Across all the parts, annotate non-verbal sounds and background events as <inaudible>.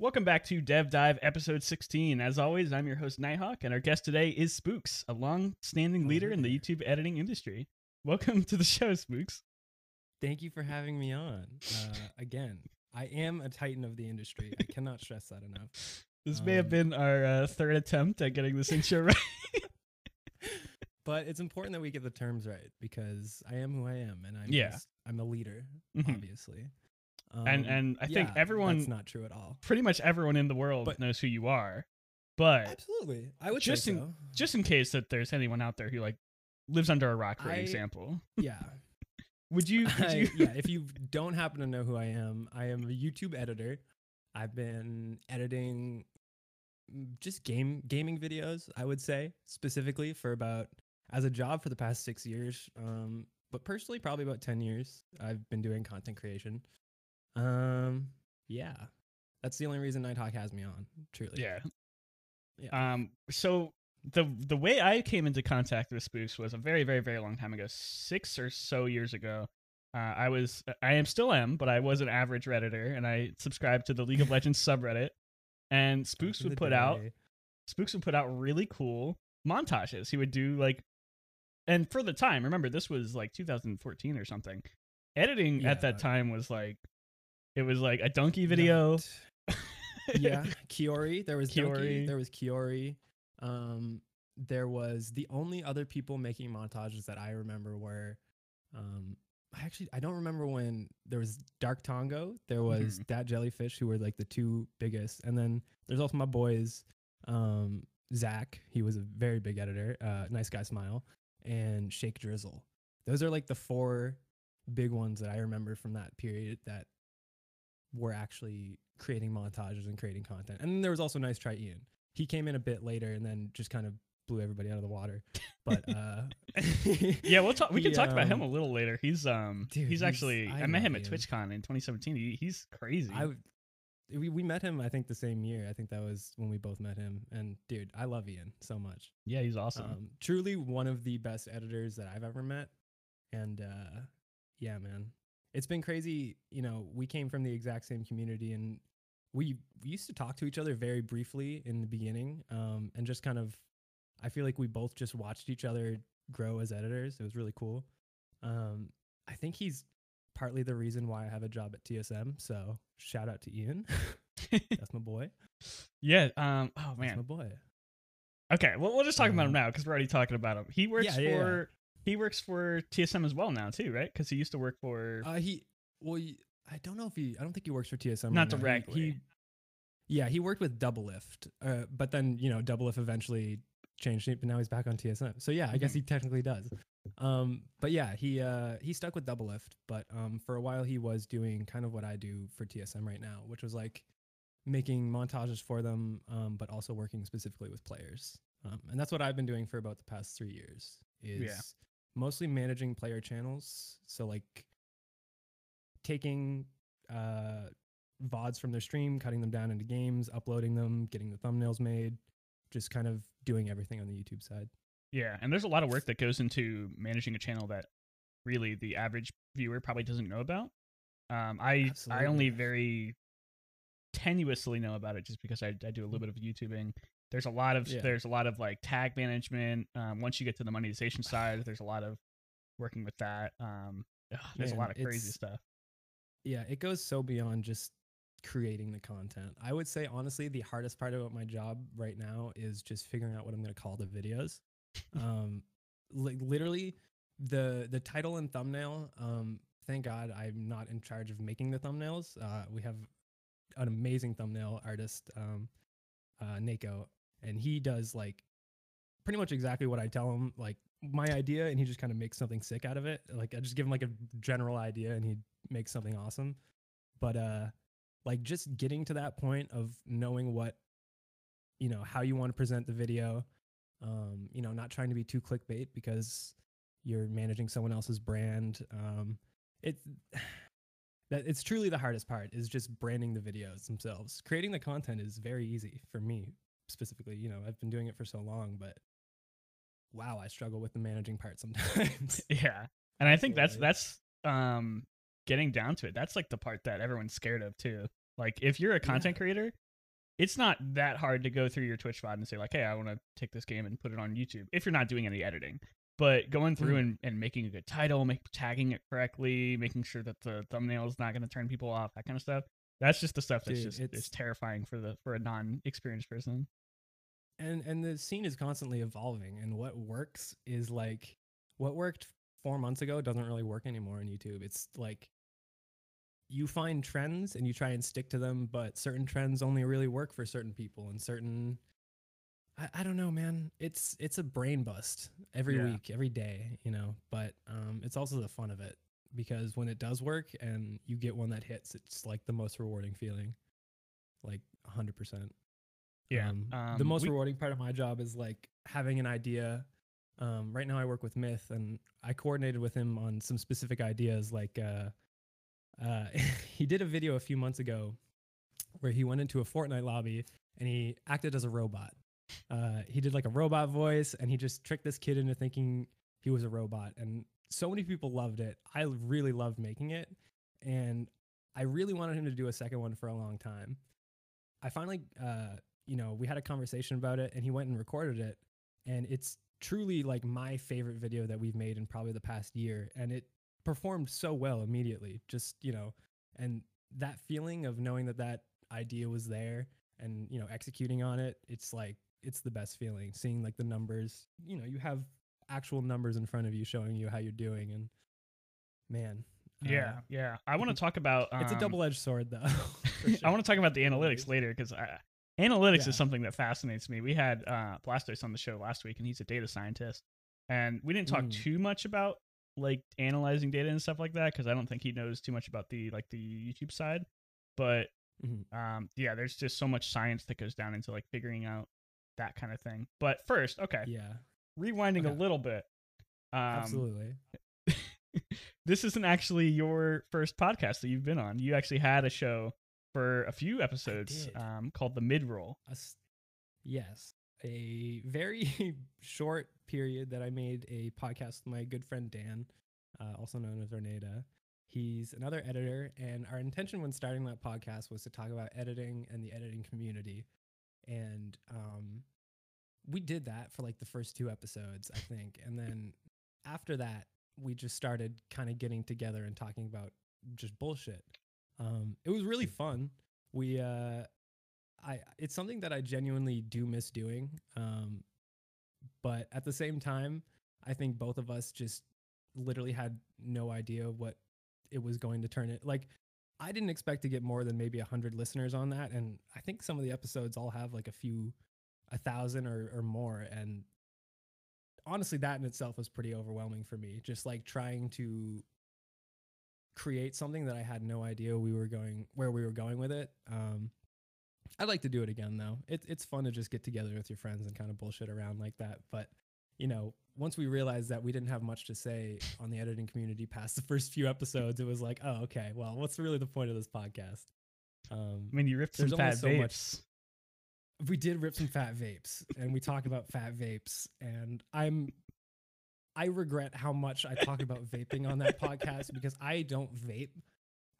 Welcome back to Dev Dive episode 16. As always, I'm your host Nighthawk, and our guest today is Spooks, a long-standing leader in the YouTube editing industry. Welcome to the show, Spooks. Thank you for having me on. Uh, again, I am a titan of the industry. I cannot stress that enough. <laughs> This may have Um, been our uh, third attempt at getting this intro right. <laughs> But it's important that we get the terms right because I am who I am, and I'm Yeah. just, I'm a leader, Mhm. obviously. And Um, and I think yeah, everyone, That's not true at all. pretty much everyone in the world But- knows who you are. But Absolutely, I would just in- just in case that there's anyone out there who like lives under a rock, for I- example, <laughs> Yeah, would you? <laughs> Would I- yeah. If you don't happen to know who I am, I am a YouTube editor. I've been editing mm, just game gaming videos. I would say specifically for about as a job for the past six years. Um, but personally, probably about ten years. I've been doing content creation. Um, yeah, that's the only reason Nighthawk has me on. Truly, yeah. Yeah. Um. So the the way I came into contact with Spooks was a very very very long time ago, six or so years ago. Uh, I was I am still am, but I was an average redditor, and I subscribed to the League of Legends <laughs> subreddit. And Spooks would put out. Spooks would put out really cool montages. He would do like, and for the time, remember this was like 2014 or something. Editing at that time was like, it was like a donkey video. <laughs> Yeah, <laughs> Kiori. There was Kiori. Kiori. There was Kiori. Um, there was the only other people making montages that I remember were, um, I actually I don't remember when there was Dark Tongo. There was that Jellyfish, who were like the two biggest, and then there's also my boys, um, Zach. He was a very big editor. Uh, nice guy, smile, and Shake Drizzle. Those are like the four big ones that I remember from that period that were actually creating montages and creating content. And then there was also Nice Try Ian. He came in a bit later and then just kind of blew everybody out of the water. But <laughs> uh Yeah, we'll talk. We <laughs> can he, talk about him a um, little later. He's um, dude, he's actually. I, I met him at. TwitchCon in 2017. He, he's crazy. I we, we met him I think the same year. I think that was when we both met him. And dude, I love Ian so much. yeah, he's awesome. Um, truly one of the best editors that I've ever met. And uh, yeah, man, it's been crazy. You know, we came from the exact same community and we, we used to talk to each other very briefly in the beginning um, and just kind of, I feel like we both just watched each other grow as editors. It was really cool. Um, I think he's partly the reason why I have a job at TSM. So shout out to Ian. <laughs> That's my boy. yeah. Um. Oh That's my boy. Okay. Well, we'll just talk about him Um, now because we're already talking about him. He works yeah, yeah. for. He works for TSM as well now too, right? Because he used to work for. Uh, he well, I don't know if he. I don't think he works for TSM. Not right directly. He, yeah, he worked with Doublelift, uh, but then you know Doublelift eventually changed it, but now he's back on TSM. So yeah, I guess Mhm. he technically does. Um, but yeah, he uh he stuck with Doublelift, but um for a while he was doing kind of what I do for TSM right now, which was like making montages for them, um, but also working specifically with players. Um, and that's what I've been doing for about the past three years. Is Yeah. Mostly managing player channels. So like taking uh, VODs from their stream, cutting them down into games, uploading them, getting the thumbnails made, just kind of doing everything on the YouTube side. Yeah, and there's a lot of work that goes into managing a channel that really the average viewer probably doesn't know about. Um, I I only very tenuously know about it just because I, I do a little bit of YouTubing. There's a lot of Yeah. there's a lot of like tag management. Um, once you get to the monetization side, there's a lot of working with that. Um, ugh, there's a lot of crazy stuff. Yeah, it goes so beyond just creating the content. I would say honestly, the hardest part about my job right now is just figuring out what I'm going to call the videos. um, like literally, the the title and thumbnail. Um, thank God I'm not in charge of making the thumbnails. Uh, we have an amazing thumbnail artist, um, uh, Nako, and he does like pretty much exactly what I tell him. Like my idea, and he just kind of makes something sick out of it. Like I just give him like a general idea, and he makes something awesome. But uh, like just getting to that point of knowing what, you know, how you want to present the video. Um, you know, not trying to be too clickbait because you're managing someone else's brand. Um, it <sighs> that it's truly the hardest part is just branding the videos themselves. Creating the content is very easy for me specifically. You know, I've been doing it for so long, but wow, I struggle with the managing part sometimes. <laughs> Yeah, and I think that's that's um getting down to it. That's like the part that everyone's scared of too. Like if you're a content creator, it's not that hard to go through your Twitch VOD and say like, hey, I want to take this game and put it on YouTube if you're not doing any editing. But going through Mhm. and, and making a good title, make tagging it correctly, making sure that the thumbnail is not going to turn people off, that kind of stuff. That's just the stuff that's Dude, just it's- it's terrifying for the for a non-experienced person. And and the scene is constantly evolving and what works is like what worked four months ago doesn't really work anymore on youtube. It's like you find trends and you try and stick to them but certain trends only really work for certain people and certain i, I don't know man. It's it's a brain bust every Yeah. week every day you know? But um it's also the fun of it because when it does work and you get one that hits it's like the most rewarding feeling. Like 100% Yeah. um, the um, most we- rewarding part of my job is like having an idea. Um, right now, I work with Myth, and I coordinated with him on some specific ideas. Like, uh, uh, <laughs> he did a video a few months ago where he went into a Fortnite lobby and he acted as a robot. Uh, he did like a robot voice, and he just tricked this kid into thinking he was a robot. And so many people loved it. I really loved making it, and I really wanted him to do a second one for a long time. I finally, uh, you know, we had a conversation about it and he went and recorded it. And it's truly like my favorite video that we've made in probably the past year. And it performed so well immediately. Just, you know, and that feeling of knowing that that idea was there and, you know, executing on it, it's like, it's the best feeling seeing like the numbers, you know, you have actual numbers in front of you showing you how you're doing. And man, uh, Yeah, yeah. I want to <laughs> talk about. it's a um, double edged sword though. <laughs> for <laughs> I want to talk about the analytics later because analytics Yeah. is something that fascinates me. We had uh, Blastos on the show last week, and he's a data scientist, and we didn't talk Mm. too much about like analyzing data and stuff like that because I don't think he knows too much about the like the YouTube side. But Mhm. um, yeah, there's just so much science that goes down into like figuring out that kind of thing. But first, okay, Yeah, rewinding a little bit. Um, absolutely. <laughs> this isn't actually your first podcast that you've been on. You actually had a show for a few episodes um, called the Mid Roll. Yes, a very <laughs> short period that I made a podcast with my good friend Dan, uh, also known as Ornada. He's another editor, and our intention when starting that podcast was to talk about editing and the editing community. And um, we did that for like the first two episodes, I think. And then after that, we just started kind of getting together and talking about just bullshit. Um, it was really fun. We, uh, I, it's something that I genuinely do miss doing. Um, but at the same time, I think both of us just literally had no idea what it was going to turn it. Like, I didn't expect to get more than maybe a hundred listeners on that, and I think some of the episodes all have like a few, a thousand or or more. And honestly, that in itself was pretty overwhelming for me. Just like trying to create something that I had no idea we were going where we were going with it. Um, I'd like to do it again though. It's it's fun to just get together with your friends and kind of bullshit around like that. But you know, once we realized that we didn't have much to say on the editing community past the first few episodes, it was like, oh, okay, well, what's really the point of this podcast? Um, I mean, you ripped some fat so much- we did rip some fat vapes and we talk about fat vapes and i'm i regret how much i talk about vaping on that podcast because i don't vape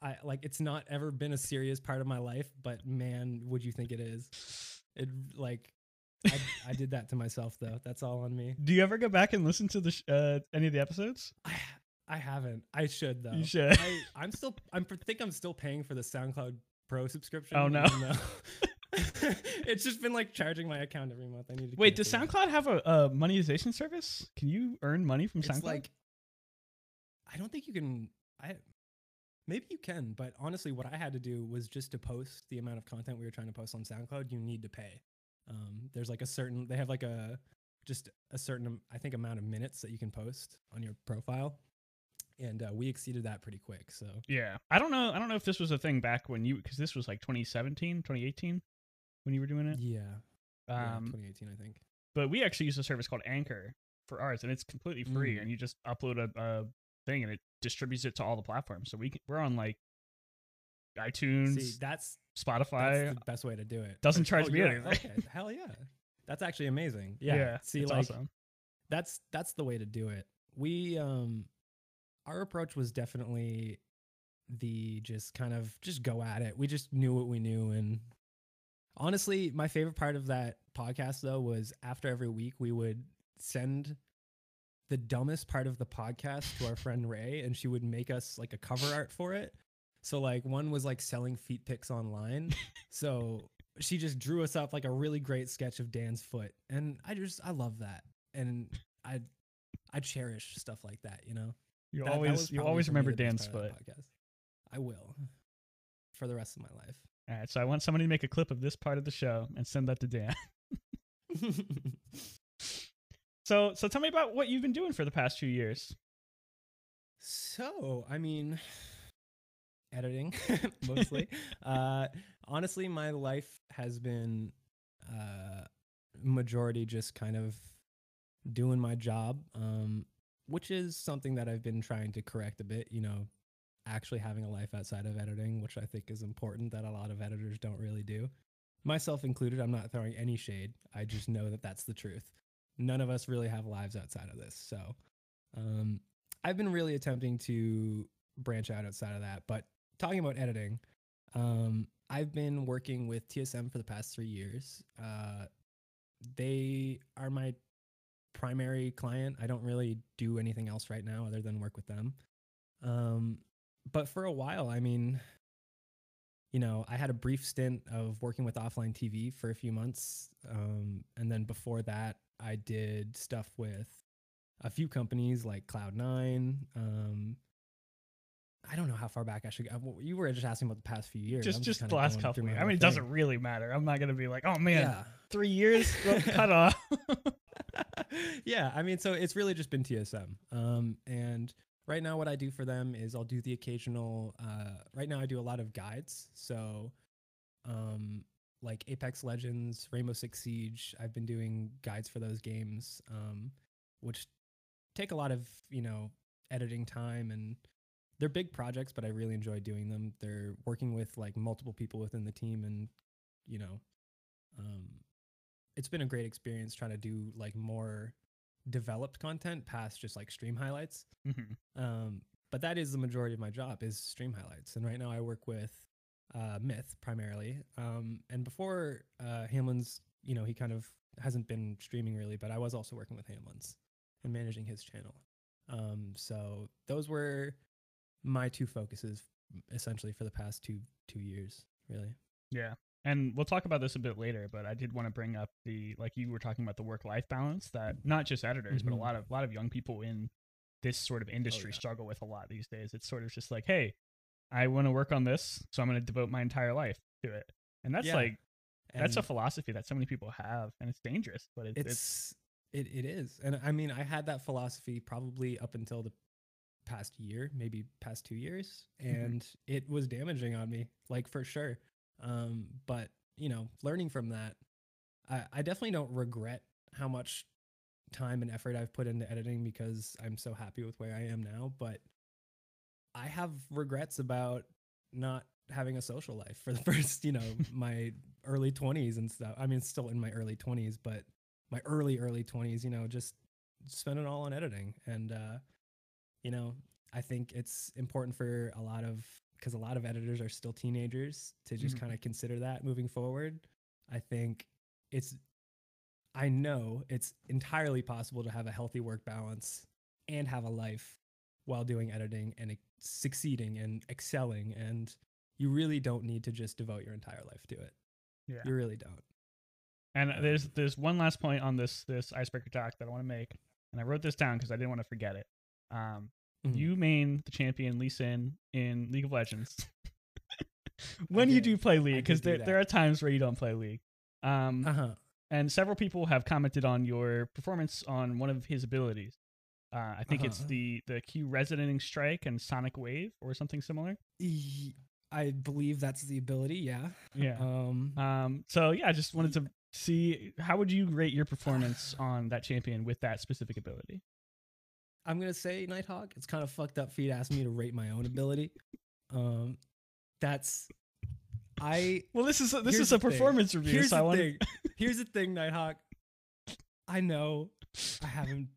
i like it's not ever been a serious part of my life but man would you think it is it like I, I did that to myself though that's all on me Do you ever go back and listen to the sh- uh, any of the episodes? i i haven't i should though You should. I, i'm still i'm think i'm still paying for the soundcloud pro subscription Oh, no. <laughs> <laughs> it's just been like charging my account every month i need to Wait, does that. SoundCloud have a, a monetization service? Can you earn money from it's SoundCloud? like I don't think you can I maybe you can, but honestly what I had to do was just to post the amount of content we were trying to post on SoundCloud, you need to pay. Um, there's like a certain they have like a just a certain I think amount of minutes that you can post on your profile. And uh, we exceeded that pretty quick. So yeah, I don't know. I don't know if this was a thing back when you because this was like 2017, 2018 when you were doing it. yeah, yeah, Um, 2018 I think. but we actually use a service called Anchor for ours, and it's completely free. Mm. And you just upload a, a thing, and it distributes it to all the platforms. So we can, we're on like iTunes, See, that's Spotify. that's the best way to do it. Doesn't charge oh, me anything. Okay, hell yeah. That's actually amazing. <laughs> Yeah. See, it's like awesome. that's that's the way to do it. We um our approach was definitely the just kind of just go at it. We just knew what we knew and Honestly, my favorite part of that podcast though was after every week we would send the dumbest part of the podcast to our friend Ray and she would make us like a cover art for it. So like one was like selling feet pics online. <laughs> so she just drew us up like a really great sketch of Dan's foot. And I just I love that. And I I cherish stuff like that, you know. You That- that always was you always remember Dan's foot. podcast. I will for the rest of my life. All right, so I want somebody to make a clip of this part of the show and send that to Dan. <laughs> So so tell me about what you've been doing for the past few years. So, I mean, <sighs> editing <laughs> mostly. <laughs> uh, honestly, my life has been uh, majority just kind of doing my job, um, which is something that I've been trying to correct a bit. You know, actually having a life outside of editing, which I think is important that a lot of editors don't really do. Myself included, I'm not throwing any shade. I just know that that's the truth. None of us really have lives outside of this. So, um, I've been really attempting to branch out outside of that. But talking about editing, um, I've been working with TSM for the past three years. Uh, they are my primary client. I don't really do anything else right now other than work with them. Um, but for a while, I mean, you know, I had a brief stint of working with offline TV for a few months. Um, and then before that, I did stuff with a few companies like Cloud9. Um, I don't know how far back I should go. You were just asking about the past few years. Just I'm just kinda the last couple. I mean, it thing. doesn't really matter. I'm not gonna be like, oh man, Yeah. three years <laughs> cut off. <laughs> yeah, I mean, so it's really just been TSM. Um, and right now, what I do for them is I'll do the occasional. Uh, right now, I do a lot of guides. So, um, like Apex Legends, Rainbow Six Siege, I've been doing guides for those games, um, which take a lot of you know editing time and they're big projects, but I really enjoy doing them. They're working with like multiple people within the team, and you know, um, it's been a great experience trying to do like more developed content past just like stream highlights. Mhm. Um, but that is the majority of my job is stream highlights. And right now I work with uh, Myth primarily. Um, and before uh, Hamlinz, you know, he kind of hasn't been streaming really, but I was also working with Hamlinz and managing his channel. Um, so those were my two focuses essentially for the past two two years, really. Yeah. And we'll talk about this a bit later, but I did want to bring up the like you were talking about the work life balance that not just editors, but a Mhm. lot of a lot of young people in this sort of industry yeah. struggle with a lot these days. It's sort of just like, hey, I want to work on this, so I'm going to devote my entire life to it. And that's Yeah. like that's a philosophy that so many people have, and it's dangerous. But it's, it's it's it, it is and i mean i had that philosophy probably up until the past year maybe past two years Mhm. and it was damaging on me like for sure um but you know learning from that i, I definitely don't regret how much time and effort i've put into editing because i'm so happy with where i am now. But i have regrets about not having a social life for the <laughs> first you know my early 20s and stuff. I mean still in my early 20s but my early early 20s you know just spend it all on editing. And uh you know i think it's important for a lot of because a lot of editors are still teenagers to just Mhm. kind of consider that moving forward i think it's i know it's entirely possible to have a healthy work balance and have a life while doing editing and succeeding and excelling and you really don't need to just devote your entire life to it yeah. you really don't And there's there's one last point on this this icebreaker talk that I want to make, and I wrote this down because I didn't want to forget it. Um, Mhm. You main the champion Lee Sin in League of Legends. <laughs> <laughs> when you do play League, because there there are times where you don't play League. Um, uh-huh and several people have commented on your performance on one of his abilities. Uh, I think it's Uh-huh. the the Q resonating strike and Sonic Wave or something similar. I believe that's the ability. Yeah. Yeah. Um. Um, so yeah, I just wanted to see how would you rate your performance on that champion with that specific ability. I'm gonna say Nighthawk. It's kind of fucked up for you to ask me to rate my own ability. Um. That's. I. Well, this is a, this is a the thing. performance review, Here's so the I want thing. Here's the thing, Nighthawk. I know I haven't.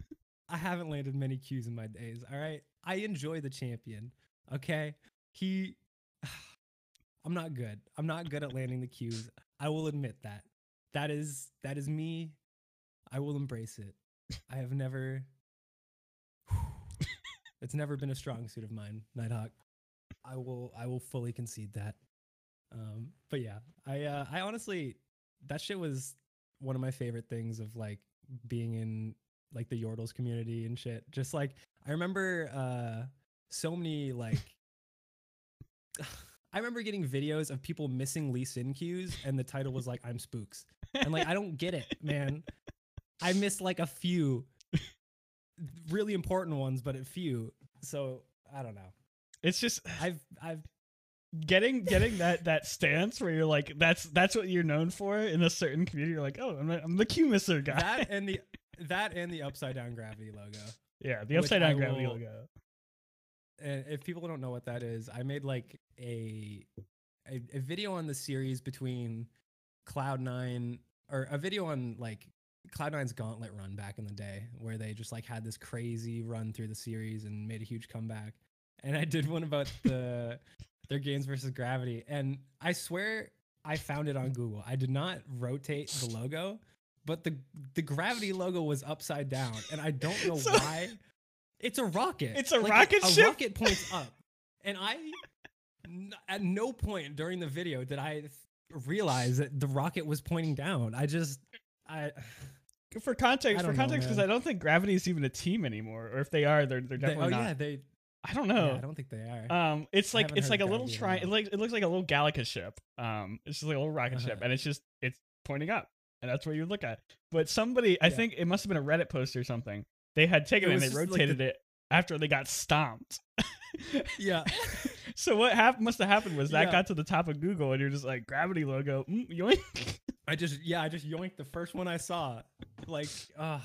I haven't landed many Qs in my days. All right. I enjoy the champion. Okay. He. <sighs> I'm not good. I'm not good at landing the Qs. I will admit that. That is that is me. I will embrace it. I have never it's never been a strong suit of mine, Nighthawk. I will I will fully concede that. Um but yeah, I uh I honestly that shit was one of my favorite things of like being in like the Yordles community and shit. Just like I remember uh so many like <laughs> I remember getting videos of people missing Lee Sin Qs and the title was like I'm spooks. And like I don't get it, man. I missed like a few really important ones, but a few. So I don't know. It's just <sighs> I've I've getting getting that that stance where you're like that's that's what you're known for in a certain community. You're like, oh, I'm, I'm the Q misser guy. that <laughs> and the that and the upside down gravity logo. yeah, the upside I down gravity will- logo. and if people don't know what that is, I made like a a, a video on the series between Cloud Nine or a video on like Cloud Nine's Gauntlet run back in the day, where they just like had this crazy run through the series and made a huge comeback. And I did one about the <laughs> their games versus gravity, and I swear I found it on Google. I did not rotate the logo, but the the gravity logo was upside down, and I don't <laughs> know So- why. It's a rocket. It's a Like, rocket a ship? rocket points up, and I n- at no point during the video did I realize that the rocket was pointing down. I just I For context, for context, because. I don't think Gravity is even a team anymore, or if they are, they're they're they, definitely oh not. yeah they I don't yeah, know. I don't think they are. Um, it's like it's like a little tri. It like it looks like a little Galaga ship. Um, it's just like a little rocket ship, Uh-huh. and it's just it's pointing up, and that's where you look at. But somebody, I Yeah. think it must have been a Reddit post or something. They had taken It it, and they just like rotated the- it after they got stomped. <laughs> yeah. So what hap- must have happened was that Yeah. got to the top of Google, and you're just like gravity logo, mm, yoink. <laughs> I just yeah I just yoinked the first one I saw. Like ugh.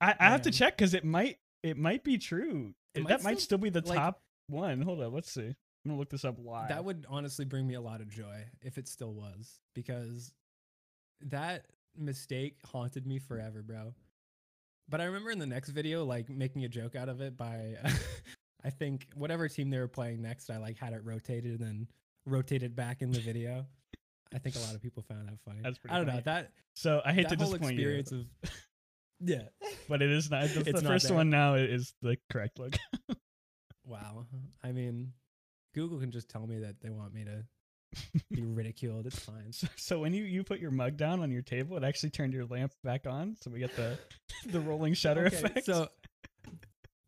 I, I have to Man. check because it might it might be true. It that might might still be the like- top one. Hold on, let's see. I'm gonna look this up live. That would honestly bring me a lot of joy if it still was because that mistake haunted me forever, bro. But I remember in the next video, like making a joke out of it by, <laughs> I think whatever team they were playing next, I like had it rotated and then rotated back in the video. I think a lot of people found that funny. That's pretty I don't know that so I hate to whole disappoint experience you, of <laughs> yeah. but it is not. The, It's the not first there. one now is the correct look. <laughs> Wow. I mean, Google can just tell me that they want me to be <laughs> ridiculed. It's fine. So, so when you you put your mug down on your table, it actually turned your lamp back on, so we get the the rolling shutter Okay, effect. So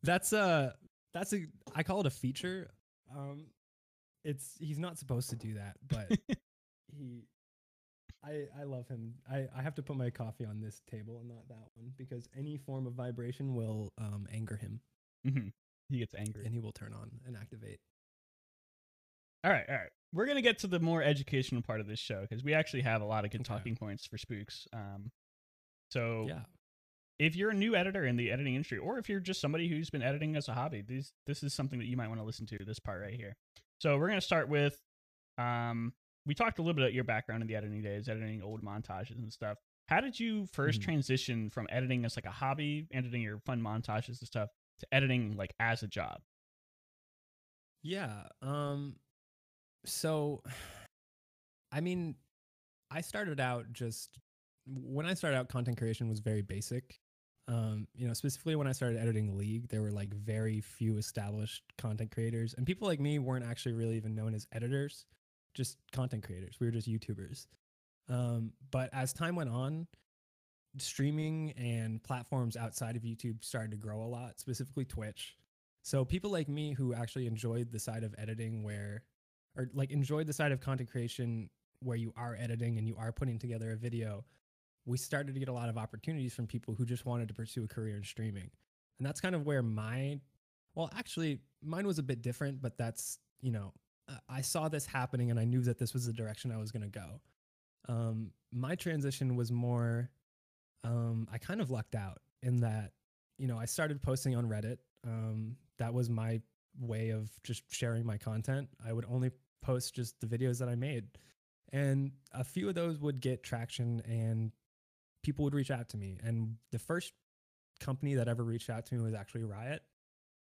that's a that's a I call it a feature. Um it's he's not supposed to do that, but <laughs> he I I love him. I I have to put my coffee on this table and not that one because any form of vibration will um anger him Mm-hmm. he gets angry. and he will turn on and activate. All right, all right. We're gonna get to the more educational part of this show because we actually have a lot of good Okay. talking points for spooks. Um, so Yeah. If you're a new editor in the editing industry, or if you're just somebody who's been editing as a hobby, these this is something that you might want to listen to. This part right here. So we're gonna start with, um, we talked a little bit about your background in the editing days, editing old montages and stuff. How did you 1st Mhm. transition from editing as like a hobby, editing your fun montages and stuff, to editing like as a job? Yeah. Um so I mean I started out just when I started out content creation was very basic. Um you know, specifically when I started editing League, there were like very few established content creators and people like me weren't actually really even known as editors, just content creators. We were just YouTubers. Um but as time went on, streaming and platforms outside of YouTube started to grow a lot, specifically Twitch. So people like me who actually enjoyed the side of editing where or like enjoyed the side of content creation where you are editing and you are putting together a video, we started to get a lot of opportunities from people who just wanted to pursue a career in streaming. And that's kind of where my well, actually mine was a bit different, but that's, you know, I- saw this happening and I knew that this was the direction I was going to go. Um my transition was more um I kind of lucked out in that you know, I started posting on Reddit. Um, that was my way of just sharing my content. I would only post just the videos that I made. And a few of those would get traction and people would reach out to me. And the first company that ever reached out to me was actually Riot.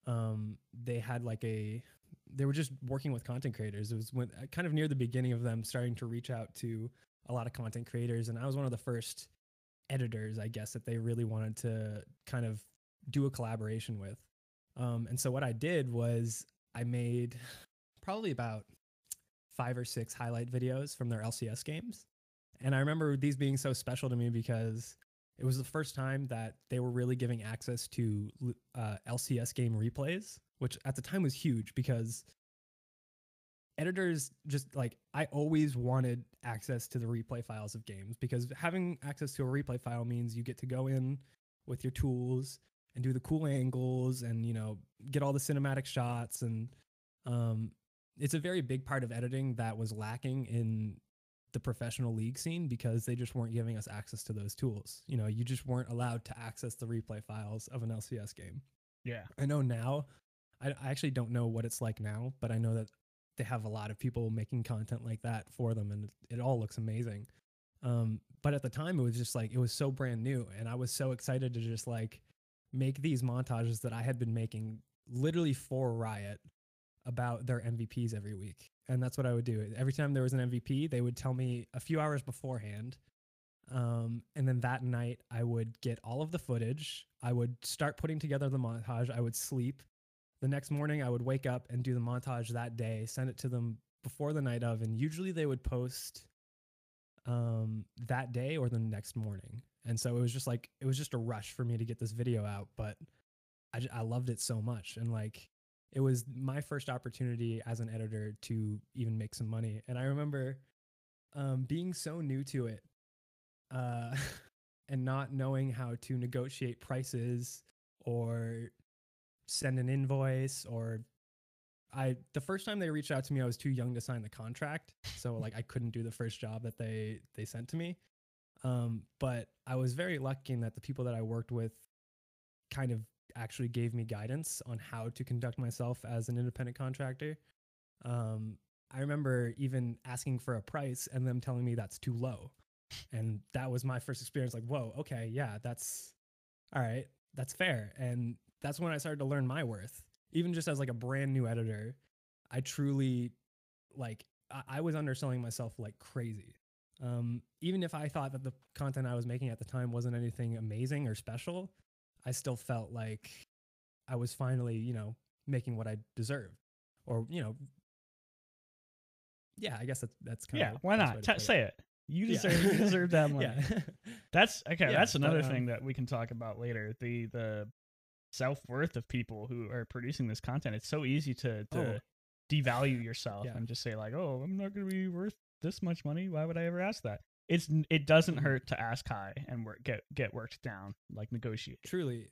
Um, they had like a, they were just working with content creators. It was when kind of near the beginning of them starting to reach out to a lot of content creators, and I was one of the first editors, I guess, that they really wanted to kind of do a collaboration with. Um, and so what I did was I made probably about five or six highlight videos from their LCS games. And I remember these being so special to me because it was the first time that they were really giving access to uh, LCS game replays, which at the time was huge because editors just like I always wanted access to the replay files of games because having access to a replay file means you get to go in with your tools and do the cool angles and you know get all the cinematic shots and um it's a very big part of editing that was lacking in the professional league scene because they just weren't giving us access to those tools. You know, you just weren't allowed to access the replay files of an LCS game. Yeah. I know now, I, I actually don't know what it's like now, but I know that they have a lot of people making content like that for them and it, it all looks amazing. Um, but at the time, it was just like, it was so brand new. And I was so excited to just like make these montages that I had been making literally for Riot about their MVPs every week. And that's what I would do. Every time there was an MVP, they would tell me a few hours beforehand. Um, and then that night, I would get all of the footage. I would start putting together the montage. I would sleep. The next morning, I would wake up and do the montage that day, send it to them before the night of. And usually they would post um, that day or the next morning. And so it was just like, it was just a rush for me to get this video out. But I, I loved it so much. And like, it was my first opportunity as an editor to even make some money. And I remember um, being so new to it uh, <laughs> and not knowing how to negotiate prices or send an invoice or I the first time they reached out to me I was too young to sign the contract so <laughs> like I couldn't do the first job that they they sent to me um, but I was very lucky in that the people that I worked with kind of actually gave me guidance on how to conduct myself as an independent contractor. Um, I remember even asking for a price and them telling me that's too low. And that was my first experience like, whoa, okay, yeah, that's all right, that's fair. And that's when I started to learn my worth. Even just as like a brand new editor, I truly like I, I was underselling myself like crazy. Um, even if I thought that the content I was making at the time wasn't anything amazing or special, I still felt like I was finally, you know, making what I deserved, or you know, yeah, I guess that's that's kind yeah. of Why not T- say it? You deserve yeah. you deserve that <laughs> money. yeah. <laughs> that's okay. Yeah, that's another but, um, thing that we can talk about later. The the self worth of people who are producing this content. It's so easy to to oh. devalue yourself and just say like, oh, I'm not going to be worth this much money. Why would I ever ask that? It's it doesn't hurt to ask high and work get get worked down like negotiate. Truly.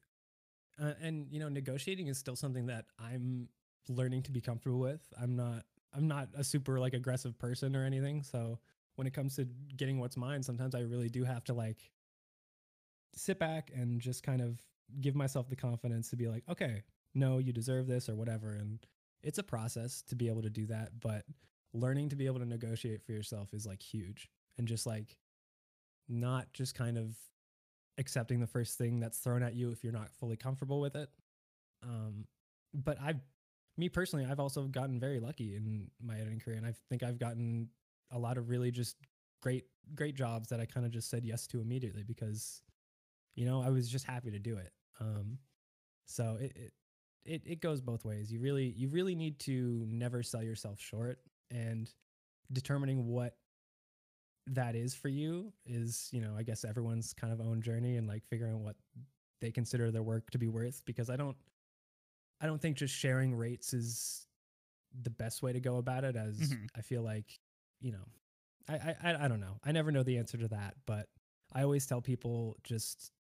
Uh, and you know negotiating is still something that i'm learning to be comfortable with. I'm not i'm not a super like aggressive person or anything. So when it comes to getting what's mine sometimes i really do have to like sit back and just kind of give myself the confidence to be like okay no you deserve this or whatever. And it's a process to be able to do that but learning to be able to negotiate for yourself is like huge and just like not just kind of accepting the first thing that's thrown at you if you're not fully comfortable with it. Um, but I've, me personally, I've also gotten very lucky in my editing career, and I think I've gotten a lot of really just great, great jobs that I kind of just said yes to immediately because, you know, I was just happy to do it. Um, so it, it it it goes both ways. You really you really need to never sell yourself short and determining what that is for you is, you know, I guess everyone's kind of own journey and like figuring out what they consider their work to be worth because I don't I don't think just sharing rates is the best way to go about it as mm-hmm. I feel like, you know, I, I I don't know. I never know the answer to that, but I always tell people just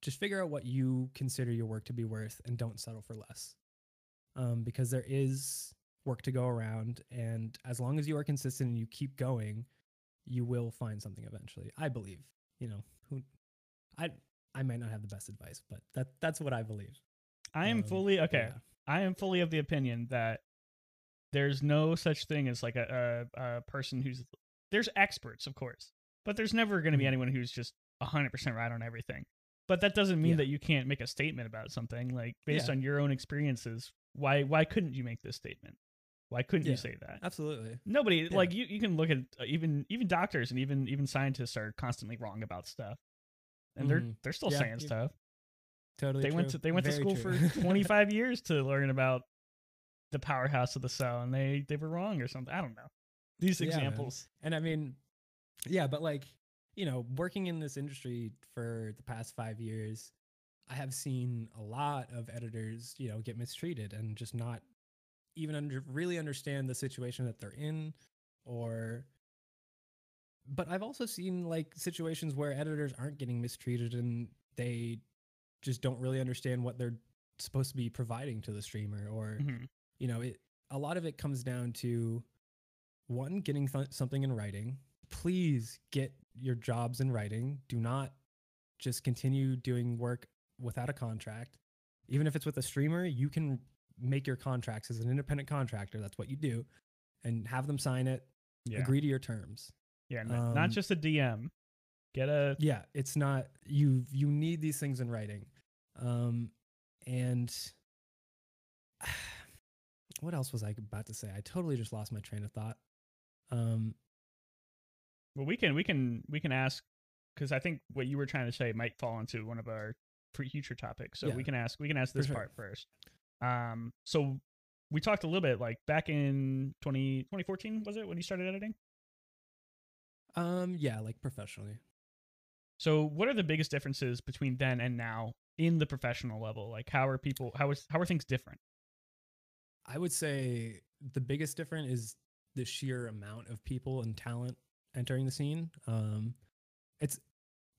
just figure out what you consider your work to be worth and don't settle for less. Um, because there is work to go around and as long as you are consistent and you keep going, you will find something eventually. I believe. You know, who I I might not have the best advice, but that that's what I believe. I am um, fully okay. Yeah. I am fully of the opinion that there's no such thing as like a, a, a person who's there's experts, of course, but there's never going to be mm-hmm. anyone who's just 100% right on everything. But that doesn't mean yeah. that you can't make a statement about something like based yeah. on your own experiences. Why why couldn't you make this statement? Why couldn't Yeah. you say that? Absolutely. Nobody Yeah. like you. You can look at uh, even even doctors and even even scientists are constantly wrong about stuff, and they're Mhm. they're still Yeah, saying stuff. Totally. They went to they went to school true. for <laughs> 25 years to learn about the powerhouse of the cell, and they they were wrong or something. I don't know. These examples. And I mean, yeah, but like, you know, working in this industry for the past five years, I have seen a lot of editors, you know, get mistreated and just not even under really understand the situation that they're in or but I've also seen like situations where editors aren't getting mistreated and they just don't really understand what they're supposed to be providing to the streamer or Mhm. you know it a lot of it comes down to one getting th- something in writing. Please get your jobs in writing. Do not just continue doing work without a contract. Even if it's with a streamer you can make your contracts as an independent contractor that's what you do and have them sign it Yeah, agree to your terms yeah. not um, just a DM. Get a yeah it's not you you need these things in writing um and <sighs> what else was i about to say i totally just lost my train of thought um well. We can we can we can ask because I think what you were trying to say might fall into one of our future topics. So we can ask we can ask this sure. part first. Um. So we talked a little bit like back in 20, 2014 was it when you started editing? um yeah like professionally So, what are the biggest differences between then and now in the professional level? Like, how are people? How is how are things different? i would say the biggest difference is the sheer amount of people and talent entering the scene um it's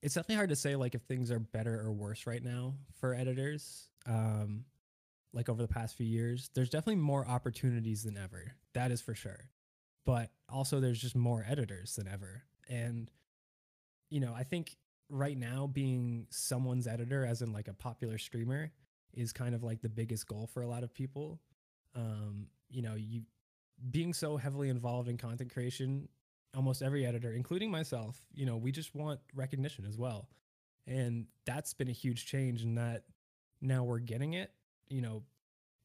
it's definitely hard to say like if things are better or worse right now for editors um like over the past few years there's definitely more opportunities than ever. That is for sure. But also there's just more editors than ever. And you know i think right now being someone's editor as in like a popular streamer is kind of like the biggest goal for a lot of people. Um you know you being so heavily involved in content creation almost every editor including myself you know we just want recognition as well. And that's been a huge change in that now we're getting it you know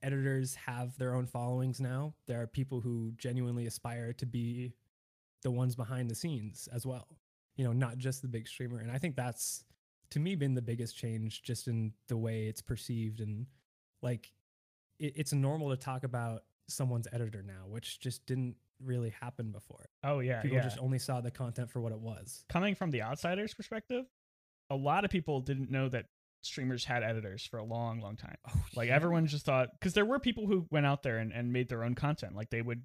editors have their own followings now. There are people who genuinely aspire to be the ones behind the scenes as well you know not just the big streamer. And i think that's to me been the biggest change just in the way it's perceived. And like it, it's normal to talk about someone's editor now which just didn't really happen before. Oh yeah, people yeah. just only saw the content for what it was. Coming from the outsider's perspective, a lot of people didn't know that streamers had editors for a long, long time. oh, Like yeah. everyone just thought because there were people who went out there and, and made their own content. Like they would,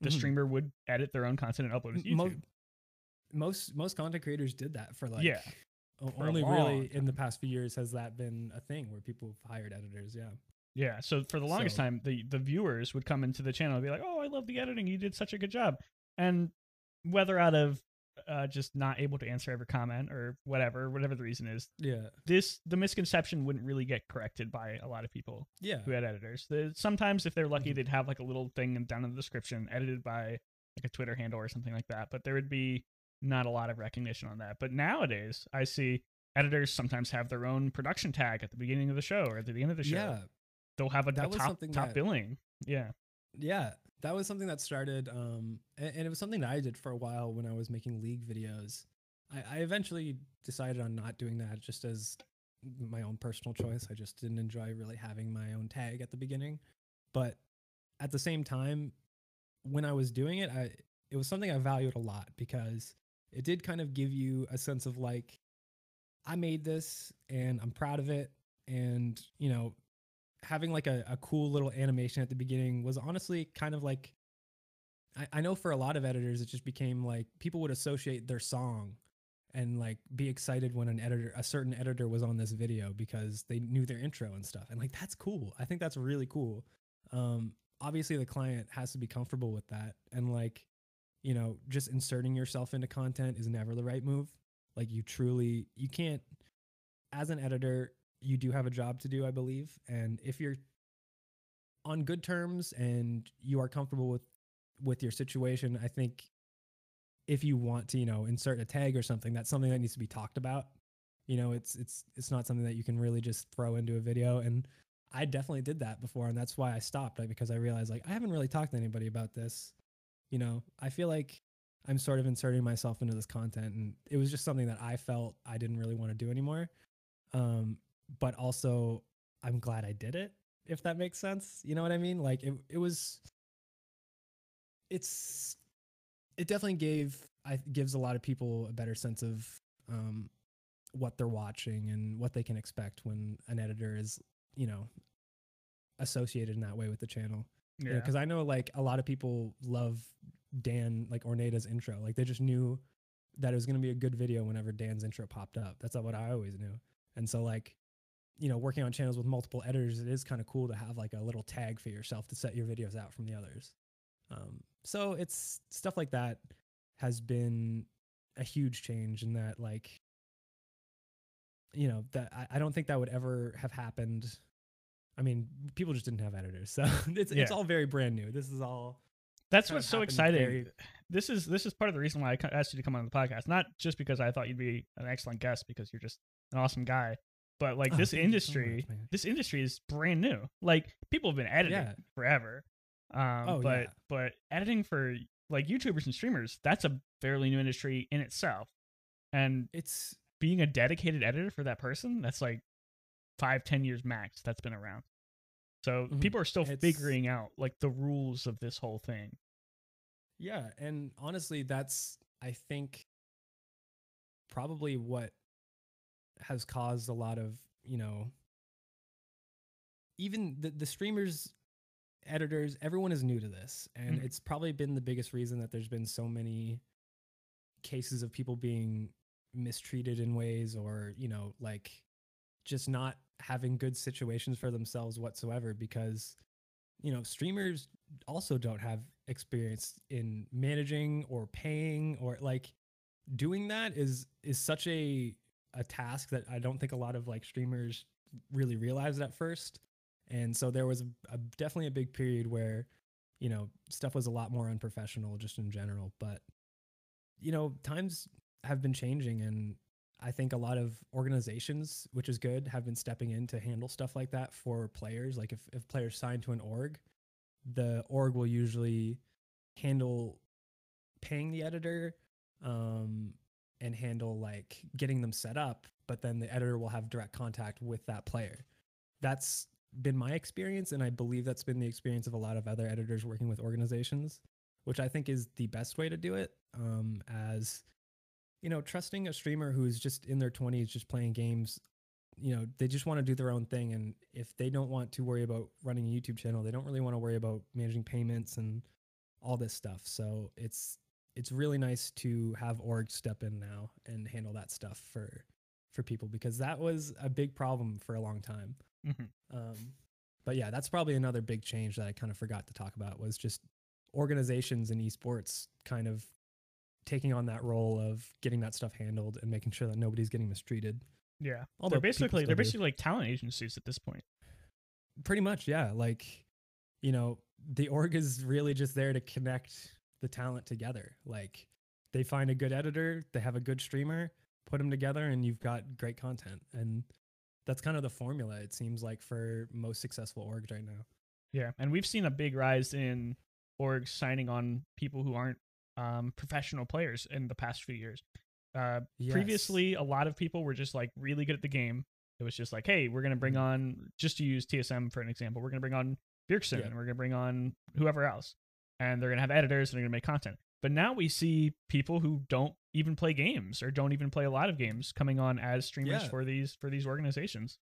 the Mhm. streamer would edit their own content and upload it to YouTube. most most content creators did that for like Yeah, for only really in the past few years has that been a thing where people have hired editors yeah Yeah. So for the longest So- time, the the viewers would come into the channel and be like, "Oh, I love the editing. You did such a good job." And whether out of uh, just not able to answer every comment or whatever, whatever the reason is, yeah this the misconception wouldn't really get corrected by a lot of people yeah who had editors. The, sometimes, if they're lucky, Mhm. they'd have like a little thing down in the description, edited by like a Twitter handle or something like that. But there would be not a lot of recognition on that. But nowadays, I see editors sometimes have their own production tag at the beginning of the show or at the end of the show yeah they'll have a, a top top that- billing. Yeah. yeah that was something that started um and, and it was something that i did for a while when i was making league videos. I, I eventually decided on not doing that just as my own personal choice. I just didn't enjoy really having my own tag at the beginning. But at the same time when i was doing it i it was something i valued a lot because it did kind of give you a sense of like i made this and i'm proud of it. And you know having like a, a cool little animation at the beginning was honestly kind of like I, I know for a lot of editors it just became like people would associate their song and like be excited when an editor a certain editor was on this video because they knew their intro and stuff. And like that's cool. I think that's really cool. Um obviously the client has to be comfortable with that. And like you know just inserting yourself into content is never the right move. Like you truly you can't as an editor you do have a job to do i believe and if you're on good terms and you are comfortable with with your situation i think if you want to you know insert a tag or something that's something that needs to be talked about you know it's it's it's not something that you can really just throw into a video and I definitely did that before, and that's why I stopped. Like, because I realized like I haven't really talked to anybody about this. You know, I feel like I'm sort of inserting myself into this content, and it was just something that I felt I didn't really want to do anymore. Um, but also, I'm glad I did it. If that makes sense, you know what I mean? Like it, it was. It's, it definitely gave I gives a lot of people a better sense of um, what they're watching and what they can expect when an editor is, you know, associated in that way with the channel. Yeah. Because I know like a lot of people love Dan like Orneda's intro. Like they just knew that it was going to be a good video whenever Dan's intro popped up. That's not what I always knew. And so like, you know, working on channels with multiple editors, it is kind of cool to have like a little tag for yourself to set your videos out from the others. Um, so it's stuff like that has been a huge change in that like you know that I, I don't think that would ever have happened i mean people just didn't have editors so <laughs> it's, Yeah. it's all very brand new this is all That's what's so exciting. very- This is this is part of the reason why I asked you to come on the podcast. Not just because I thought you'd be an excellent guest, because you're just an awesome guy, but like Oh, this you so industry, much, this industry is brand new. Like people have been editing Yeah. forever, um, Oh, but yeah. but editing for like YouTubers and streamers, that's a fairly new industry in itself. And it's being a dedicated editor for that person, that's like five, ten years max. That's been around. So Mhm. people are still It's- figuring out like the rules of this whole thing. yeah and honestly that's i think probably what has caused a lot of you know even the, the streamers editors everyone is new to this and Mhm. it's probably been the biggest reason that there's been so many cases of people being mistreated in ways or you know like just not having good situations for themselves whatsoever because you know streamers also don't have experience in managing or paying or like doing that is is such a a task that I don't think a lot of like streamers really realized at first. And so there was a, a definitely a big period where you know stuff was a lot more unprofessional just in general, but you know times have been changing and I think a lot of organizations, which is good, have been stepping in to handle stuff like that for players. Like if, if players sign to an org, the org will usually handle paying the editor um, and handle like getting them set up, but then the editor will have direct contact with that player. That's been my experience, and I believe that's been the experience of a lot of other editors working with organizations, which I think is the best way to do it. Um, as you know, trusting a streamer who's just in their 20s, just playing games, you know, they just want to do their own thing. And if they don't want to worry about running a YouTube channel, they don't really want to worry about managing payments and all this stuff. So it's it's really nice to have org step in now and handle that stuff for for people because that was a big problem for a long time. Mhm. Um, but yeah, that's probably another big change that I kind of forgot to talk about was just organizations in esports kind of taking on that role of getting that stuff handled and making sure that nobody's getting mistreated. Yeah, Although they're basically they're do. basically like talent agencies at this point. Pretty much, yeah. Like, you know, the org is really just there to connect the talent together. Like, they find a good editor, they have a good streamer, put them together, and you've got great content. And that's kind of the formula, it seems like, for most successful orgs right now. Yeah, and we've seen a big rise in orgs signing on people who aren't um, professional players in the past few years. Uh, Yes. Previously, a lot of people were just like really good at the game. It was just like, hey, we're gonna bring Mhm. on just to use TSM for an example, we're gonna bring on Bjergsen, Yeah. and we're gonna bring on whoever else, and they're gonna have editors and they're gonna make content. But now we see people who don't even play games or don't even play a lot of games coming on as streamers Yeah. for these for these organizations.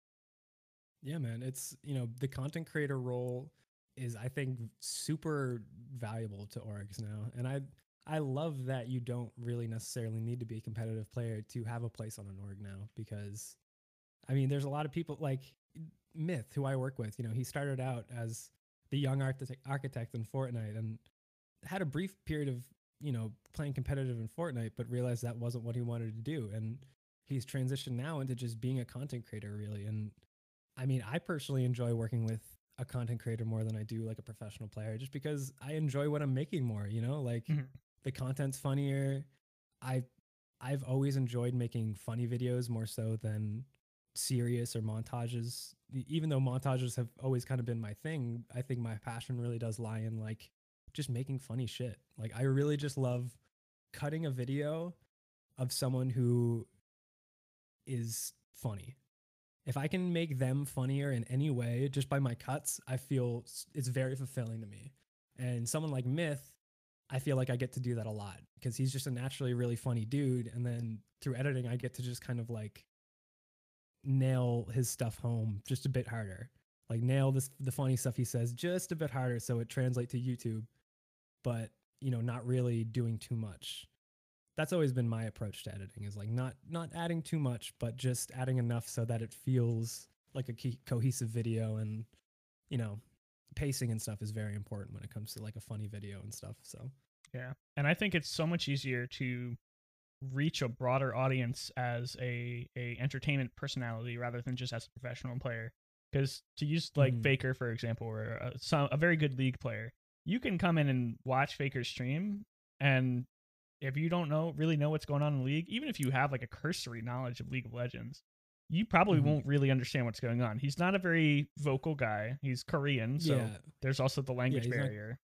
Yeah, man. It's, you know, the content creator role is I think super valuable to orgs now. And I I love that you don't really necessarily need to be a competitive player to have a place on an org now because I mean, there's a lot of people like Myth who I work with, you know, he started out as the young architect architect in Fortnite and had a brief period of, you know, playing competitive in Fortnite but realized that wasn't what he wanted to do and he's transitioned now into just being a content creator really and I mean, I personally enjoy working with a content creator more than I do like a professional player just because I enjoy what I'm making more, you know? Like Mhm. the content's funnier. I I've always enjoyed making funny videos more so than serious or montages even though montages have always kind of been my thing i think my passion really does lie in like just making funny shit. Like i really just love cutting a video of someone who is funny. If i can make them funnier in any way just by my cuts i feel it's very fulfilling to me. And someone like myth i feel like i get to do that a lot because he's just a naturally really funny dude and then through editing i get to just kind of like nail his stuff home just a bit harder like nail this the funny stuff he says just a bit harder so it translates to youtube but you know not really doing too much that's always been my approach to editing is like not not adding too much but just adding enough so that it feels like a cohesive video and you know pacing and stuff is very important when it comes to like a funny video and stuff so Yeah. And I think it's so much easier to reach a broader audience as a a entertainment personality rather than just as a professional player. Because to use like Mhm. Faker for example, or a, some, a very good league player, you can come in and watch Faker's stream, and if you don't know really know what's going on in the league, even if you have like a cursory knowledge of League of Legends, you probably Mhm. won't really understand what's going on. He's not a very vocal guy. He's Korean, so yeah there's also the language not- barrier.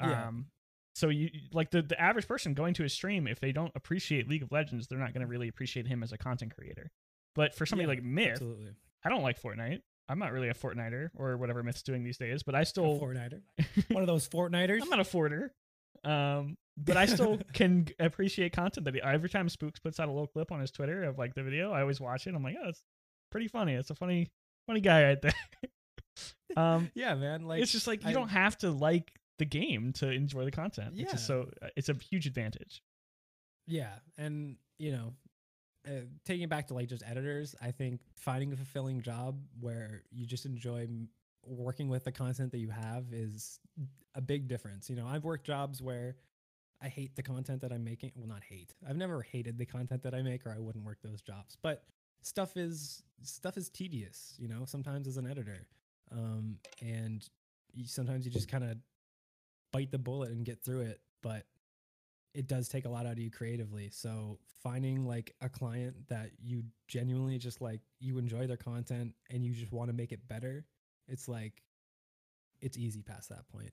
Yeah. Um, so you like the the average person going to his stream, if they don't appreciate League of Legends, they're not going to really appreciate him as a content creator. But for somebody Yeah, like Myth, absolutely I don't like Fortnite. I'm not really a Fortniter or whatever Myth's doing these days, but i still a Fortniter. <laughs> one of those Fortniters. I'm not a Forter. Um, but I still <laughs> can appreciate content that he, every time Spooks puts out a little clip on his Twitter of like the video, I always watch it. I'm like, oh, it's pretty funny. It's a funny, funny guy right there. <laughs> um, yeah, man. Like it's just like you I- don't have to like the game to enjoy the content. Yeah. so it's a huge advantage. Yeah, and you know, uh, taking it back to like just editors, I think finding a fulfilling job where you just enjoy working with the content that you have is a big difference. You know, I've worked jobs where I hate the content that I'm making. Well, not hate. I've never hated the content that I make, or I wouldn't work those jobs. But stuff is stuff is tedious. You know, sometimes as an editor, um, and you, sometimes you just kind of bite the bullet and get through it. But it does take a lot out of you creatively. So finding like a client that you genuinely just like you enjoy their content and you just want to make it better, it's like it's easy past that point.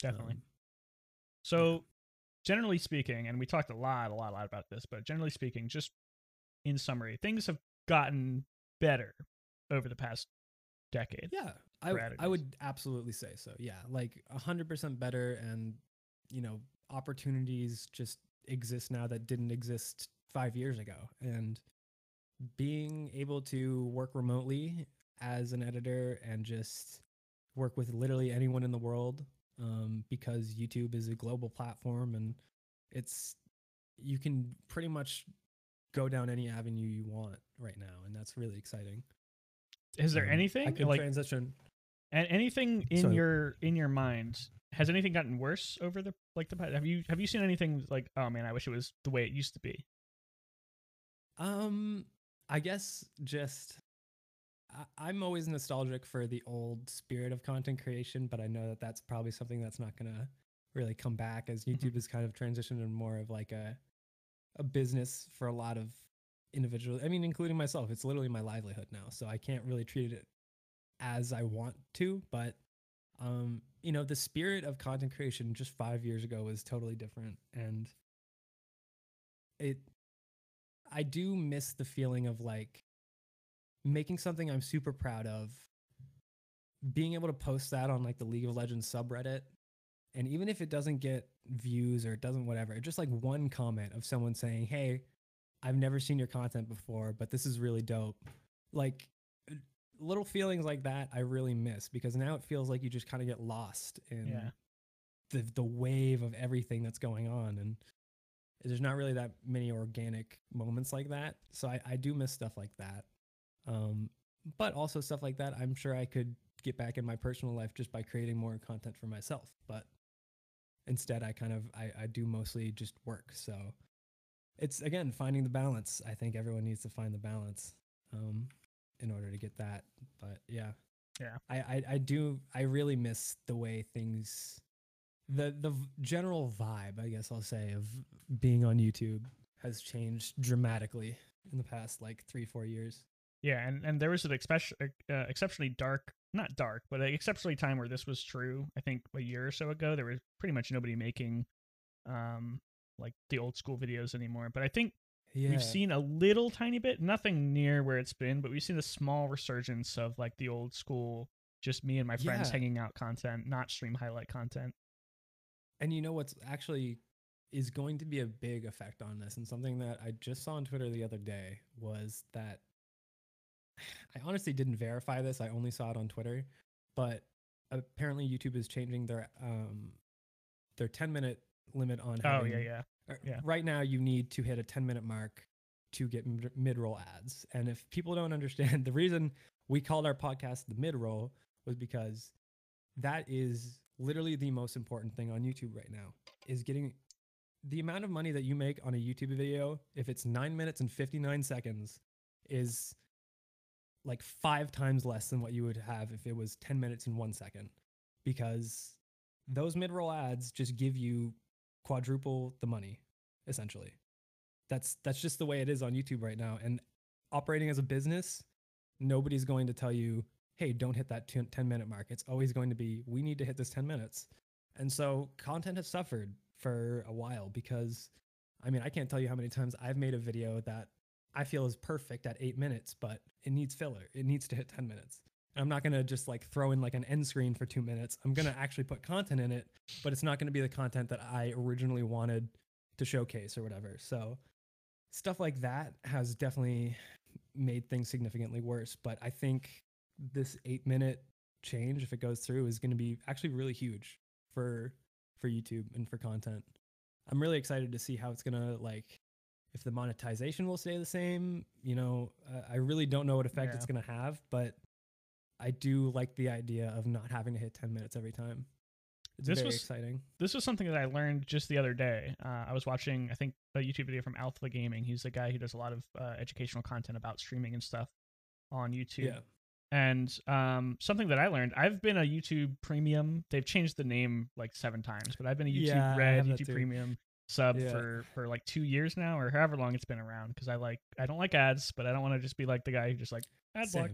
Definitely. Um, So, generally speaking, and we talked a lot, a lot, a lot about this, but generally speaking, just in summary, things have gotten better over the past decade. yeah, I I would absolutely say so. Yeah, like a hundred percent better, and you know opportunities just exist now that didn't exist five years ago, and being able to work remotely as an editor and just work with literally anyone in the world um, because YouTube is a global platform and it's you can pretty much go down any avenue you want right now, and that's really exciting. Is there Um, I anything could like transition. And anything in Sorry. your in your mind? Has anything gotten worse over the like the past? Have you have you seen anything like oh man, I wish it was the way it used to be? Um, I guess just I, I'm always nostalgic for the old spirit of content creation, but I know that that's probably something that's not gonna really come back as YouTube has kind of transitioned in more of like a a business for a lot of individuals. I mean, including myself. It's literally my livelihood now, so I can't really treat it as I want to. But um, you know, the spirit of content creation just five years ago was totally different, and it I do miss the feeling of like making something I'm super proud of, being able to post that on like the League of Legends subreddit. And even if it doesn't get views or it doesn't whatever, just like one comment of someone saying, Hey, I've never seen your content before, but this is really dope. Like little feelings like that I really miss because now it feels like you just kind of get lost in Yeah. the the wave of everything that's going on and there's not really that many organic moments like that. So i, I do miss stuff like that. Um, but also stuff like that i'm sure i could get back in my personal life just by creating more content for myself but instead i kind of i, I do mostly just work. So it's again finding the balance. I think everyone needs to find the balance. Um, in order to get that but yeah Yeah. I, I i do i really miss the way things the the general vibe i guess i'll say of being on youtube has changed dramatically in the past like three four years. Yeah, and, and there was an especially uh, exceptionally dark, not dark, but an exceptionally time where this was true. I think a year or so ago, there was pretty much nobody making um like the old school videos anymore. But I think Yeah, we've seen a little tiny bit, nothing near where it's been, but we've seen a small resurgence of like the old school, just me and my friends Yeah. hanging out content, not stream highlight content. And you know what's actually is going to be a big effect on this, and something that I just saw on Twitter the other day was that <sighs> I honestly didn't verify this. I only saw it on Twitter, but apparently YouTube is changing their um their 10 minute limit on. Oh yeah, yeah. Or- yeah. Right now, you need to hit a 10 minute mark to get mid roll ads. And if people don't understand, <laughs> the reason we called our podcast the mid roll was because that is literally the most important thing on YouTube right now is getting the amount of money that you make on a YouTube video if it's 9 minutes and 59 seconds is like 5 times less than what you would have if it was 10 minutes and 1 second because those mid-roll ads just give you quadruple the money essentially. That's that's just the way it is on YouTube right now. And operating as a business nobody's going to tell you hey don't hit that 10 10 minute mark. It's always going to be we need to hit this 10 minutes. And so content has suffered for a while because i mean i can't tell you how many times i've made a video that i feel is perfect at 8 minutes but it needs filler. It needs to hit 10 minutes i'm not going to just like throw in like an end screen for 2 minutes. I'm going to actually put content in it but it's not going to be the content that i originally wanted to showcase or whatever. So stuff like that has definitely made things significantly worse but i think this 8 minute change if it goes through is going to be actually really huge for for YouTube and for content. I'm really excited to see how it's going to like if the monetization will stay the same, you know, uh, I really don't know what effect it's going to have, but I do like the idea of not having to hit 10 minutes every time. It's This very was- exciting. this was something that I learned just the other day. Uh, I was watching, I think, a YouTube video from Alpha Gaming. He's a guy who does a lot of uh, educational content about streaming and stuff on YouTube. Yeah. And um, something that I learned, I've been a YouTube Premium. They've changed the name like seven times, but I've been a YouTube Yeah, Red, YouTube. Premium sub Yeah. for for like two years now, or however long it's been around. Because I like, I don't like ads, but I don't want to just be like the guy who just like ad block.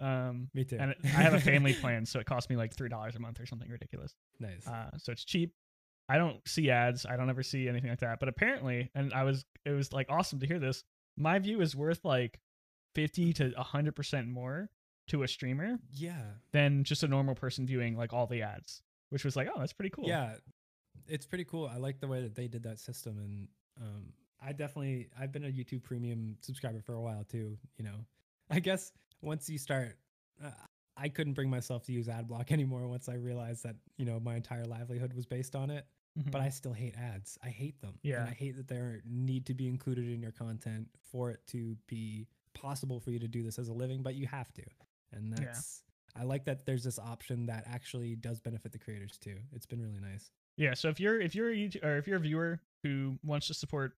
Um, Me too. and I have a family <laughs> plan, so it costs me like three dollars a month or something ridiculous. nice. Uh, so it's cheap. I don't see ads. I don't ever see anything like that. But apparently, and I was, it was like awesome to hear this. My view is worth like fifty to hundred percent more to a streamer yeah. than just a normal person viewing like all the ads, which was like, oh, that's pretty cool. Yeah, it's pretty cool. I like the way that they did that system, and um, I definitely I've been a YouTube Premium subscriber for a while too. You know, I guess once you start, uh, I couldn't bring myself to use AdBlock <laughs> anymore once I realized that you know my entire livelihood was based on it. Mhm. But I still hate ads. I hate them. Yeah. and I hate that they need to be included in your content for it to be possible for you to do this as a living. But you have to, and Yeah. that's. I like that there's this option that actually does benefit the creators too. It's been really nice. Yeah, so if you're if you're a YouTube, or if you're a viewer who wants to support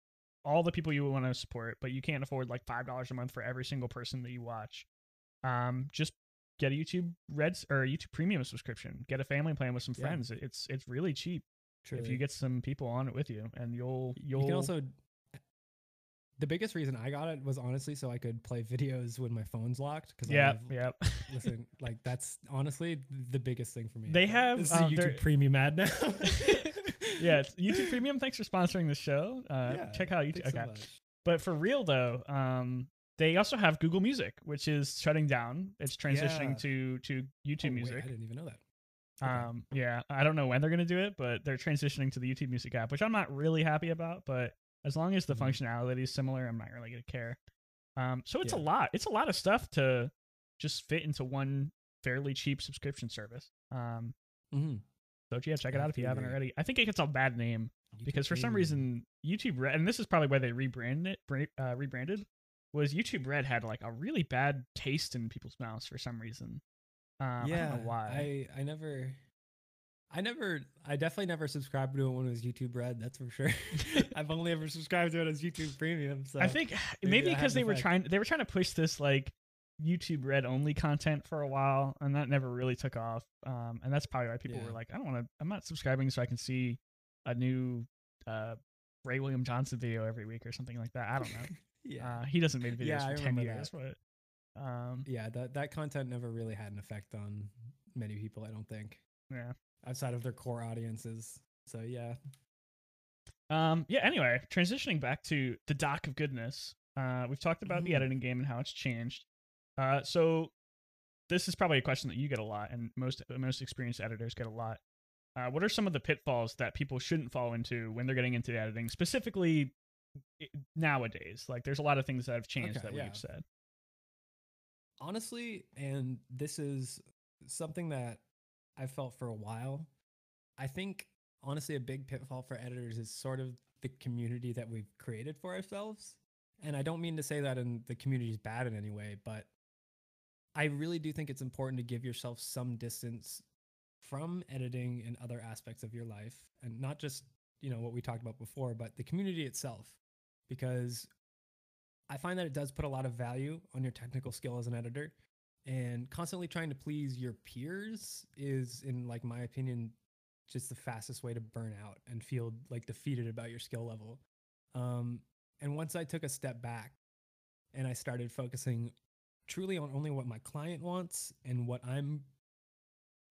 all the people you want to support, but you can't afford like five dollars a month for every single person that you watch, um, just get a YouTube Reds or a YouTube Premium subscription. Get a family plan with some Yeah. friends. It's it's really cheap Truly. if you get some people on it with you, and you'll you'll you can also the biggest reason I got it was honestly so I could play videos when my phone's locked because yeah yeah. listen <laughs> like that's honestly the biggest thing for me. They have, this um, YouTube premium ad now. <laughs> yeah, YouTube Premium. Thanks for sponsoring the show. Uh, Yeah, check out YouTube. So okay. much. But for real though, um, they also have Google Music, which is shutting down. It's transitioning Yeah. to to YouTube Oh, wait, Music. I didn't even know that. Okay. Um, yeah, I don't know when they're gonna do it, but they're transitioning to the YouTube Music app, which I'm not really happy about. But as long as the Mhm. functionality is similar, I'm not really gonna care. Um, so it's a lot. It's a lot of stuff to just fit into one fairly cheap subscription service. Um, mm-hmm. so yeah, check it out if you haven't already. I think it gets a bad name because for some reason YouTube Red, and this is probably why they rebranded it, uh, rebranded, was YouTube Red had like a really bad taste in people's mouths for some reason. Um, yeah, I don't know why. I I never. I never, I definitely never subscribed to it when it was YouTube Red. That's for sure. <laughs> <laughs> I've only ever subscribed to it as YouTube Premium. So I think <sighs> maybe maybe because they were trying they were trying to push this like YouTube Red only content for a while, and that never really took off. Um, and that's probably why people Yeah. were like, I don't want to. I'm not subscribing so I can see a new uh Ray William Johnson video every week or something like that. I don't know. <laughs> yeah. Uh, he doesn't make videos Yeah, I for ten remember years, but um, yeah, that that content never really had an effect on many people, I don't think, yeah. outside of their core audiences. So yeah. Um, yeah. Anyway, transitioning back to the doc of goodness. Uh, we've talked about the Mhm. editing game and how it's changed. Uh, so this is probably a question that you get a lot, and most most experienced editors get a lot. Uh, what are some of the pitfalls that people shouldn't fall into when they're getting into editing, specifically i- nowadays? Like, there's a lot of things that have changed Okay, that yeah. we've said. honestly, and this is something that I've felt for a while. I think honestly, a big pitfall for editors is sort of the community that we've created for ourselves. And I don't mean to say that in the community is bad in any way, but I really do think it's important to give yourself some distance from editing and other aspects of your life and not just, you know, what we talked about before, but the community itself because I find that it does put a lot of value on your technical skill as an editor. And constantly trying to please your peers is, in like my opinion, just the fastest way to burn out and feel like defeated about your skill level. Um, and once I took a step back and I started focusing truly on only what my client wants and what I'm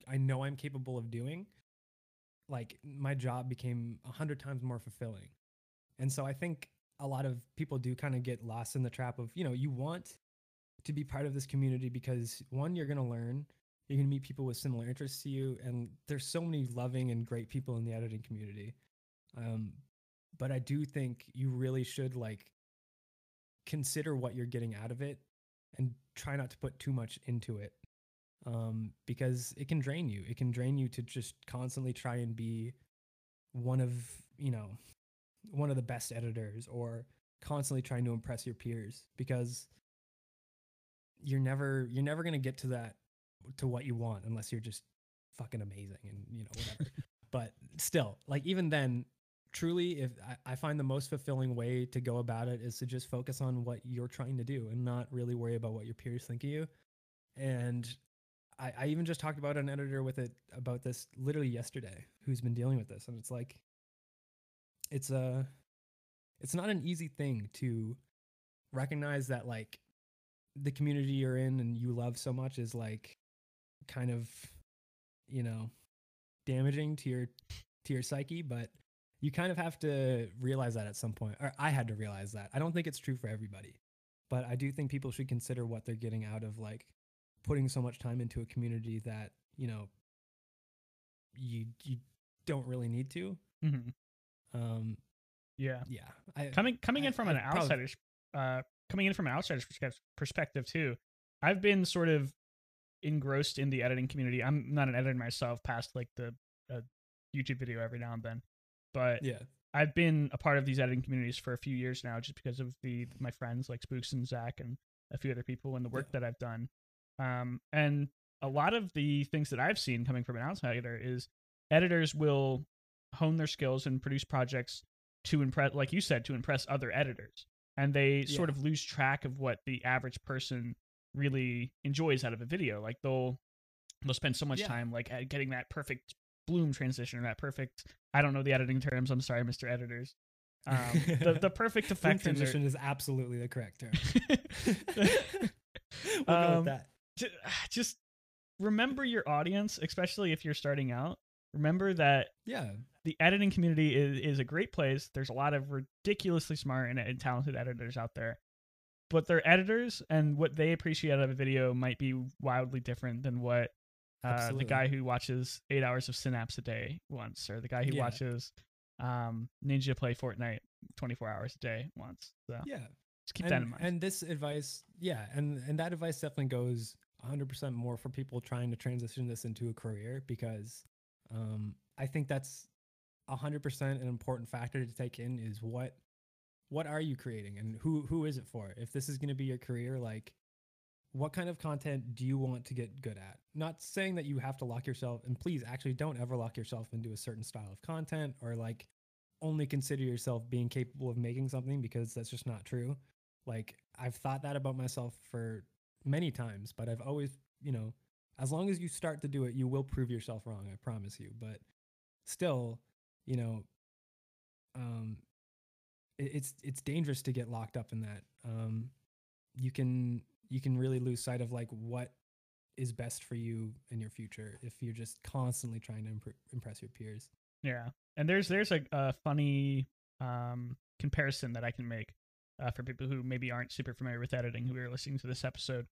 I know I'm capable of doing, like my job became a hundred times more fulfilling. And so I think a lot of people do kind of get lost in the trap of, you know, you want to be part of this community because one, you're going to learn, you're going to meet people with similar interests to you. And there's so many loving and great people in the editing community. Um, but I do think you really should like consider what you're getting out of it and try not to put too much into it um, because it can drain you. It can drain you to just constantly try and be one of, you know, one of the best editors or constantly trying to impress your peers because you're never you're never going to get to that to what you want unless you're just fucking amazing and you know whatever. <laughs> But still like even then truly if I, I find the most fulfilling way to go about it is to just focus on what you're trying to do and not really worry about what your peers think of you. And I, I even just talked about an editor with it about this literally yesterday who's been dealing with this and it's like it's a it's not an easy thing to recognize that like the community you're in and you love so much is like kind of you know damaging to your to your psyche but you kind of have to realize that at some point or i had to realize that i don't think it's true for everybody but i do think people should consider what they're getting out of like putting so much time into a community that you know you you don't really need to Mhm. Um Yeah. yeah I, coming coming in from I an probably- outsider's uh coming in from an outsider's perspective too i've been sort of engrossed in the editing community i'm not an editor myself past like the uh, youtube video every now and then but yeah i've been a part of these editing communities for a few years now just because of the my friends like spooks and zach and a few other people and the work Yeah. that i've done um and a lot of the things that i've seen coming from an outsider is editors will hone their skills and produce projects to impress like you said to impress other editors. And they sort of lose track of what the average person really enjoys out of a video. Like they'll they'll spend so much Yeah. time like at getting that perfect bloom transition or that perfect i don't know the editing terms i'm sorry mr editors. Um, the, the perfect <laughs> effect in their- transition is absolutely the correct term. <laughs> <laughs> We'll go Um, with that. ju- <sighs> just remember your audience especially if you're starting out. Remember that yeah the editing community is, is a great place. There's a lot of ridiculously smart and, and talented editors out there, but they're editors, and what they appreciate out of a video might be wildly different than what uh, the guy who watches eight hours of Synapse a day wants, or the guy who Yeah. watches um, Ninja play Fortnite 24 hours a day wants. So yeah just keep and, that in mind. and this advice yeah and and that advice definitely goes 100% more for people trying to transition this into a career because um i think that's 100% an important factor to take in is what what are you creating and who who is it for? If this is going to be your career like what kind of content do you want to get good at? Not saying that you have to lock yourself and please actually don't ever lock yourself into a certain style of content or like only consider yourself being capable of making something because that's just not true. Like I've thought that about myself for many times, but I've always, you know, as long as you start to do it, you will prove yourself wrong, I promise you. But still, you know, um it- it's it's dangerous to get locked up in that. Um, you can you can really lose sight of like what is best for you in your future if you're just constantly trying to impre- impress your peers. Yeah, and there's there's a, a funny um, comparison that I can make uh, for people who maybe aren't super familiar with editing who are listening to this episode.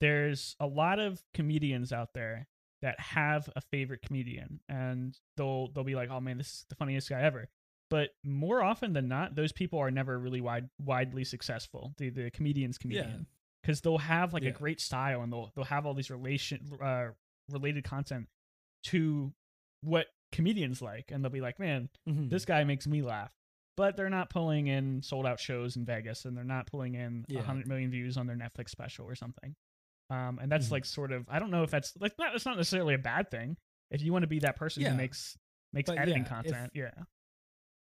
There's a lot of comedians out there that have a favorite comedian, and they'll they'll be like, "Oh man, this is the funniest guy ever." But more often than not, those people are never really wide widely successful. The the comedian's comedian because they'll have like Yeah. a great style and they'll they'll have all these relation uh, related content to what comedians like, and they'll be like, "Man, Mhm. this guy makes me laugh. But they're not pulling in sold out shows in Vegas and they're not pulling in a Yeah. 100 million views on their Netflix special or something. Um, and that's Mhm. like sort of, I don't know if that's like, not, it's not necessarily a bad thing. If you want to be that person Yeah. who makes, makes But editing yeah, if- content. yeah.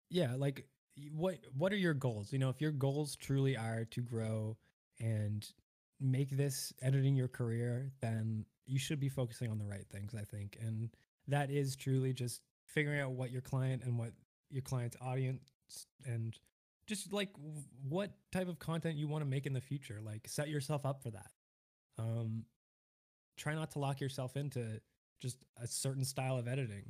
yeah like what what are your goals you know if your goals truly are to grow and make this editing your career then you should be focusing on the right things i think and that is truly just figuring out what your client and what your client's audience and just like what type of content you want to make in the future like set yourself up for that um try not to lock yourself into just a certain style of editing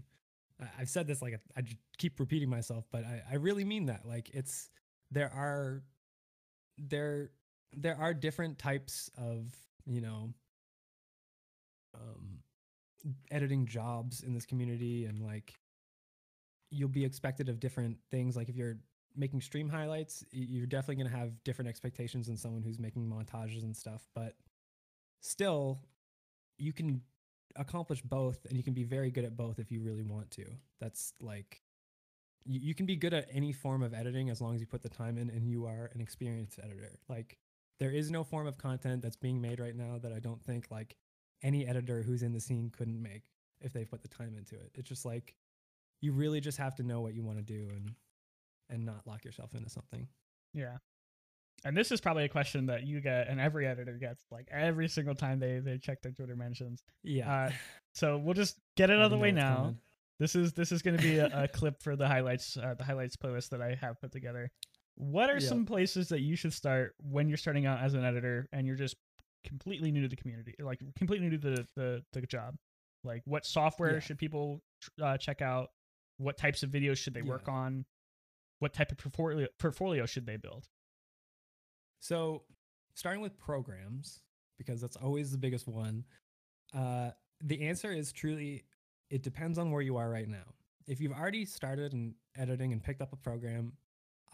I- I've said this like a, I keep repeating myself, but I, I really mean that. Like it's there are there there are different types of you know um, editing jobs in this community, and like you'll be expected of different things. Like if you're making stream highlights, you're definitely going to have different expectations than someone who's making montages and stuff. But still, you can accomplish both and you can be very good at both if you really want to. That's like you, you can be good at any form of editing as long as you put the time in and you are an experienced editor. Like there is no form of content that's being made right now that i don't think like any editor who's in the scene couldn't make if they put the time into it. It's just like you really just have to know what you want to do and and not lock yourself into something. Yeah. And this is probably a question that you get and every editor gets like every single time they, they check their Twitter mentions. yeah Uh, So we'll just get it out of the way Already know what's now. coming. This is this is going to be a, a <laughs> clip for the highlights uh, the highlights playlist that I have put together. What are Yeah. some places that you should start when you're starting out as an editor and you're just completely new to the community, like completely new to the the, the job? Like what software Yeah. should people uh, check out? What types of videos should they work on? What type of portfolio portfolio should they build? So, starting with programs, because that's always the biggest one, uh, the answer is truly it depends on where you are right now. If you've already started and editing and picked up a program,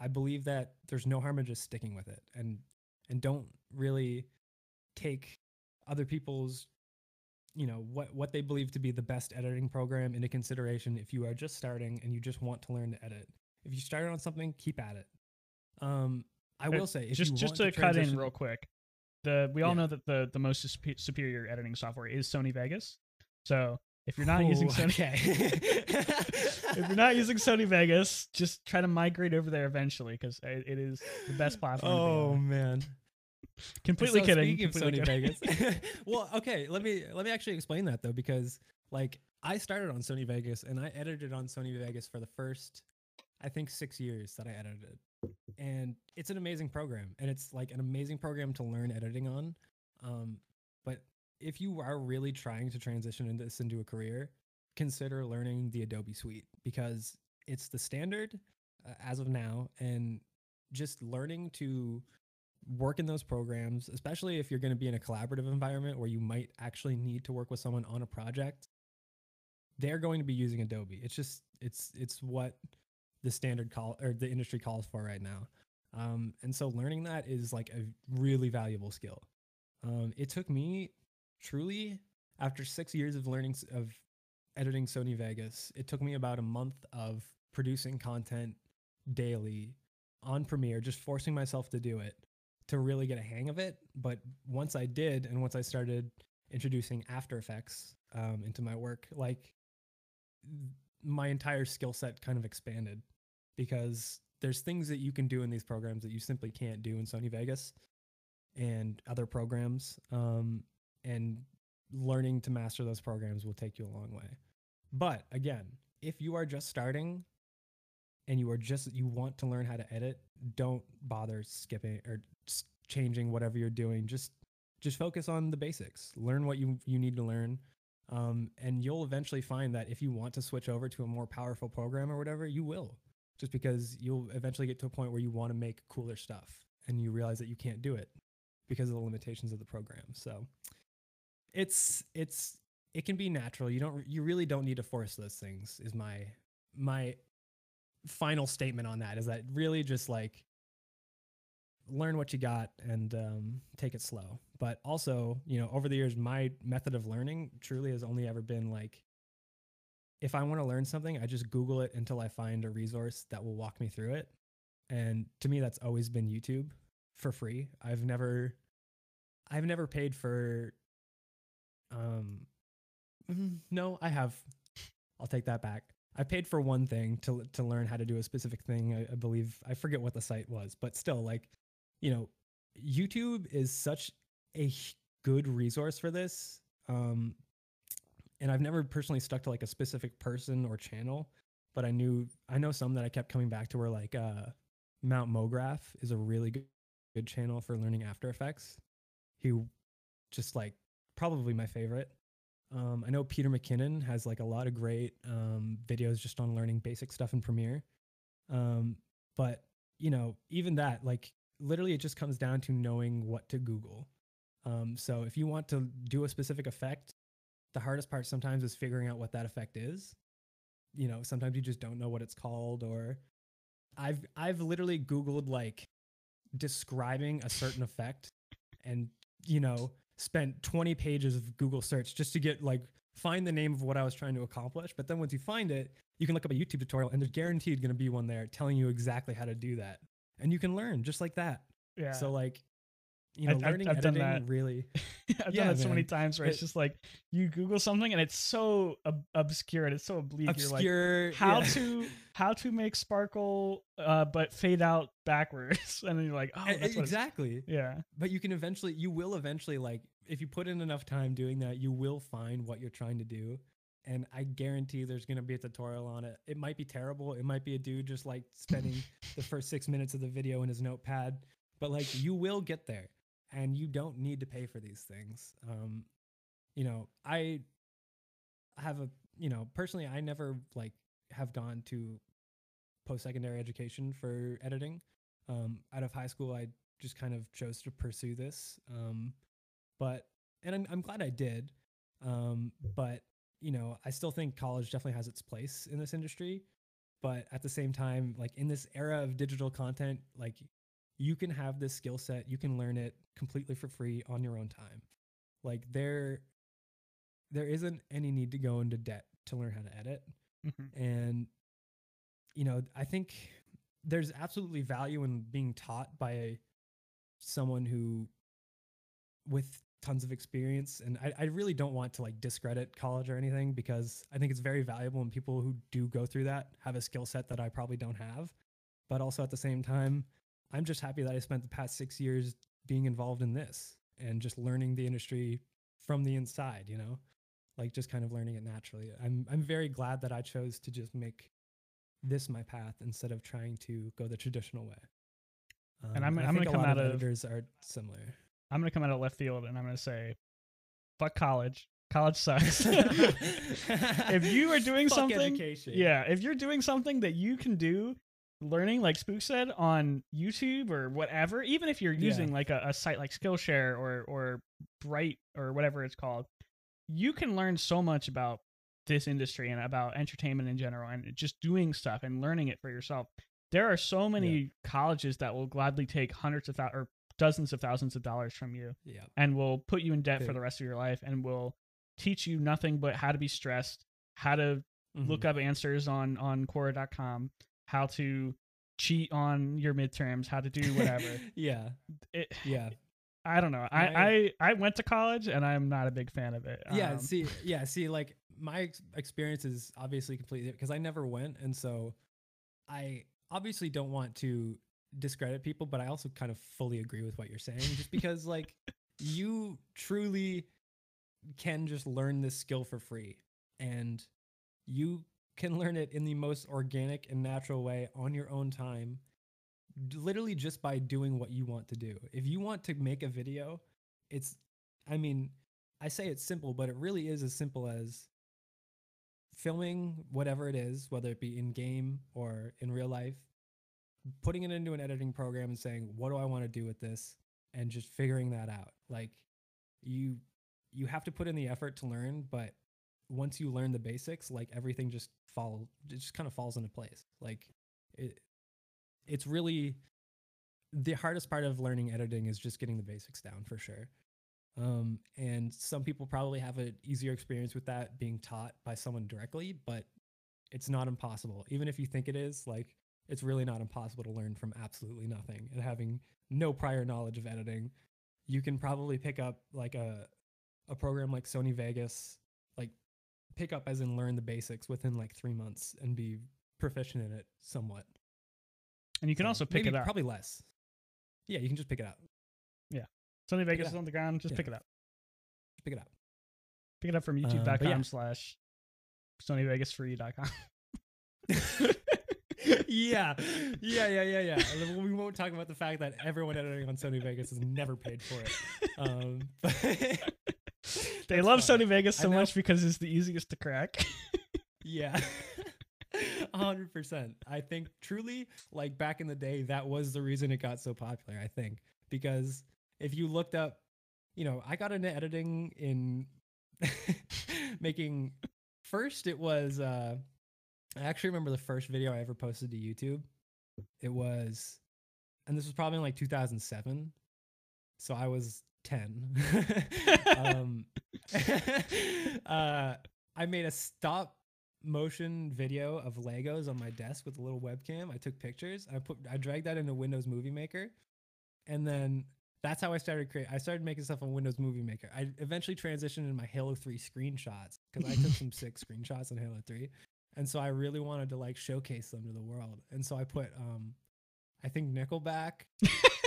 I believe that there's no harm in just sticking with it and and don't really take other people's you know what what they believe to be the best editing program into consideration if you are just starting and you just want to learn to edit. If you started on something, keep at it. Um, I will say, if just just want to, cut in real quick, the we all Yeah. know that the the most superior editing software is Sony Vegas. So if you're not using Sony, okay. <laughs> if you're not using Sony Vegas, just try to migrate over there eventually because it, it is the best platform. oh man, completely So kidding. Speaking of completely Sony kidding. Vegas, <laughs> well, okay, let me let me actually explain that though, because like I started on Sony Vegas and I edited on Sony Vegas for the first, I think, six years that I edited, and it's an amazing program, and it's like an amazing program to learn editing on. Um, but if you are really trying to transition into this into a career, consider learning the Adobe Suite because it's the standard uh, as of now, and just learning to work in those programs, especially if you're going to be in a collaborative environment where you might actually need to work with someone on a project, they're going to be using Adobe. It's just it's it's what the standard call or the industry calls for right now. Um, and so learning that is like a really valuable skill. Um, it took me truly after six years of learning of editing Sony Vegas, it took me about a month of producing content daily on Premiere, just forcing myself to do it to really get a hang of it. But once I did, and once I started introducing After Effects um, into my work, like my entire skill set kind of expanded because there's things that you can do in these programs that you simply can't do in Sony Vegas and other programs. Um, and learning to master those programs will take you a long way. But again, if you are just starting, and you are just you want to learn how to edit, don't bother skipping or changing whatever you're doing. Just just focus on the basics. Learn what you you need to learn. Um, and you'll eventually find that if you want to switch over to a more powerful program or whatever, you will. Just because you'll eventually get to a point where you want to make cooler stuff and you realize that you can't do it because of the limitations of the program. So it's it's it can be natural. You don't you really don't need to force those things is my my final statement on that is that really just like learn what you got and um, take it slow. But also, you know, over the years, my method of learning truly has only ever been like, if I want to learn something, I just Google it until I find a resource that will walk me through it. And to me, that's always been YouTube for free. I've never, I've never paid for, um, mm, no, I have. I'll take that back. I paid for one thing to to learn how to do a specific thing. I, I believe I forget what the site was, but still, like, you know, YouTube is such a good resource for this. Um, and I've never personally stuck to like a specific person or channel, but I knew I know some that I kept coming back to where like uh, Mount Mograph is a really good good channel for learning After Effects. He just like probably my favorite. Um, I know Peter McKinnon has like a lot of great um, videos just on learning basic stuff in Premiere. Um, but you know, even that, like literally, it just comes down to knowing what to Google. Um, so if you want to do a specific effect, the hardest part sometimes is figuring out what that effect is. You know, sometimes you just don't know what it's called, or I've I've literally Googled like describing a certain effect, and you know spent 20 pages of Google search just to get like find the name of what I was trying to accomplish. But then once you find it, you can look up a YouTube tutorial and there's guaranteed going to be one there telling you exactly how to do that. And you can learn just like that. Yeah. So like you know, I've- I've- I've done that. really <laughs> I've Yeah, done that so many times where it's just like you Google something and it's so ob- obscure and it's so oblique. You're like, obscure how yeah. to how to make sparkle uh but fade out backwards <laughs> and then you're like oh exactly. yeah But you can eventually you will eventually like if you put in enough time doing that, you will find what you're trying to do. And I guarantee there's going to be a tutorial on it. It might be terrible. It might be a dude just like spending <laughs> the first six minutes of the video in his notepad, but like you will get there and you don't need to pay for these things. Um, you know, I have a, you know, personally, I never like have gone to post secondary education for editing. Um, out of high school, I just kind of chose to pursue this. Um, but, and I'm, I'm glad I did. Um, but you know, I still think college definitely has its place in this industry. But at the same time, like in this era of digital content, like you can have this skill set, you can learn it completely for free on your own time. Like there, there isn't any need to go into debt to learn how to edit. Mhm. And, you know, I think there's absolutely value in being taught by a, someone who, with tons of experience. And I, I really don't want to like discredit college or anything because I think it's very valuable and people who do go through that have a skill set that I probably don't have. But also at the same time, I'm just happy that I spent the past six years being involved in this and just learning the industry from the inside, you know, like just kind of learning it naturally. I'm I'm very glad that I chose to just make this my path instead of trying to go the traditional way. And Um, I'm- I I'm gonna come lot out of- editors are similar. i'm gonna come out of left field and i'm gonna say fuck college college sucks <laughs> <laughs> if you are doing Fuck something education. yeah if you're doing something that you can do learning like spook said on youtube or whatever even if you're Yeah. using like a, a site like skillshare or or bright or whatever it's called you can learn so much about this industry and about entertainment in general and just doing stuff and learning it for yourself there are so many colleges that will gladly take hundreds of thou- or dozens of thousands of dollars from you Yeah. and will put you in debt for the rest of your life and will teach you nothing but how to be stressed how to look Mhm. up answers on on Quora.com, how to cheat on your midterms, how to do whatever. <laughs> yeah. it, Yeah. I don't know. I, My- I I went to college and I'm not a big fan of it. yeah Um, see <laughs> yeah see like my ex- experience is obviously completely because i never went and so i obviously don't want to discredit people but i also kind of fully agree with what you're saying just <laughs> because like you truly can just learn this skill for free and you can learn it in the most organic and natural way on your own time, literally just by doing what you want to do. If you want to make a video, it's, I mean, I say it's simple, but it really is as simple as filming whatever it is, whether it be in game or in real life, putting it into an editing program and saying, what do I want to do with this? And just figuring that out. Like you you have to put in the effort to learn, but once you learn the basics, like everything just fall it just kind of falls into place. Like it it's really the hardest part of learning editing is just getting the basics down for sure. Um, and some people probably have an easier experience with that being taught by someone directly, but it's not impossible. Even if you think it is, like it's really not impossible to learn from absolutely nothing and having no prior knowledge of editing. You can probably pick up like a a program like Sony Vegas, pick up as in learn the basics within like three months and be proficient in it somewhat. And you can So also pick it up. Probably less. Yeah, you can just pick it up. Yeah. Sony Vegas is on the ground. Just Yeah. pick it up. Just pick it up. Pick it up from Um, but youtube.com yeah. slash SonyVegasFree.com. <laughs> yeah, yeah, yeah, yeah, yeah. We won't talk about the fact that everyone editing on Sony Vegas has never paid for it. <laughs> Um, <laughs> but <laughs> They that's love. Sony Vegas so much because it's the easiest to crack. <laughs> Yeah. A hundred percent. I think truly, like back in the day, that was the reason it got so popular. I think because if you looked up, you know, I got into editing in <laughs> making. First, it was. uh I actually remember the first video I ever posted to YouTube. It was, and this was probably in like 2007. So I was 10. <laughs> um, <laughs> <laughs> uh, I made a stop motion video of Legos on my desk with a little webcam. I took pictures. I put I dragged that into Windows Movie Maker, and then that's how I started create. I started making stuff on Windows Movie Maker. I eventually transitioned into my Halo Three screenshots because I took some sick screenshots on Halo Three, and so I really wanted to like showcase them to the world. And so I put um, I think Nickelback,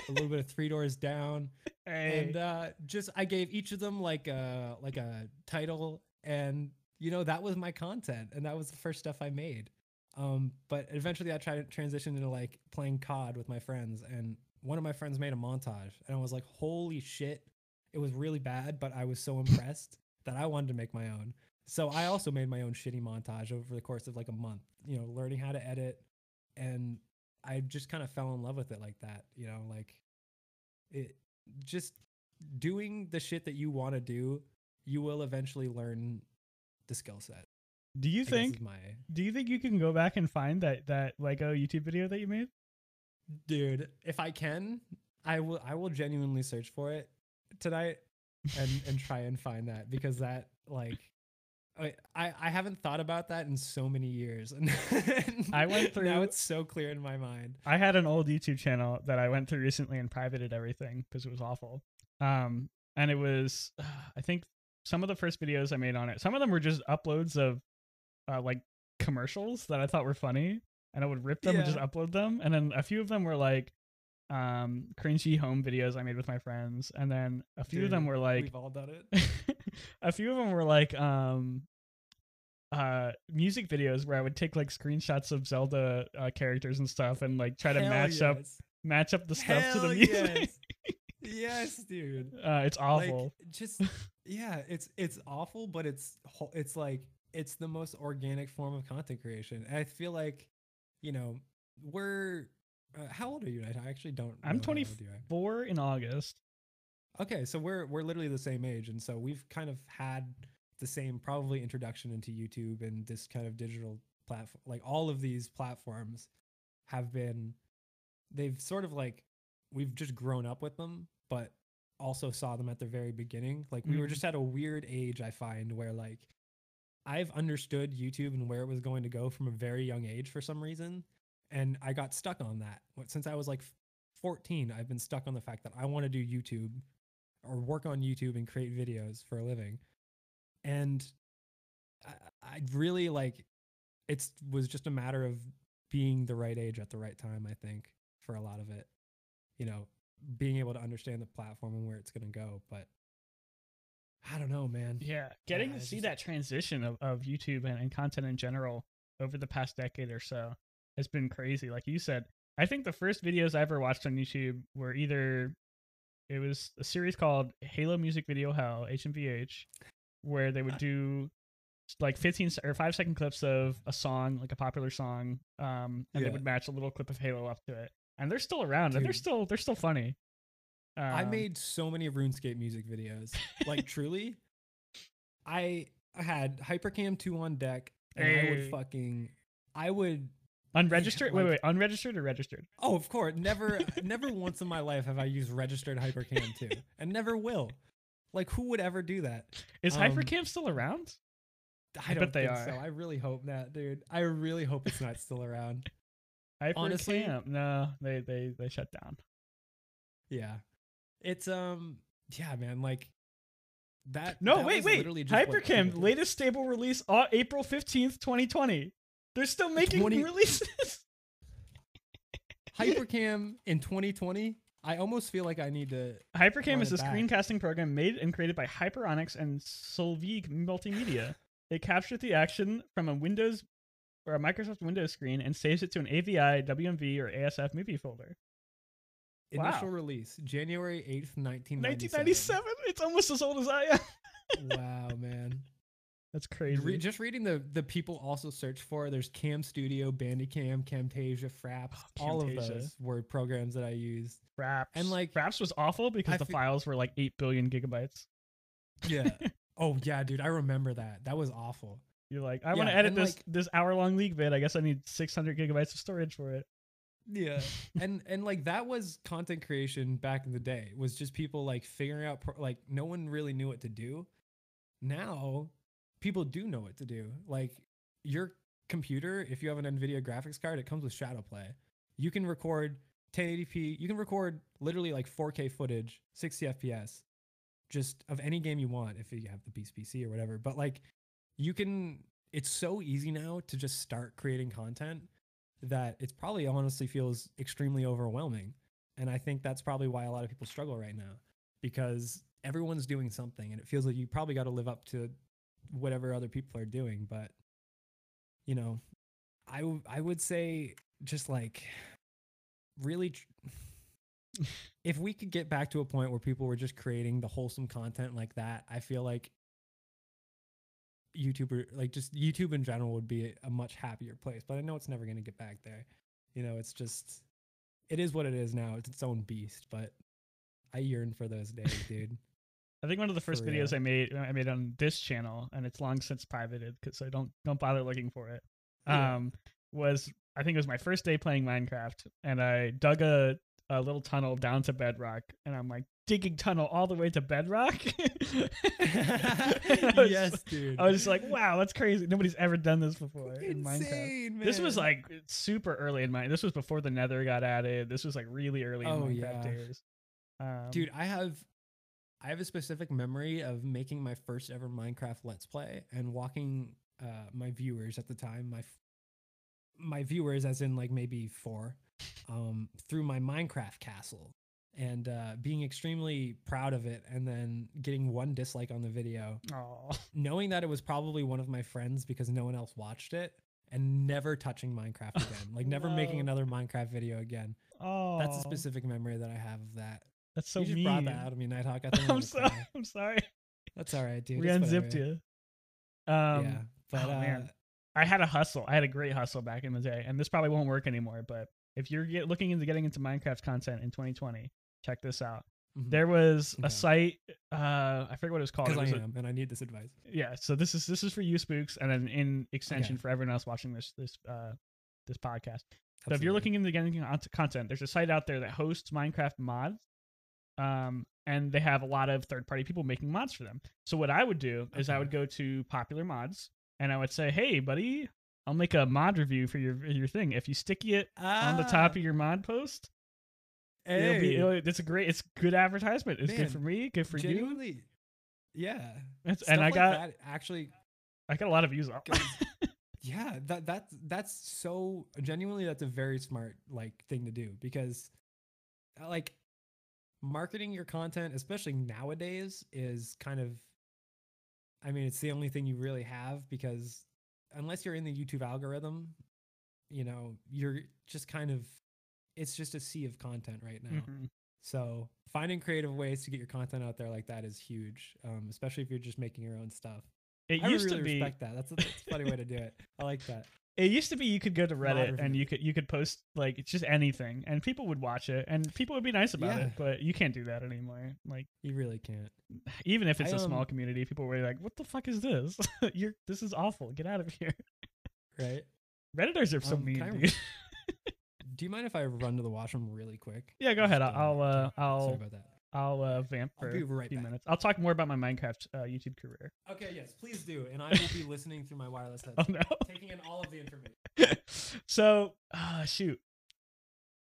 a little bit of Three Doors Down, <laughs> hey. and uh, just I gave each of them like a like a title, and you know that was my content, and that was the first stuff I made. Um, but eventually, I tried to transition into like playing COD with my friends, and one of my friends made a montage, and I was like, "Holy shit!" It was really bad, but I was so <laughs> impressed that I wanted to make my own. So I also made my own shitty montage over the course of like a month, you know, learning how to edit, and I just kind of fell in love with it like that, you know, like it just doing the shit that you want to do, you will eventually learn the skill set. do you I think my do you think you can go back and find that that Lego YouTube video that you made? dude? If I can, I will. I will genuinely search for it tonight and and try and find that because that like. I, I haven't thought about that in so many years, <laughs> and I went <laughs> through now it's so clear in my mind. I had an old YouTube channel that I went through recently and privated everything because it was awful. Um, and it was, <sighs> I think, some of the first videos I made on it. Some of them were just uploads of, uh, like commercials that I thought were funny, and I would rip them and just upload them. And then a few of them were like, um, cringy home videos I made with my friends, and then a few of them were like, We've all done it. <laughs> a few of them were like um uh music videos where I would take like screenshots of Zelda uh, characters and stuff and like try to Hell match up match up the stuff to the music. Yes. yes, dude. <laughs> uh it's awful. Like, just <laughs> yeah, it's it's awful, but it's it's like it's the most organic form of content creation. And I feel like, you know, we're uh, how old are you? I actually don't. I'm know how old you are. 24 in August. Okay, so we're we're literally the same age, and so we've kind of had the same probably introduction into YouTube and this kind of digital platform. Like all of these platforms have been, they've sort of like we've just grown up with them, but also saw them at their very beginning. Like we were Mhm. just at a weird age, I find, where like I've understood YouTube and where it was going to go from a very young age for some reason, and I got stuck on that since I was like 14. I've been stuck on the fact that I want to do YouTube or work on YouTube and create videos for a living. And I, I really like it was just a matter of being the right age at the right time, I think, for a lot of it. You know, being able to understand the platform and where it's going to go, but I don't know, man. Yeah, getting Yeah, to see just- that transition of, of YouTube and, and content in general over the past decade or so has been crazy. Like you said, I think the first videos I ever watched on YouTube were either it was a series called Halo Music Video Hell HMVH, where they would do like 15 or five second clips of a song, like a popular song, um, and they would match a little clip of Halo up to it. And they're still around, and they're still they're still funny. I Um, made so many RuneScape music videos. Like <laughs> truly, I had Hypercam 2 on deck and I would fucking I would unregistered. wait, like- wait, unregistered or registered? Oh, of course. Never never once in my life have I used registered Hypercam 2 and never will. Like who would ever do that? Is Um, Hypercam still around? I, I don't think are. so. I really hope not, dude. I really hope it's not still around. Hypercam? honestly- no, they they they shut down. Yeah. It's um yeah, man, like that No, that wait, wait. literally just what people Hypercam latest stable release uh, April 15th, 2020. They're still making 20 releases. <laughs> Hypercam in 2020. I almost feel like I need to Hypercam is a it back. screencasting program made and created by Hyperionics and Solveig Multimedia. it captures the action from a Windows or a Microsoft Windows screen and saves it to an AVI, WMV, or ASF movie folder. Wow. initial release January 8th, 1997. 1997. It's almost as old as I am. <laughs> wow, man. That's crazy. Re- just reading the the people also search for there's Cam Studio, Bandicam, Camtasia, Fraps. Oh, all of those were programs that I used. Fraps. and, like, Fraps was awful because I the fe- files were like eight billion gigabytes. Yeah. <laughs> oh yeah, dude, I remember that. That was awful. You're like, I want to edit this like- this hour long league vid. I guess I need 600 gigabytes of storage for it. Yeah. <laughs> and and like that was content creation back in the day. It was just people like figuring out pro- like no one really knew what to do. Now people do know what to do. Like your computer, if you have an Nvidia graphics card, it comes with Shadow Play. You can record 1080p. You can record literally like 4K footage, 60 FPS, just of any game you want if you have the Beast PC or whatever. But like you can it's so easy now to just start creating content that it's probably honestly feels extremely overwhelming. And I think that's probably why a lot of people struggle right now because everyone's doing something and it feels like you probably got to live up to whatever other people are doing. But, you know, I, w- I would say just like really, tr- <laughs> if we could get back to a point where people were just creating the wholesome content like that, I feel like YouTuber, like just YouTube in general, would be a much happier place. But I know it's never going to get back there. You know, it's just, it is what it is now. It's its own beast. But I yearn for those days, dude. I think one of the first videos. I made I made on this channel, and it's long since privated, 'cause- so don't don't bother looking for it. Yeah. Um, was I think it was my first day playing Minecraft, and I dug a a little tunnel down to bedrock, and I'm like digging tunnel all the way to bedrock. <laughs> I was yes, dude. I was just like, wow, that's crazy. Nobody's ever done this before in Minecraft. Insane, This was like super early in mine. This was before the Nether got added. This was like really early in Oh, Minecraft yeah. days. Um, dude i have i have a specific memory of making my first ever minecraft let's play and walking uh my viewers at the time my f- my viewers as in like maybe four um through my minecraft castle and uh being extremely proud of it and then getting one dislike on the video. Aw. <laughs> knowing that it was probably one of my friends because no one else watched it and never touching minecraft <laughs> again like never making another minecraft video again. Oh, that's a specific memory that i have of that That's so you just mean. brought that out of me, Nighthawk. I <laughs> think I'm, sorry. I'm sorry. That's all right, dude. we It's unzipped whatever. you. Um, yeah, but oh, uh, man. I had a hustle. I had a great hustle back in the day, and this probably won't work anymore. But if you're get, looking into getting into Minecraft content in 2020, check this out. mhm. There was a Okay. site. Uh, I forget what it was called. because I was a- and I need this advice. yeah. So this is this is for you, spooks, and then in extension for everyone else watching this this uh this podcast. So if you're looking into getting onto content, there's a site out there that hosts Minecraft mods. Um, and they have a lot of third party people making mods for them. So what I would do is I would go to popular mods and I would say, Hey buddy, I'll make a mod review for your your thing. If you sticky it on the top of your mod post, it'll be Ah, it'll, it's a great it's good advertisement. It's Man, good for me, good for you. yeah. It's, and I like got actually. I got a lot of views off. <laughs> yeah, that that's that's so genuinely that's a very smart like thing to do because, like, marketing your content, especially nowadays, is kind of. I mean, it's the only thing you really have because unless you're in the YouTube algorithm, you know, you're just kind of it's just a sea of content right now. Mhm. So finding creative ways to get your content out there like that is huge, um, especially if you're just making your own stuff. It I used really to be. respect that. That's a, that's a funny way to do it. I like that. It used to be you could go to Reddit Modern and you could you could post like just anything and people would watch it and people would be nice about Yeah. it, but you can't do that anymore. Like You really can't. even if it's I, a small um, community, people were like, "What the fuck is this? <laughs> You're this is awful. Get out of here." Right? Redditors are so Um, mean, I- <laughs> Do you mind if I run to the washroom really quick? yeah, go ahead. I'll uh, talk- I'll Sorry about that. I'll uh, vamp I'll for be a few back. minutes. I'll talk more about my Minecraft uh, YouTube career. Okay, yes, please do, and I will be <laughs> listening through my wireless Oh headset, no. taking in all of the information. <laughs> so, uh, shoot.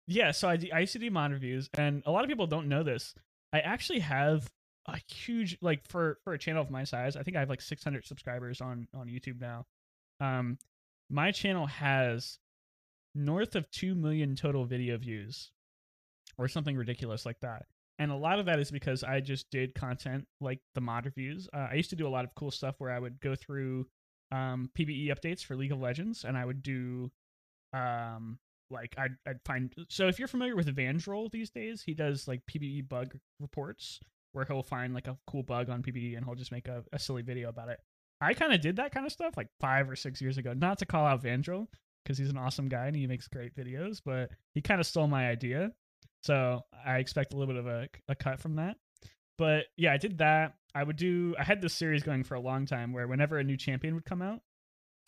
Yeah, so I used to do mod reviews, and a lot of people don't know this. I actually have a huge like for for a channel of my size. I think I have like 600 subscribers on on YouTube now. Um, my channel has north of two million total video views, or something ridiculous like that. And a lot of that is because I just did content like the mod reviews. Uh, I used to do a lot of cool stuff where I would go through um, PBE updates for League of Legends, and I would do um, like I'd, I'd find. So if you're familiar with Vandiril these days, he does like PBE bug reports where he'll find like a cool bug on PBE and he'll just make a, a silly video about it. I kind of did that kind of stuff like five or six years ago. Not to call out Vandiril because he's an awesome guy and he makes great videos, but he kind of stole my idea. So I expect a little bit of a, a cut from that. But yeah, I did that. I would do, I had this series going for a long time where whenever a new champion would come out,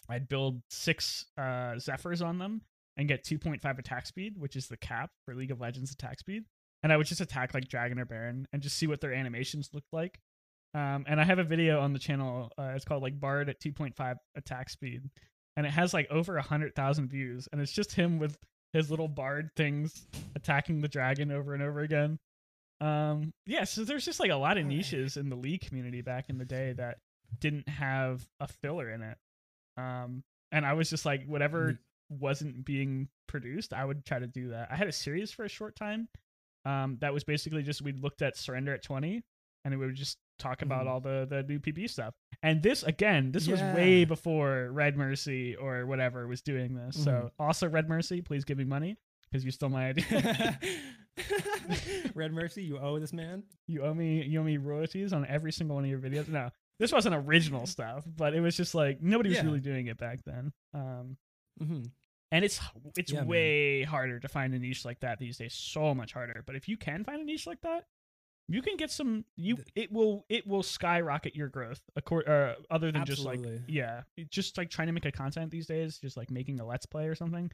I'd build six uh, Zephyrs on them and get 2.5 attack speed, which is the cap for League of Legends attack speed. And I would just attack like Dragon or Baron and just see what their animations looked like. Um, and I have a video on the channel. Uh, it's called like Bard at 2.5 attack speed, and it has like over a hundred thousand views. And it's just him with his little Bard things attacking the dragon over and over again. Um, yeah, so there's just like a lot of niches in the League community back in the day that didn't have a filler in it. Um, and I was just like, whatever wasn't being produced, I would try to do that. I had a series for a short time. Um, that was basically just we looked at Surrender at 20 and we would just talk about Mhm. all the the new PB stuff. And this again, this was way before Red Mercy or whatever was doing this. So Mm-hmm. also Red Mercy, please give me money because you stole my idea. <laughs> Red Mercy, you owe this man. you owe me you owe me royalties on every single one of your videos. No, this wasn't original stuff, but it was just like nobody was Yeah. really doing it back then. Um, hmm and it's it's Yeah, man. way harder to find a niche like that these days. So much harder. But if you can find a niche like that, you can get some. You it will it will skyrocket your growth. Accord, uh, other than just like yeah, just like trying to make a content these days, just like making a let's play or something.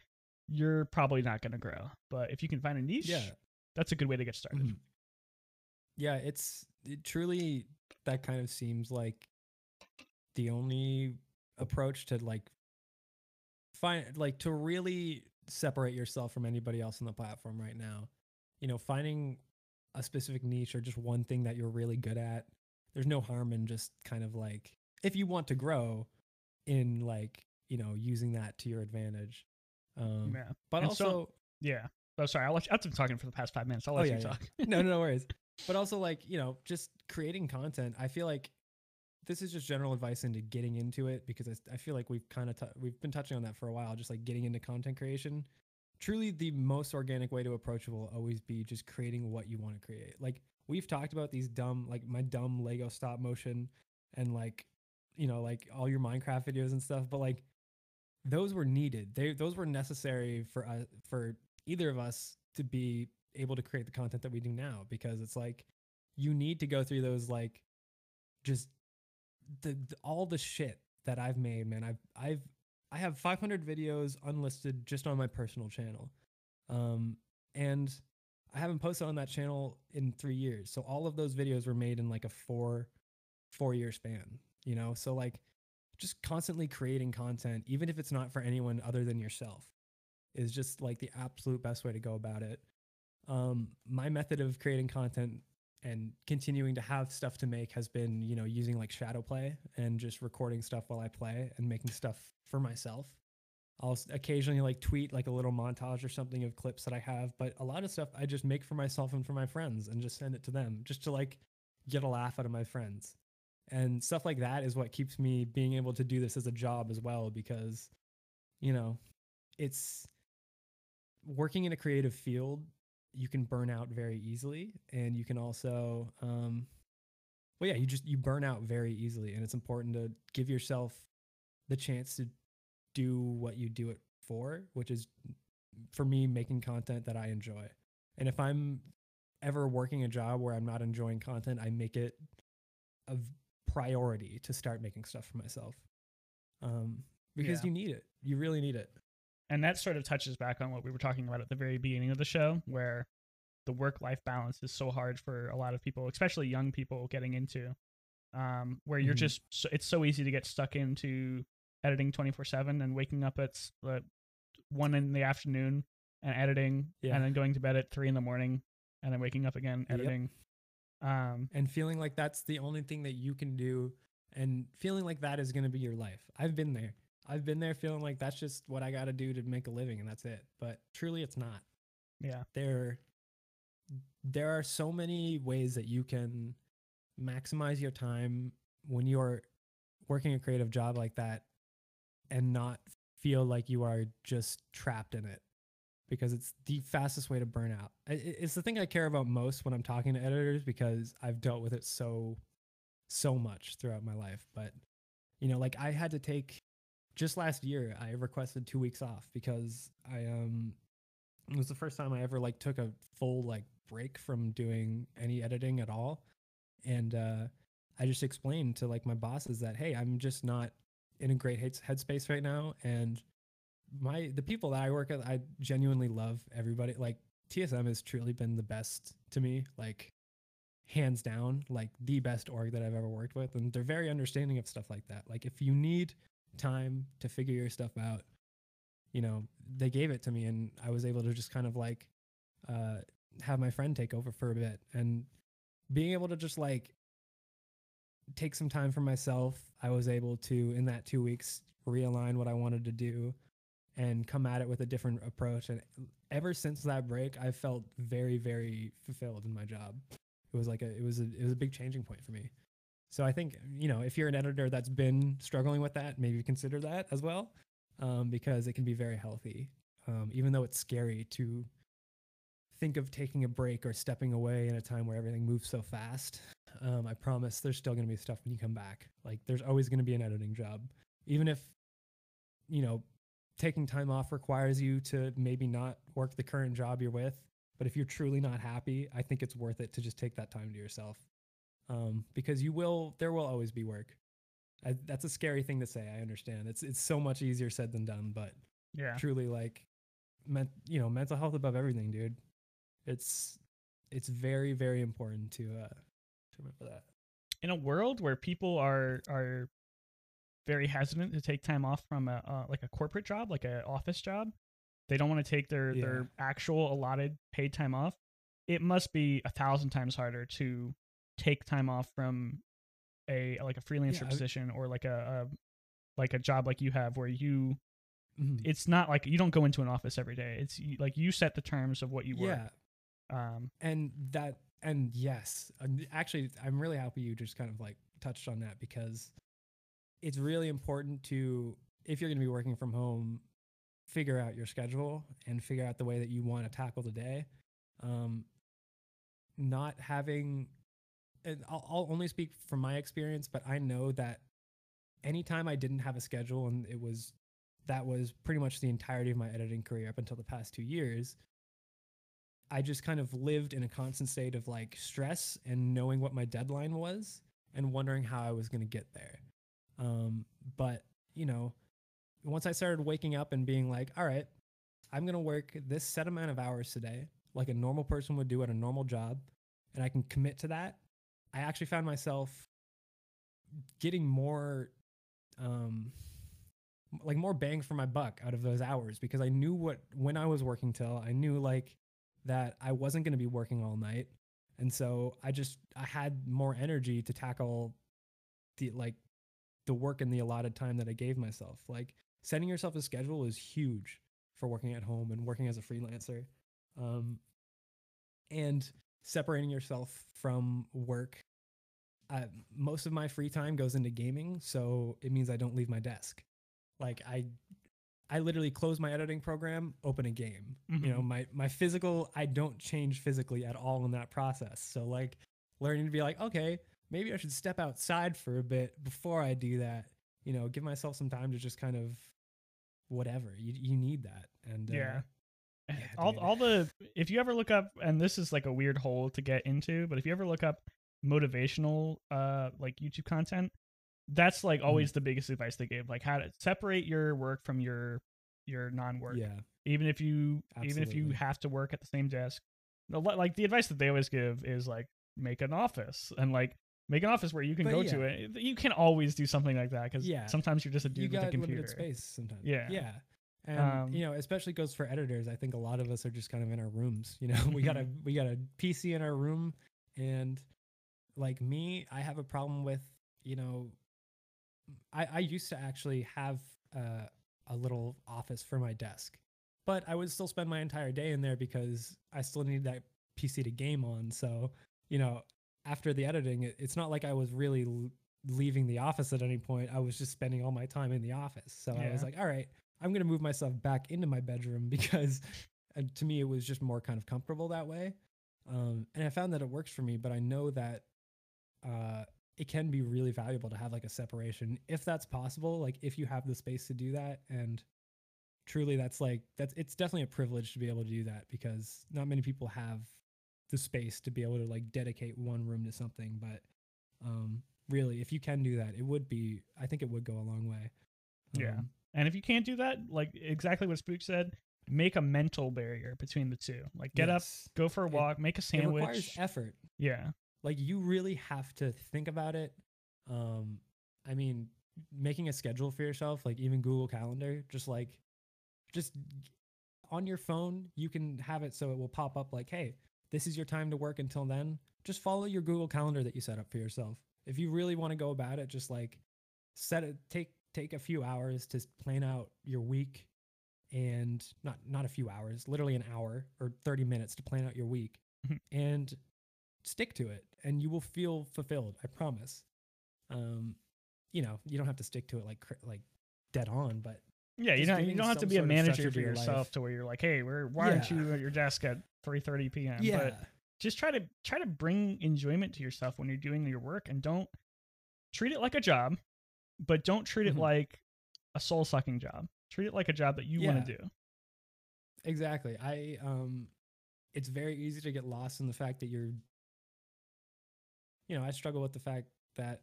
You're probably not gonna grow. But if you can find a niche, Yeah. that's a good way to get started. Mhm. Yeah, it's it truly that kind of seems like the only approach to like find like to really separate yourself from anybody else on the platform right now. You know, finding a specific niche or just one thing that you're really good at. There's no harm in just kind of like if you want to grow in like, you know, using that to your advantage. Um Yeah. but And so- also Yeah. Oh, sorry. I'll let you, I've been talking for the past five minutes. I'll Oh, let yeah, you yeah. talk. no, <laughs> no, no worries. <laughs> But also, like, you know, just creating content. I feel like this is just general advice into getting into it because I, I feel like we've kind of, t- we've been touching on that for a while, just like getting into content creation. Truly, the most organic way to approach it will always be just creating what you want to create. Like, we've talked about these dumb, like, my dumb Lego stop motion and, like, you know, like all your Minecraft videos and stuff, but like, those were needed. They those were necessary for us for either of us to be able to create the content that we do now because it's like you need to go through those like just the, the all the shit that I've made, man. I've I've I have 500 videos unlisted just on my personal channel. Um and I haven't posted on that channel in 3 years. So all of those videos were made in like a 4 4 year span, you know? So like just constantly creating content even if it's not for anyone other than yourself is just like the absolute best way to go about it. Um, my method of creating content and continuing to have stuff to make has been, you know, using like shadow play and just recording stuff while I play and making stuff for myself. I'll occasionally like tweet like a little montage or something of clips that I have, but a lot of stuff I just make for myself and for my friends and just send it to them just to like get a laugh out of my friends. and stuff like that is what keeps me being able to do this as a job as well because you know it's working in a creative field you can burn out very easily and you can also um well yeah you just you burn out very easily and it's important to give yourself the chance to do what you do it for which is for me making content that i enjoy. And if i'm ever working a job where i'm not enjoying content i make it a priority to start making stuff for myself. Um because Yeah. you need it. You really need it and that sort of touches back on what we were talking about at the very beginning of the show where the work life balance is so hard for a lot of people especially young people getting into um, where you're Mhm. just so, it's so easy to get stuck into editing 24/7 and waking up at uh, 1 in the afternoon and editing Yeah. and then going to bed at 3 in the morning and then waking up again Yep. editing um and feeling like that's the only thing that you can do and feeling like that is going to be your life. I've been there. I've been there feeling like that's just what I got to do to make a living and that's it. But truly it's not. yeah There there are so many ways that you can maximize your time when you're working a creative job like that and not feel like you are just trapped in it because it's the fastest way to burn out. It's the thing I care about most when I'm talking to editors because I've dealt with it so so much throughout my life. But you know, like I had to take just last year I requested 2 weeks off because I um it was the first time I ever like took a full like break from doing any editing at all. And uh I just explained to like my bosses that hey, I'm just not in a great headspace right now and my the people that I work with, I genuinely love everybody. Like TSM has truly been the best to me, like hands down, like the best org that I've ever worked with, and they're very understanding of stuff like that. Like if you need time to figure your stuff out, you know, they gave it to me, and I was able to just kind of like uh, have my friend take over for a bit, and being able to just like take some time for myself. I was able to in that two weeks realign what I wanted to do and come at it with a different approach. And ever since that break, I felt very, very fulfilled in my job. It was like a, it was a, it was a big changing point for me. So I think you know if you're an editor that's been struggling with that, maybe consider that as well, um, because it can be very healthy. Um, even though it's scary to think of taking a break or stepping away in a time where everything moves so fast. Um, I promise there's still going to be stuff when you come back. Like there's always going to be an editing job, even if you know taking time off requires you to maybe not work the current job you're with. But if you're truly not happy, I think it's worth it to just take that time to yourself, um, because you will. There will always be work. I, that's a scary thing to say. I understand. It's it's so much easier said than done, but yeah truly like men, you know mental health above everything dude it's it's very very important to uh to remember that in a world where people are are very hesitant to take time off from a uh, like a corporate job, like an office job, they don't want to take their Yeah. their actual allotted paid time off. It must be a thousand times harder to take time off from a like a freelancer Yeah, position or like a, a like a job like you have where you Mhm. it's not like you don't go into an office every day. It's you- like you set the terms of what you work. yeah Um, and that and yes actually i'm really happy you just kind of like touched on that because it's really important to if you're going to be working from home figure out your schedule and figure out the way that you want to tackle the day um not having and I'll, I'll only speak from my experience but i know that anytime i didn't have a schedule and it was that was pretty much the entirety of my editing career up until the past two years I just kind of lived in a constant state of like stress and knowing what my deadline was and wondering how I was going to get there. Um, but, you know, once I started waking up and being like, all right, I'm going to work this set amount of hours today, like a normal person would do at a normal job, and I can commit to that, I actually found myself getting more, um, like more bang for my buck out of those hours because I knew what, when I was working till, I knew like, that I wasn't going to be working all night. And so I just I had more energy to tackle the like the work in the allotted time that I gave myself. Like setting yourself a schedule is huge for working at home and working as a freelancer. Um and separating yourself from work I, most of my free time goes into gaming, so it means I don't leave my desk. Like I I literally close my editing program, open a game. You know, Mhm. my my physical I don't change physically at all in that process. So like learning to be like, okay, maybe I should step outside for a bit before I do that. You know, give myself some time to just kind of whatever. You you need that. And uh, Yeah. All, all the if you ever look up and this is like a weird hole to get into but if you ever look up motivational uh like youtube content that's like Mm-hmm. always the biggest advice they give like how to separate your work from your your non-work yeah. even if you even if you have to work at the same desk like the advice that they always give is like make an office and like make an office where you can But go yeah. to it you can always do something like that because Yeah. sometimes you're just a you dude with a computer limited space sometimes. Yeah. Yeah. And Um, you know, especially goes for editors. I think a lot of us are just kind of in our rooms. You know, <laughs> we got a we got a PC in our room, and like me, I have a problem with you know, I I used to actually have uh, a little office for my desk, but I would still spend my entire day in there because I still need that PC to game on. So you know, after the editing, it, it's not like I was really l- leaving the office at any point. I was just spending all my time in the office. So I was like, all right, I'm going to move myself back into my bedroom <laughs> because uh, to me, it was just more kind of comfortable that way. Um, and I found that it works for me, but I know that uh, it can be really valuable to have like a separation if that's possible. Like if you have the space to do that and truly that's like that's it's definitely a privilege to be able to do that because not many people have the space to be able to like dedicate one room to something but um really if you can do that it would be i think it would go a long way Yeah. And if you can't do that, like exactly what Spook said, make a mental barrier between the two. Like get up, go for a It- walk, make a it requires sandwich. effort yeah. like you really have to think about it um i mean making a schedule for yourself like even google calendar just like just on your phone you can have it so it will pop up like hey this is your time to work until then just follow your google calendar that you set up for yourself if you really want to go about it just like set it take take a few hours to plan out your week and not not a few hours literally an hour or 30 minutes to plan out your week Mhm. and stick to it and you will feel fulfilled i promise um you know you don't have to stick to it like like dead on but Yeah, you don't you don't have to be a manager for to yourself life. to where you're like, hey, where why aren't you at your desk at three thirty PM? yeah But just try to try to bring enjoyment to yourself when you're doing your work and don't treat it like a job, but don't treat it Mhm. like a soul sucking job. Treat it like a job that you want to do. exactly i um it's very easy to get lost in the fact that you're you know i struggle with the fact that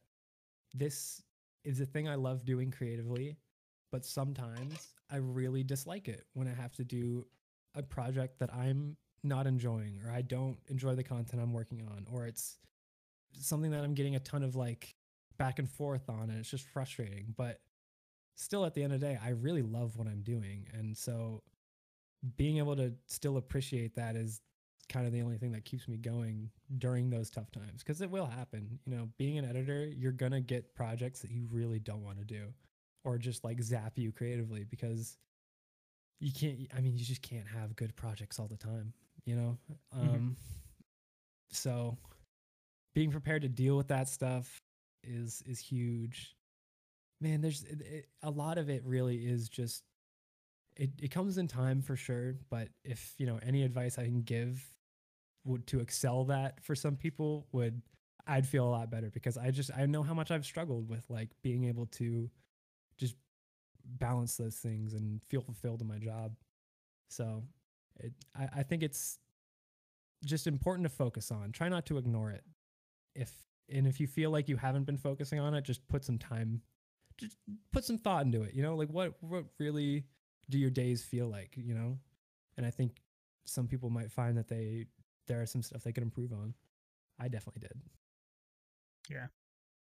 this is a thing i love doing creatively but sometimes i really dislike it when i have to do a project that i'm not enjoying or i don't enjoy the content i'm working on or it's something that i'm getting a ton of like back and forth on and it's just frustrating but still at the end of the day i really love what i'm doing. And so being able to still appreciate that is kind of the only thing that keeps me going during those tough times because it will happen. You know being an editor you're gonna get projects that you really don't want to do or just like zap you creatively because you can't i mean you just can't have good projects all the time you know? Mhm. um so being prepared to deal with that stuff is is huge. Man there's it, it, a lot of it really is just it, it comes in time for sure but if you know any advice i can give would to excel that for some people would i'd feel a lot better because i just i know how much i've struggled with like being able to just balance those things and feel fulfilled in my job. So it, I, I think it's just important to focus on. Try not to ignore it. If and if you feel like you haven't been focusing on it just put some time just put some thought into it you know like what what really do your days feel like you know and i think some people might find that they there are some stuff they could improve on i definitely did Yeah.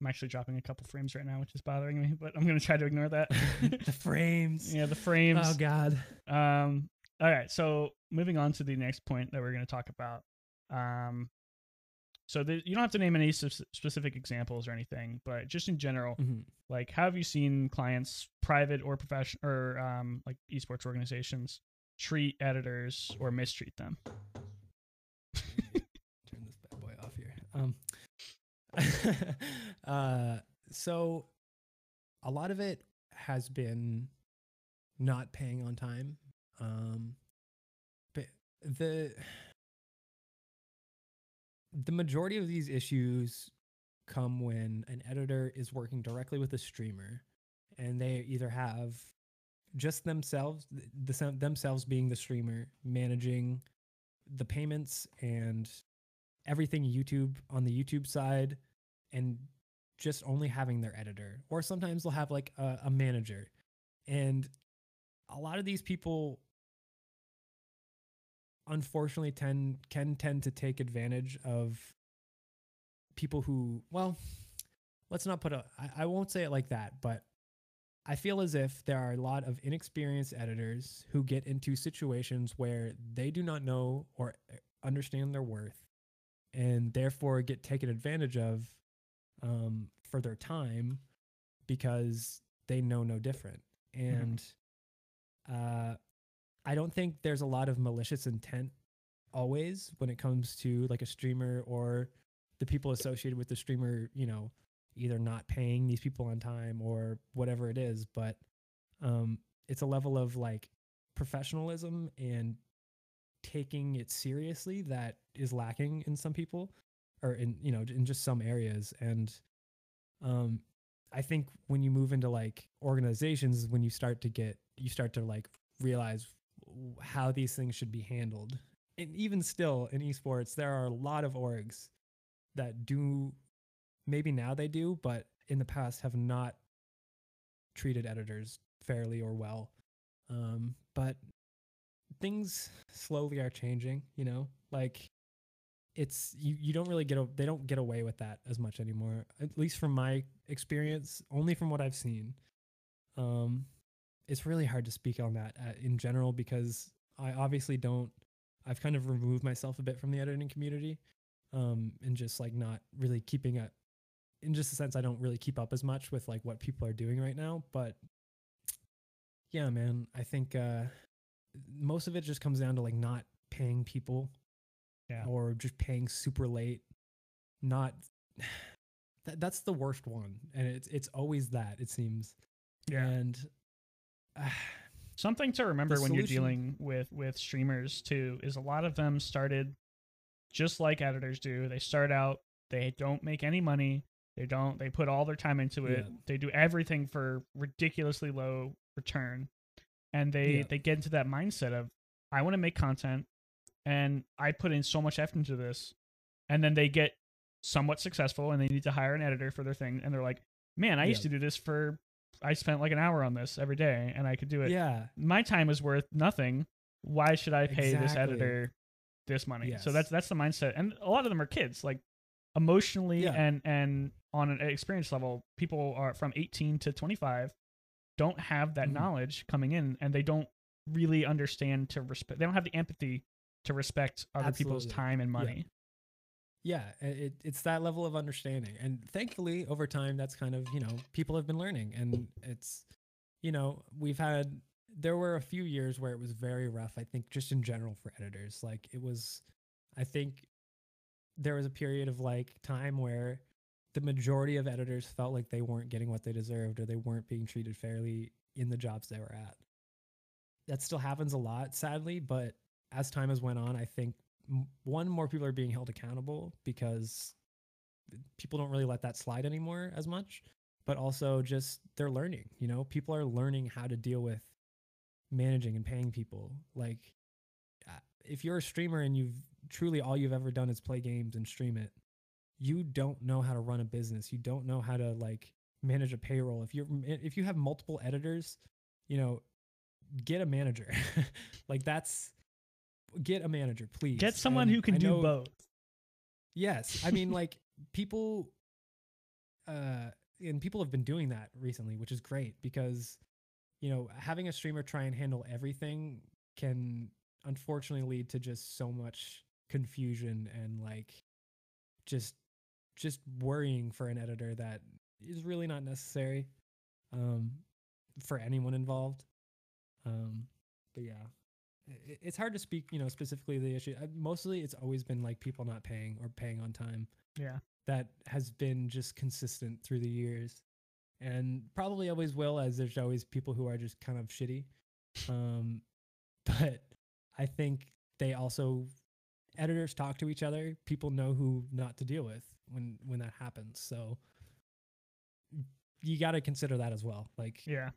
I'm actually dropping a couple frames right now, which is bothering me, but I'm gonna try to ignore that. <laughs> the frames yeah, the frames. oh god Um, all right, so moving on to the next point that we're going to talk about. Um, so you don't have to name any specific examples or anything, but just in general, Mhm. like how have you seen clients, private or professional, or um, like esports organizations, treat editors or mistreat them? turn this bad boy off here um <laughs> uh, so a lot of it has been not paying on time. Um, but the the majority of these issues come when an editor is working directly with a streamer and they either have just themselves the, the themselves being the streamer managing the payments and everything YouTube on the YouTube side and just only having their editor. Or sometimes they'll have like a, a manager. And a lot of these people unfortunately tend can tend to take advantage of people who well let's not put a I, I won't say it like that but i feel as if there are a lot of inexperienced editors who get into situations where they do not know or understand their worth and therefore get taken advantage of um, for their time because they know no different and mm-hmm. uh, I don't think there's a lot of malicious intent always when it comes to like a streamer or the people associated with the streamer, you know, either not paying these people on time or whatever it is, but um it's a level of like professionalism and taking it seriously that is lacking in some people or in you know in just some areas. And um i think when you move into like organizations when you start to get you start to like realize how these things should be handled. And even still in esports, there are a lot of orgs that do maybe now they do, but in the past have not treated editors fairly or well. Um, but things slowly are changing, you know, like it's you, you don't really get a, they don't get away with that as much anymore at least from my experience only from what i've seen um it's really hard to speak on that uh, in general because I obviously don't. I've kind of removed myself a bit from the editing community, um, and just like not really keeping up. In just a sense, I don't really keep up as much with like what people are doing right now. But yeah, man, I think uh, most of it just comes down to like not paying people, yeah, or just paying super late. Not <sighs> that, that's the worst one, and it's it's always that it seems. Yeah. And <sighs> Something to remember when you're dealing with with streamers too is a lot of them started just like editors do. They start out, they don't make any money. They don't. They put all their time into it. Yeah. They do everything for ridiculously low return, and they yeah. they get into that mindset of I want to make content, and I put in so much effort into this, and then they get somewhat successful, and they need to hire an editor for their thing, and they're like, "Man, I yeah. used to do this for I spent like an hour on this every day and I could do it. Yeah. My time is worth nothing. Why should I pay exactly. this editor this money? Yes. So that's that's the mindset. And a lot of them are kids. Like emotionally yeah. and and on an experience level, people are from 18 to 25 don't have that mm-hmm. knowledge coming in and they don't really understand to respect they don't have the empathy to respect other Absolutely. people's time and money yeah it, it's that level of understanding. And thankfully over time that's kind of you know people have been learning. And it's you know we've had there were a few years where it was very rough i think just in general for editors. Like it was i think there was a period of like time where the majority of editors felt like they weren't getting what they deserved or they weren't being treated fairly in the jobs they were at. That still happens a lot sadly but as time has went on i think one more people are being held accountable because people don't really let that slide anymore as much but also just they're learning you know? People are learning how to deal with managing and paying people. Like uh, if you're a streamer and you've truly all you've ever done is play games and stream it you don't know how to run a business. You don't know how to like manage a payroll. If you're if you have multiple editors you know get a manager. <laughs> Like that's get a manager, please. Get someone and who can do both. Yes, I mean <laughs> like people, uh, and people have been doing that recently, which is great because you know having a streamer try and handle everything can unfortunately lead to just so much confusion and like just just worrying for an editor that is really not necessary um for anyone involved um but yeah it's hard to speak, you know, specifically the issue. Mostly, it's always been like people not paying or paying on time. Yeah. that has been just consistent through the years and probably always will as there's always people who are just kind of shitty um <laughs> but i think they also editors talk to each other people know who not to deal with when when that happens so you got to consider that as well like Yeah.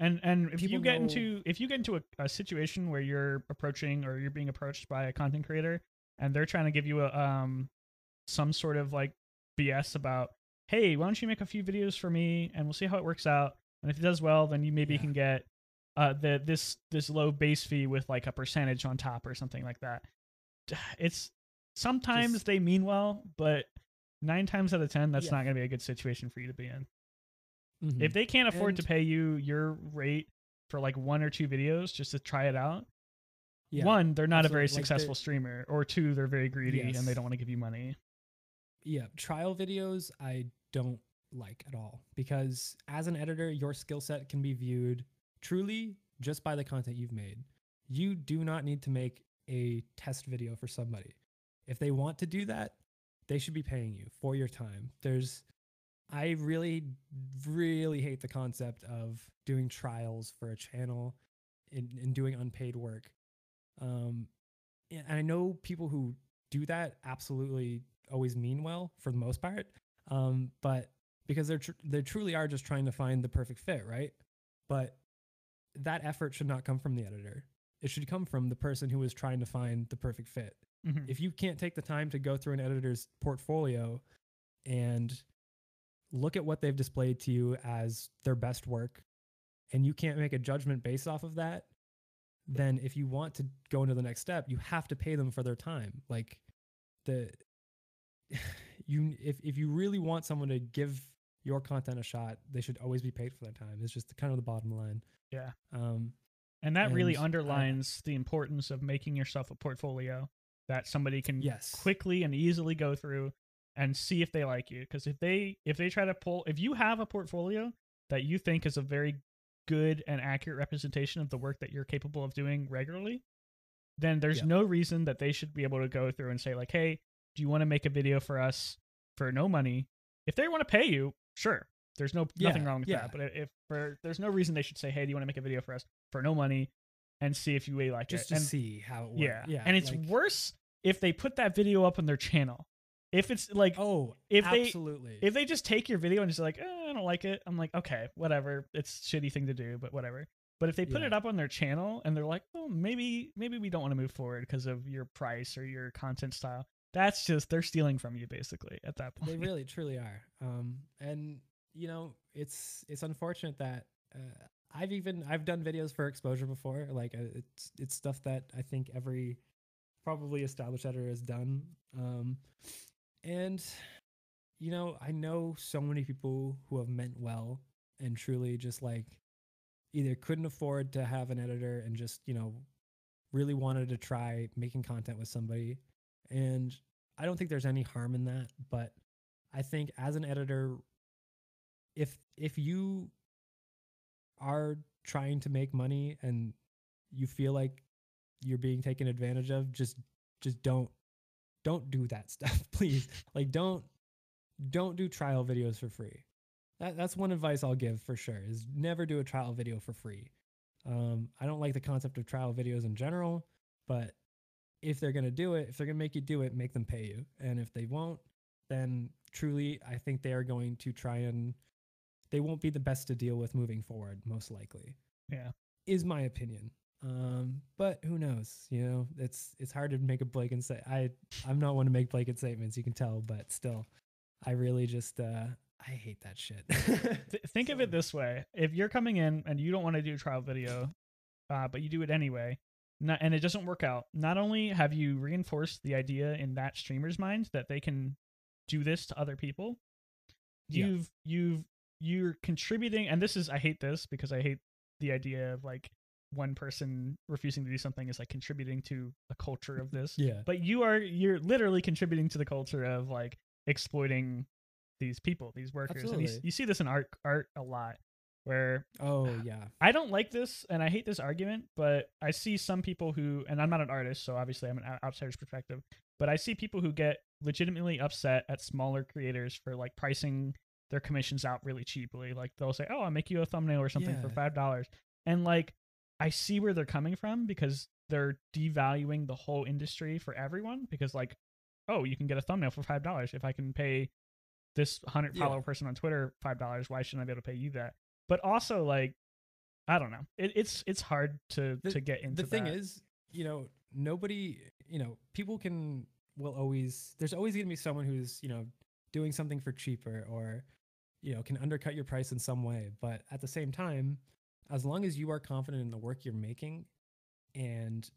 And and if you get know- into if you get into a, a situation where you're approaching or you're being approached by a content creator and they're trying to give you a um some sort of like BS about, hey, why don't you make a few videos for me and we'll see how it works out. And if it does well, then you maybe Yeah. can get uh the this this low base fee with like a percentage on top or something like that. It's sometimes Just- they mean well, but nine times out of ten, that's Yeah. not gonna be a good situation for you to be in mhm. if they can't afford to pay you your rate for like one or two videos just to try it out yeah. one they're not a very. Like, successful streamer or two they're very greedy and they don't want to give you money yeah trial videos i don't like at all because as an editor your skill set can be viewed truly just by the content you've made you do not need to make a test video for somebody if they want to do that they should be paying you for your time there's i really really hate the concept of doing trials for a channel and, and doing unpaid work. Um and i know people who do that absolutely always mean well for the most part um but because they're tr- they truly are just trying to find the perfect fit right? But that effort should not come from the editor. It should come from the person who is trying to find the perfect fit. Mhm. if you can't take the time to go through an editor's portfolio and look at what they've displayed to you as their best work and you can't make a judgment based off of that then if you want to go into the next step you have to pay them for their time. Like the <laughs> you if, if you really want someone to give your content a shot they should always be paid for their time. It's just kind of the bottom line. Yeah. um and that really And, uh, underlines the importance of making yourself a portfolio that somebody can yes. quickly and easily go through and see if they like you because if they if they try to pull if you have a portfolio that you think is a very good and accurate representation of the work that you're capable of doing regularly then there's Yeah. no reason that they should be able to go through and say like hey do you want to make a video for us for no money if they want to pay you sure there's no nothing wrong with yeah. that but if for there's no reason they should say hey do you want to make a video for us for no money and see if you really like just it to and see how it works yeah. yeah And it's like- worse if they put that video up on their channel. If it's like oh if they- if they just take your video and just like, eh, I don't like it, I'm like, okay, whatever. It's a shitty thing to do, but whatever. But if they put Yeah. it up on their channel and they're like, oh, maybe maybe we don't want to move forward because of your price or your content style, that's just they're stealing from you basically at that point. they really truly are um and you know it's it's unfortunate that uh, i've even i've done videos for exposure before like uh, it's it's stuff that i think every probably established editor has done um and you know i know so many people who have meant well and truly just like either couldn't afford to have an editor and just you know really wanted to try making content with somebody. And i don't think there's any harm in that but I think as an editor, if if you are trying to make money and you feel like you're being taken advantage of, just just don't don't do that <laughs> stuff, please. Like don't don't do trial videos for free. That that's one advice I'll give for sure is never do a trial video for free. Um, I don't like the concept of trial videos in general, but if they're gonna do it, if they're gonna make you do it, make them pay you. And if they won't, then truly I think they are going to try and they won't be the best to deal with moving forward, most likely. Yeah. Is my opinion. Um, but who knows? You know, it's it's hard to make a blanket say I I'm not one to make blanket statements, you can tell, but still I really just uh I hate that shit. Th- think of it this way: if you're coming in and you don't want to do a trial video, uh, but you do it anyway, not, and it doesn't work out, not only have you reinforced the idea in that streamer's mind that they can do this to other people, you've you've you're contributing, and this is I hate this because I hate the idea of like one person refusing to do something is like contributing to a culture of this yeah. but you are you're literally contributing to the culture of like exploiting these people these workers and you, Absolutely. you see this in art art a lot where Oh <sighs> yeah. i don't like this and i hate this argument but i see some people who and i'm not an artist so obviously i'm an outsider's perspective but i see people who get legitimately upset at smaller creators for like pricing their commissions out really cheaply. Like they'll say, "Oh, I'll make you a thumbnail or something for five dollars," and like I see where they're coming from because they're devaluing the whole industry for everyone. Because like, oh, you can get a thumbnail for five dollars. If I can pay this hundred Yeah. follower person on Twitter five dollars, why shouldn't I be able to pay you that? But also like, I don't know. It, it's it's hard to The- to get into. the thing that. is, you know, nobody, you know, people can will always there's always going to be someone who's, you know, doing something for cheaper or you know, can undercut your price in some way, but at the same time, as long as you are confident in the work you're making and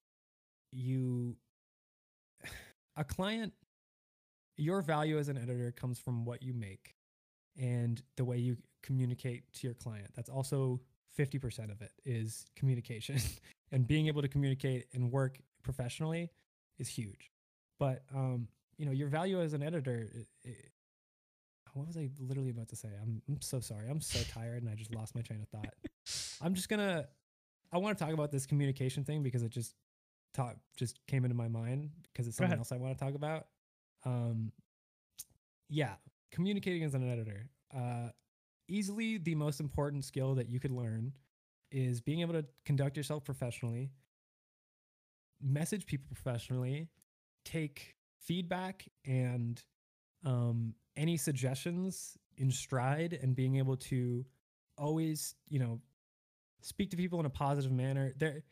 you a client your value as an editor comes from what you make and the way you communicate to your client. That's also 50% of it is communication. <laughs> and being able to communicate and work professionally is huge. But um, you know, your value as an editor. i i what was I literally about to say? I'm I'm so sorry. I'm so tired, and I just lost my train of thought. I'm just gonna. I want to talk about this communication thing because it just talk just came into my mind because it's something else I want to talk about. Um, yeah, communicating as an editor. Uh, easily the most important skill that you could learn is being able to conduct yourself professionally, message people professionally, take feedback and um, any suggestions in stride, and being able to always, you know, speak to people in a positive manner. There,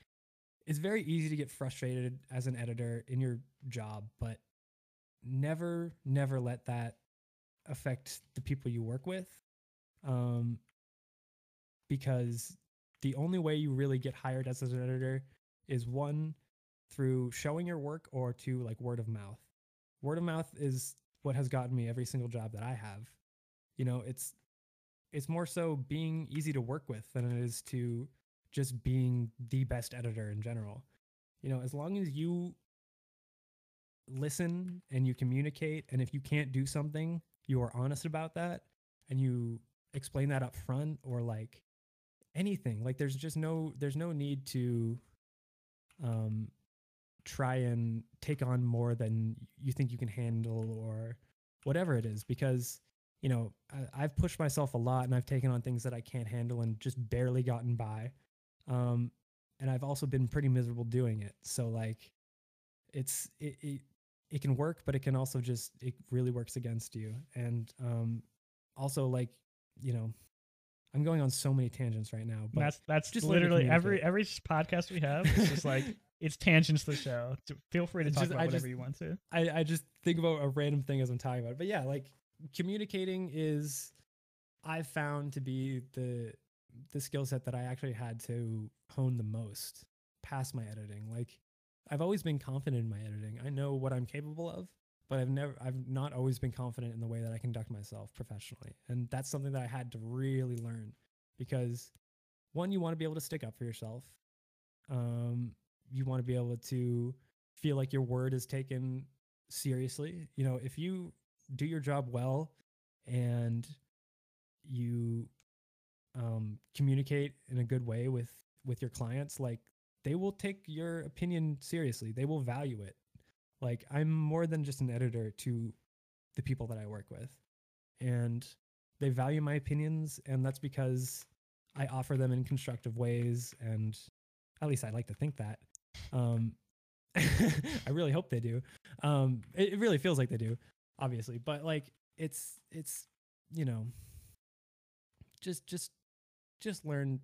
it's very easy to get frustrated as an editor in your job, but never, never let that affect the people you work with. Um, because the only way you really get hired as an editor is one through showing your work or two like word of mouth. Word of mouth is what has gotten me every single job that I have. You know, it's it's more so being easy to work with than it is to just being the best editor in general. You know, as long as you listen and you communicate and if you can't do something, you are honest about that and you explain that up front or like anything. Like there's just no there's no need to um try and take on more than you think you can handle or whatever it is because you know I, i've pushed myself a lot and i've taken on things that i can't handle and just barely gotten by. Um and i've also been pretty miserable doing it. So like it's it, it it can work but it can also just it really works against you. And um also like you know i'm going on so many tangents right now but that's that's just literally every every podcast we have. It's just like <laughs> it's tangents to the show. Feel free to talk just- about I whatever just- you want to. I, I just think about a random thing as I'm talking about it. But yeah, like communicating is I've found to be the the skill set that I actually had to hone the most past my editing. Like I've always been confident in my editing. I know what I'm capable of, but I've never I've not always been confident in the way that I conduct myself professionally. And that's something that I had to really learn because one, you want to be able to stick up for yourself. Um, you want to be able to feel like your word is taken seriously. You know, if you do your job well and you um, communicate in a good way with with your clients, like they will take your opinion seriously. They will value it. Like I'm more than just an editor to the people that I work with, and they value my opinions, and that's because I offer them in constructive ways, and at least I like to think that. Um, <laughs> I really hope they do. Um, it, it really feels like they do, obviously, but like it's it's you know just just just learn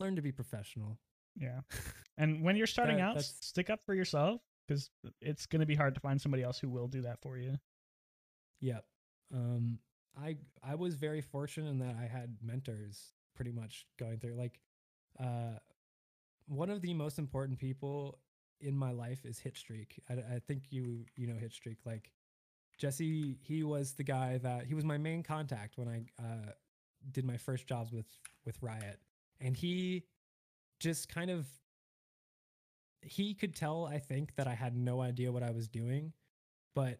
learn to be professional. Yeah. And when you're <laughs> starting That- out, that's- stick up for yourself because it's going to be hard to find somebody else who will do that for you. Yep. Um, I I was very fortunate in that I had mentors pretty much going through. Like, uh, one of the most important people in my life is Hitstreak. I, I think you you know Hitstreak. Like, Jesse, he was the guy that he was my main contact when I uh, did my first jobs with with Riot, and he just kind of he could tell I think that I had no idea what I was doing, but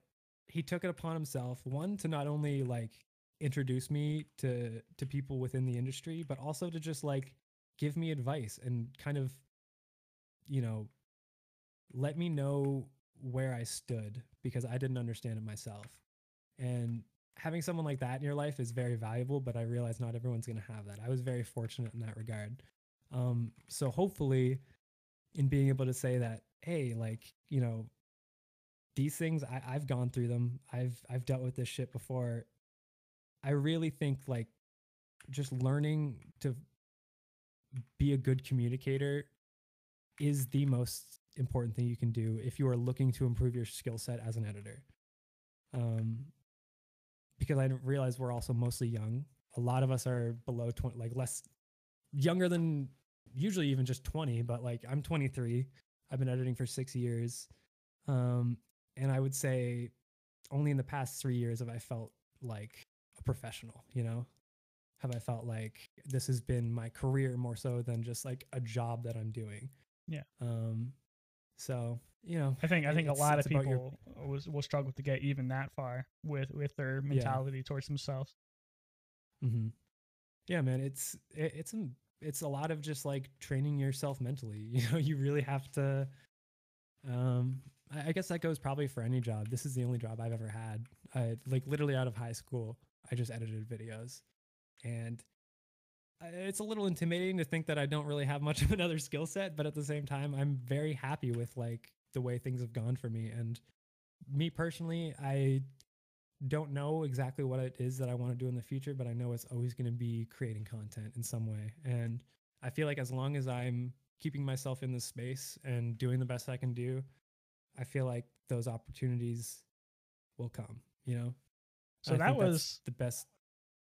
he took it upon himself one to not only like introduce me to to people within the industry but also to just like give me advice and kind of you know let me know where I stood because I didn't understand it myself. And having someone like that in your life is very valuable, but I realize not everyone's going to have that. I was very fortunate in that regard. Um, so hopefully, in being able to say that, hey, like, you know, these things I, I've gone through them. I've I've dealt with this shit before. I really think like just learning to be a good communicator is the most important thing you can do if you are looking to improve your skill set as an editor. Um, because I realize we're also mostly young. A lot of us are below 20, like less younger than usually even just 20, but like I'm 23. I've been editing for six years. Um, and I would say only in the past three years have I felt like a professional, you know? Have I felt like this has been my career more so than just like a job that I'm doing? Yeah. Um, so you know, I think I think a lot of about your- people will, struggle to get even that far with with their mentality towards themselves. hmm Yeah, man, it's it, it's a it's a lot of just like training yourself mentally. <laughs> You know, you really have to. Um, I, I guess that goes probably for any job. This is the only job I've ever had. I like literally out of high school, I just edited videos, and uh, it's a little intimidating to think that I don't really have much <laughs> of another skill set. But at the same time, I'm very happy with like the way things have gone for me. And me personally, I don't know exactly what it is that I want to do in the future, but I know it's always going to be creating content in some way. And I feel like as long as I'm keeping myself in this space and doing the best I can do, I feel like those opportunities will come, you know? So I that was the best.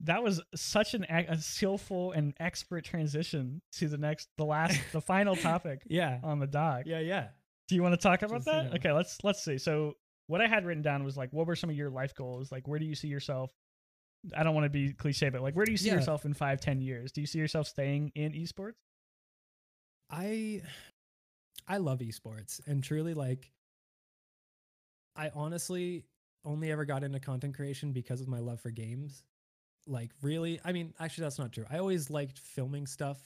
That was such an a skillful and expert transition to the next the last the <laughs> final topic Yeah. on the doc. Yeah. Yeah. Do you want to talk about Just, you that? know. Okay, let's let's see. So what I had written down was like, what were some of your life goals? Like, where do you see yourself? I don't want to be cliche, but like, where do you see Yeah. yourself in five, ten years? Do you see yourself staying in esports? I I love esports and truly like I honestly only ever got into content creation because of my love for games. Like really, I mean, actually that's not true. I always liked filming stuff.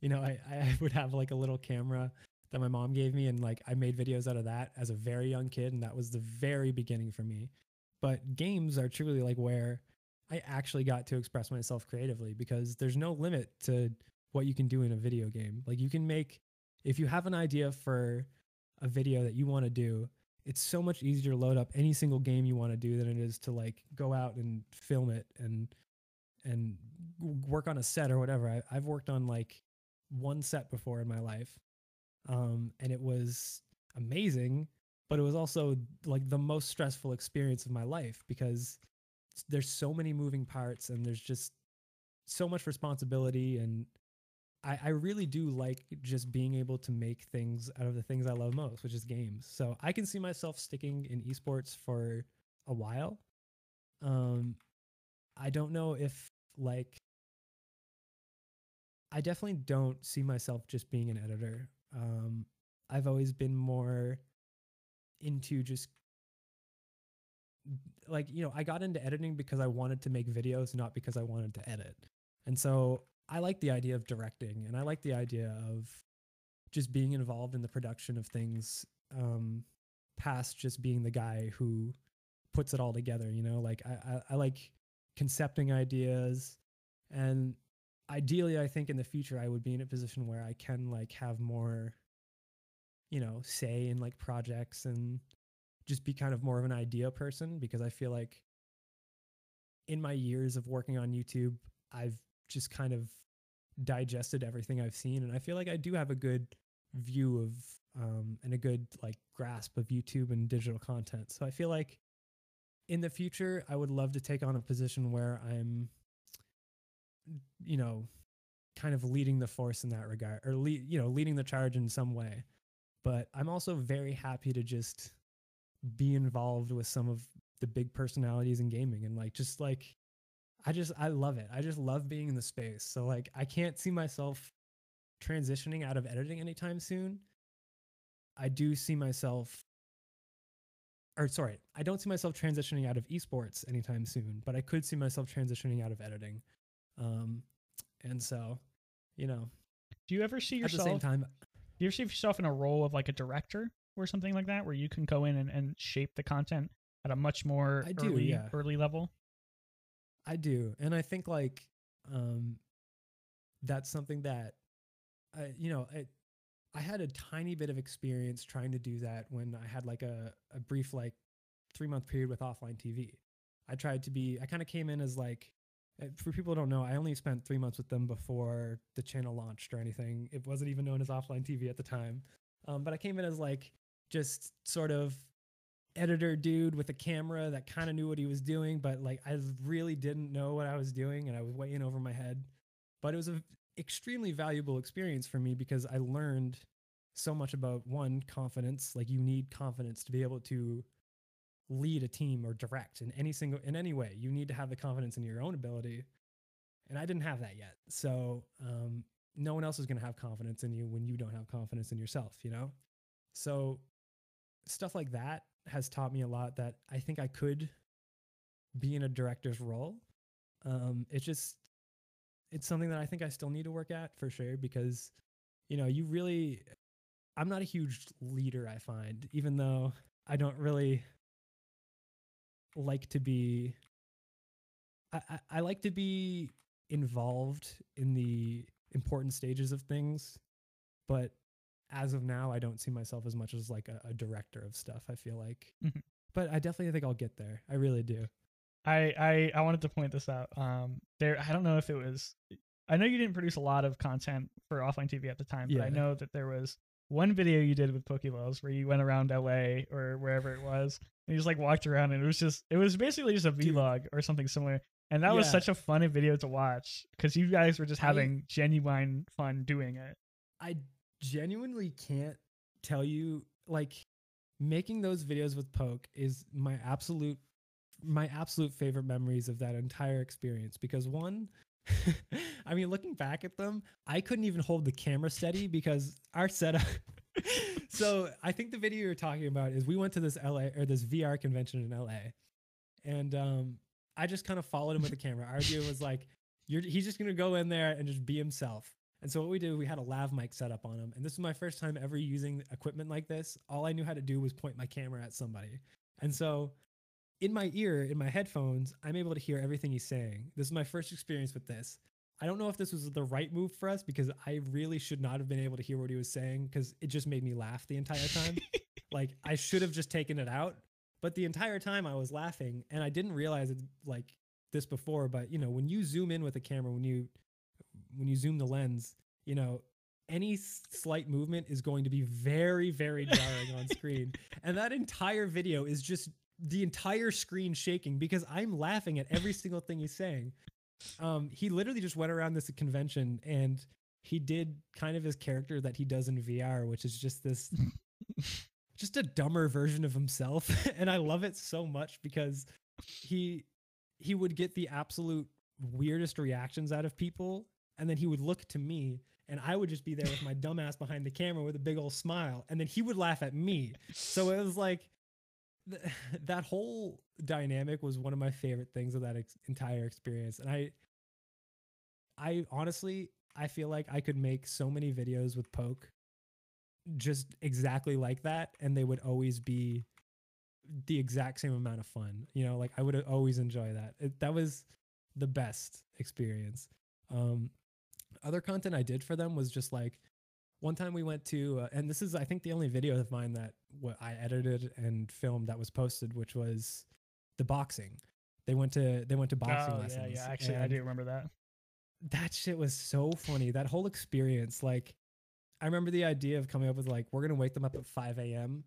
You know, I, I would have like a little camera that my mom gave me and like I made videos out of that as a very young kid and that was the very beginning for me. But games are truly like where I actually got to express myself creatively because there's no limit to what you can do in a video game. Like you can make if you have an idea for a video that you want to do, it's so much easier to load up any single game you want to do than it is to like go out and film it and and work on a set or whatever. I, I've worked on like one set before in my life, um, and it was amazing, but it was also like the most stressful experience of my life because there's so many moving parts and there's just so much responsibility and I, I really do like just being able to make things out of the things I love most, which is games. So I can see myself sticking in esports for a while. Um, I don't know if like I definitely don't see myself just being an editor. Um, I've always been more into just like you know I got into editing because I wanted to make videos, not because I wanted to edit. And so I like the idea of directing and I like the idea of just being involved in the production of things um, past just being the guy who puts it all together, you know, like I, I, I like concepting ideas and ideally I think in the future I would be in a position where I can like have more, you know, say in like projects and just be kind of more of an idea person because I feel like in my years of working on YouTube, I've just kind of digested everything I've seen, and I feel like I do have a good view of um, and a good like grasp of YouTube and digital content. So I feel like in the future, I would love to take on a position where I'm, you know, kind of leading the force in that regard, or lead, you know, leading the charge in some way. But I'm also very happy to just be involved with some of the big personalities in gaming and like just like I just I love it. I just love being in the space. So like I can't see myself transitioning out of editing anytime soon. I do see myself or sorry, I don't see myself transitioning out of esports anytime soon, but I could see myself transitioning out of editing. Um and so, you know, Do you ever see yourself at the same time do you ever see yourself in a role of like a director or something like that, where you can go in and, and shape the content at a much more I do, early yeah. early level? I do, and I think like um, that's something that I, you know, I, I had a tiny bit of experience trying to do that when I had like a a brief like three month period with offline TV. I tried to be. I kind of came in as like. uh, For people who don't know, I only spent three months with them before the channel launched or anything. It wasn't even known as offline TV at the time. Um, but I came in as like just sort of editor dude with a camera that kind of knew what he was doing, but like I really didn't know what I was doing and I was way in over my head. But it was an extremely valuable experience for me because I learned so much about one, confidence. Like you need confidence to be able to lead a team or direct in any single in any way. You need to have the confidence in your own ability. And I didn't have that yet. So um no one else is going to have confidence in you when you don't have confidence in yourself, you know? So stuff like that has taught me a lot that I think I could be in a director's role. Um, it's just it's something that I think I still need to work at for sure because you know you really I'm not a huge leader I find even though I don't really like to be I, I, I like to be involved in the important stages of things but as of now, I don't see myself as much as like a, a director of stuff. I feel like, Mhm. but I definitely think I'll get there. I really do. I, I I wanted to point this out. Um, there I don't know if it was. I know you didn't produce a lot of content for offline TV at the time, but I know that there was one video you did with Pokelawls where you went around LA or wherever it was, and you just like walked around, and it was just it was basically just a Dude. vlog or something similar. And that was such a funny video to watch because you guys were just I- having genuine fun doing it. I genuinely can't tell you like making those videos with Poke is my absolute my absolute favorite memories of that entire experience because one <laughs> I mean looking back at them I couldn't even hold the camera steady because our setup <laughs> so I think the video you're talking about is we went to this LA or this VR convention in LA and um I just kind of followed him with the camera our idea was like you're he's just gonna go in there and just be himself and so what we did, we had a lav mic set up on him. And this was my first time ever using equipment like this. All I knew how to do was point my camera at somebody. And so in my ear, in my headphones, I'm able to hear everything he's saying. This is my first experience with this. I don't know if this was the right move for us because I really should not have been able to hear what he was saying because it just made me laugh the entire time. <laughs> like I should have just taken it out. But the entire time I was laughing and I didn't realize it like this before. But you know, when you zoom in with a camera, when you when you zoom the lens, you know, any slight movement is going to be very, very jarring on screen. <laughs> And that entire video is just the entire screen shaking because I'm laughing at every single thing he's saying. Um, he literally just went around this convention and he did kind of his character that he does in VR, which is just this <laughs> just a dumber version of himself. <laughs> and I love it so much because he he would get the absolute weirdest reactions out of people and then he would look to me and I would just be there with my <laughs> dumbass behind the camera with a big old smile and then he would laugh at me. So it was like th- <laughs> that whole dynamic was one of my favorite things of that ex- entire experience and I I honestly I feel like I could make so many videos with Poke just exactly like that and they would always be the exact same amount of fun. You know, like I would always enjoy that. It, that was the best experience. Um, other content I did for them was just like one time we went to, uh, and this is I think the only video of mine that what I edited and filmed that was posted, which was the boxing. They went to they went to boxing oh yeah, lessons. yeah. Actually, I do remember that. that shit was so funny. That whole experience, like, I remember the idea of coming up with like, we're gonna wake them up at 5 a.m.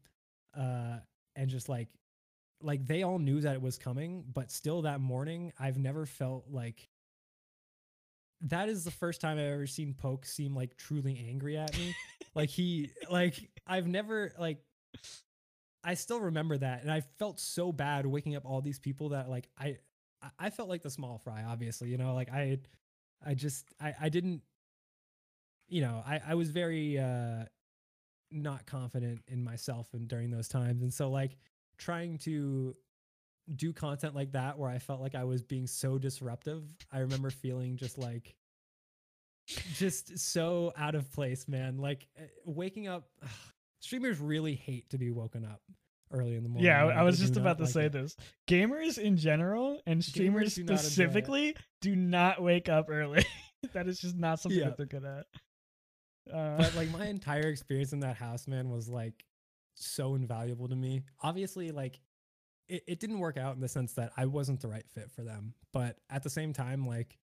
Uh, and just like, like they all knew that it was coming, but still that morning, I've never felt like. That is the first time I've ever seen Poke seem like truly angry at me. like he, like I've never like. I still remember that, and I felt so bad waking up all these people that like I, I- felt like the small fry, obviously, you know, like I, I just I I didn't you know, I I was very uh not confident in myself and during those times. And so like trying to do content like that where I felt like I was being so disruptive, I remember feeling just like just so out of place, man. Like uh, waking up streamers really hate to be woken up early in the morning. Yeah, I, was just about to like say it. this. Gamers in general and streamers do not enjoy it. specifically do not wake up early. <laughs> that is just not something Yeah. that they're good at. <laughs> Uh, but like my entire experience in that house man was like so invaluable to me obviously like it, it didn't work out in the sense that i wasn't the right fit for them but at the same time like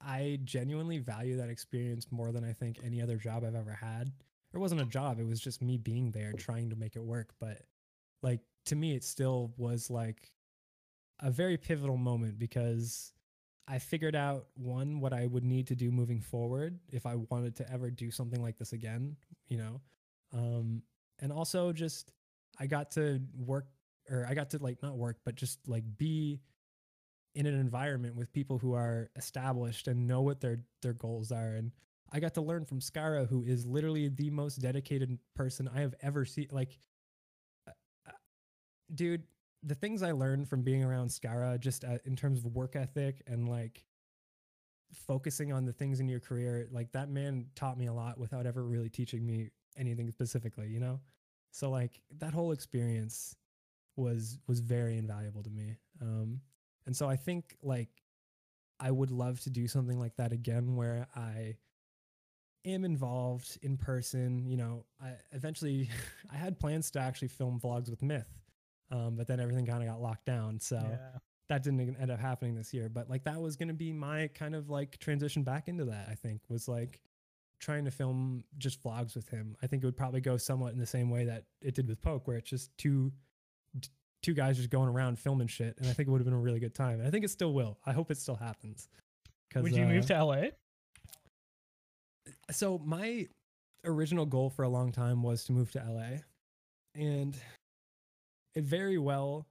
i genuinely value that experience more than i think any other job i've ever had it wasn't a job it was just me being there trying to make it work but like to me it still was like a very pivotal moment because I figured out one what I would need to do moving forward if I wanted to ever do something like this again, you know. Um and also just I got to work or I got to like not work but just like be in an environment with people who are established and know what their their goals are and I got to learn from Scarra who is literally the most dedicated person I have ever seen like uh, uh, dude the things I learned from being around Scarra, just uh, in terms of work ethic and like focusing on the things in your career, like that man taught me a lot without ever really teaching me anything specifically, you know? So like that whole experience was was very invaluable to me. Um and so I think like I would love to do something like that again where I am involved in person, you know, I eventually <laughs> I had plans to actually film vlogs with Myth um, but then everything kind of got locked down. So yeah. that didn't end up happening this year. But like that was going to be my kind of like transition back into that. I think was like trying to film just vlogs with him. I think it would probably go somewhat in the same way that it did with Poke, where it's just two two guys just going around filming shit. And I think it would have been a really good time. And I think it still will. I hope it still happens. Would you move uh, to LA? So my original goal for a long time was to move to LA and it very well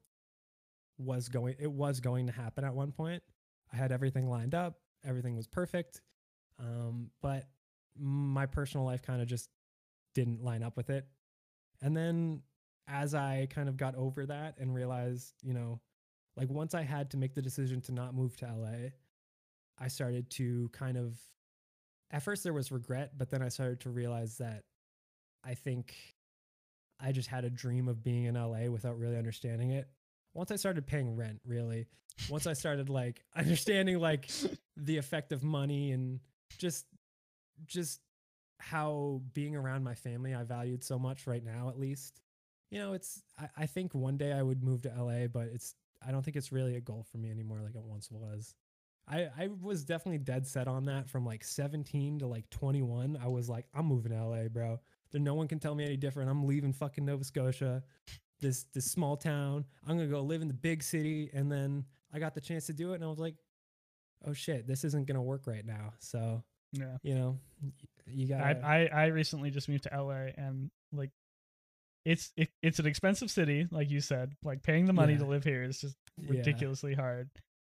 was going it was going to happen at one point. I had everything lined up everything was perfect um, but my personal life kind of just didn't line up with it. And then as i kind of got over that and realized you know like once i had to make the decision to not move to la i started to kind of at first there was regret, but then I started to realize that I think I just had a dream of being in LA without really understanding it. Once I started paying rent, really, once I started like <laughs> understanding like the effect of money and just just how being around my family I valued so much right now at least. You know, it's I, I think one day I would move to LA, but it's I don't think it's really a goal for me anymore like it once was. I, I was definitely dead set on that from like 17 to like 21. I was like, I'm moving to LA, bro. There, no one can tell me any different. I'm leaving fucking Nova Scotia, this this small town. I'm gonna go live in the big city. And then I got the chance to do it, and I was like, oh shit, this isn't gonna work right now. So Yeah. you know, you got. I, I I recently just moved to LA and like it's it, it's an expensive city, like you said. Like paying the money to live here is just Yeah. ridiculously hard.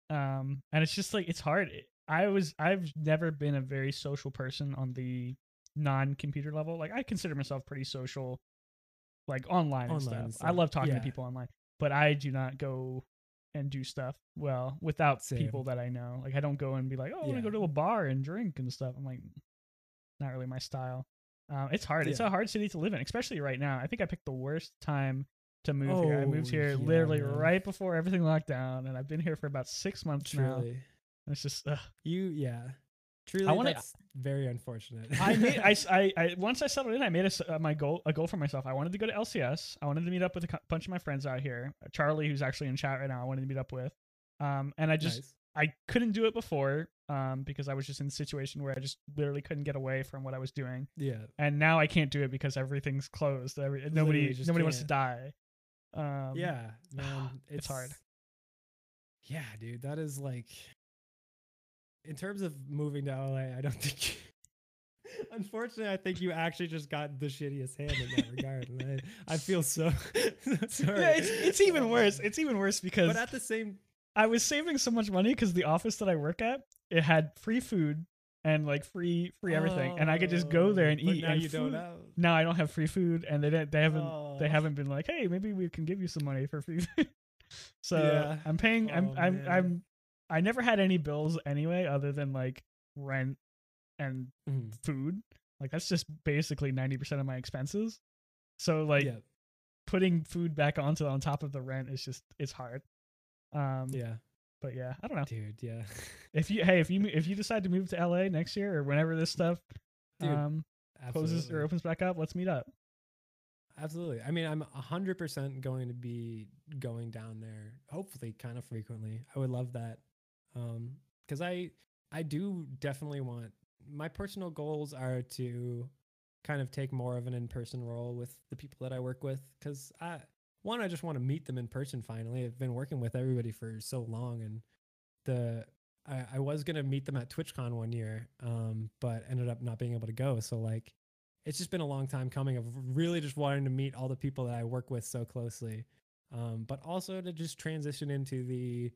Um and it's just like it's hard. I was I've never been a very social person on the non-computer level. Like I consider myself pretty social like online, and Online stuff. and I love talking Yeah. to people online, but I do not go and do stuff well without Same. people that I know. Like I don't go and be like, "Oh, I want to go to a bar and drink and stuff." I'm like not really my style. Um, it's hard. It's a hard city to live in, especially right now. I think I picked the worst time to move here. I moved Oh, here yeah, literally man. right before everything locked down, and I've been here for about six months now. And it's just, ugh. you yeah, truly. wanna- that's very unfortunate. <laughs> I made, <laughs> I I once I settled in, I made a, uh, my goal, a goal for myself. I wanted to go to LCS. I wanted to meet up with a bunch of my friends out here. Charlie, who's actually in chat right now, I wanted to meet up with. Um, and I just, Nice. I couldn't do it before, um, because I was just in a situation where I just literally couldn't get away from what I was doing. yeah, and now I can't do it because everything's closed. Every, nobody nobody wants to die. Um, yeah, <sighs> man, it's hard. Yeah, dude, that is like. In terms of moving to LA, I don't <laughs> think. Unfortunately, I think you actually just got the shittiest hand in that regard, and I, I feel so <laughs> sorry. Yeah, it's it's even worse. It's even worse because But at the same, I was saving so much money because the office that I work at it had free food and like free free everything, and I could just go there and Oh, but eat. Now and you food, don't have. Now I don't have free food, and they they haven't they Oh. haven't been like, hey, maybe we can give you some money for free. food." <laughs> so Yeah. I'm paying. I'm Oh, I'm man. I'm I never had any bills anyway, other than like rent and Mhm. food. Like that's just basically ninety percent of my expenses. So like yeah, putting food back onto on top of the rent is just it's hard. Um, yeah, but yeah, I don't know. dude, yeah, If you hey, if you if you decide to move to LA next year or whenever this stuff Dude, um closes or opens back up, let's meet up. Absolutely. I mean, I'm 100% going to be going down there, hopefully kind of frequently. I would love that. Um cuz I I do definitely want my personal goals are to kind of take more of an in-person role with the people that I work with cuz I one I just want to meet them in person finally. I've been working with everybody for so long and the I, I was to meet them at TwitchCon one year um but ended up not being able to go. So like it's just been a long time coming of really just wanting to meet all the people that I work with so closely. Um, but also to just transition into the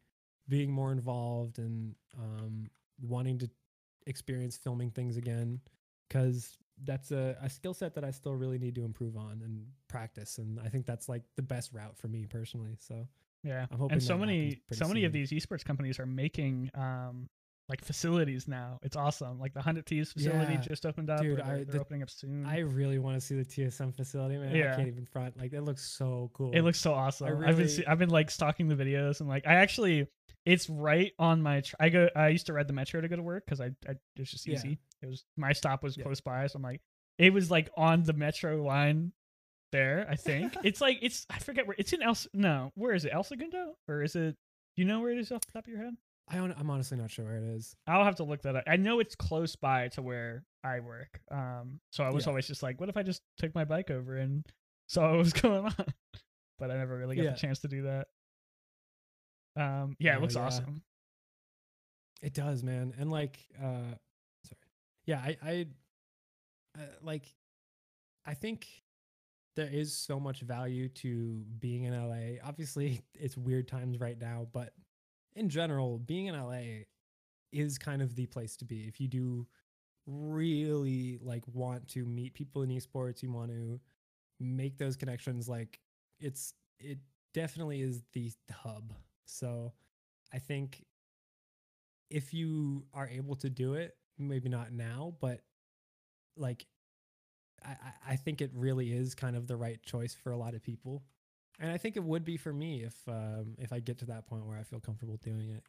being more involved and um, wanting to experience filming things again because that's a, a skill set that I still really need to improve on and practice. And I think that's like the best route for me personally. So Yeah. I'm hoping and so many so many of these esports companies are making um like facilities now. It's awesome. Like the Hundred Thieves facility Yeah. just opened up. Dude, they're, I- they're the- opening up soon. I really want to see the TSM facility, man. Yeah. I can't even front. Like, it looks so cool. It looks so awesome. I've been see- I've been like stalking the videos and like I actually it's right on my tr- I go I used to ride the metro to go to work because I, I was just Yeah. easy. It was my stop was Yeah. close by, so I'm like it was like on the metro line there. I think <laughs> it's like it's I forget where it's in El no where is it El Segundo or is it Do you know where it is off the top of your head? I don't, I'm honestly not sure where it is. I'll have to look that up. I know it's close by to where I work. Um, so I was Yeah. always just like, what if I just took my bike over and <laughs> saw what was <laughs> going on? But I never really got Yeah. the chance to do that. Um, yeah, it looks yeah. awesome. It does, man. And like, uh, sorry. Yeah, I, I, uh, like, I think there is so much value to being in LA. Obviously, <laughs> it's weird times right now, but in general, being in LA is kind of the place to be if you do really like want to meet people in esports. You want to make those connections. Like, it's it definitely is the hub. So, I think if you are able to do it, maybe not now, but like I, I- think it really is kind of the right choice for a lot of people. And I think it would be for me if um if I get to that point where I feel comfortable doing it.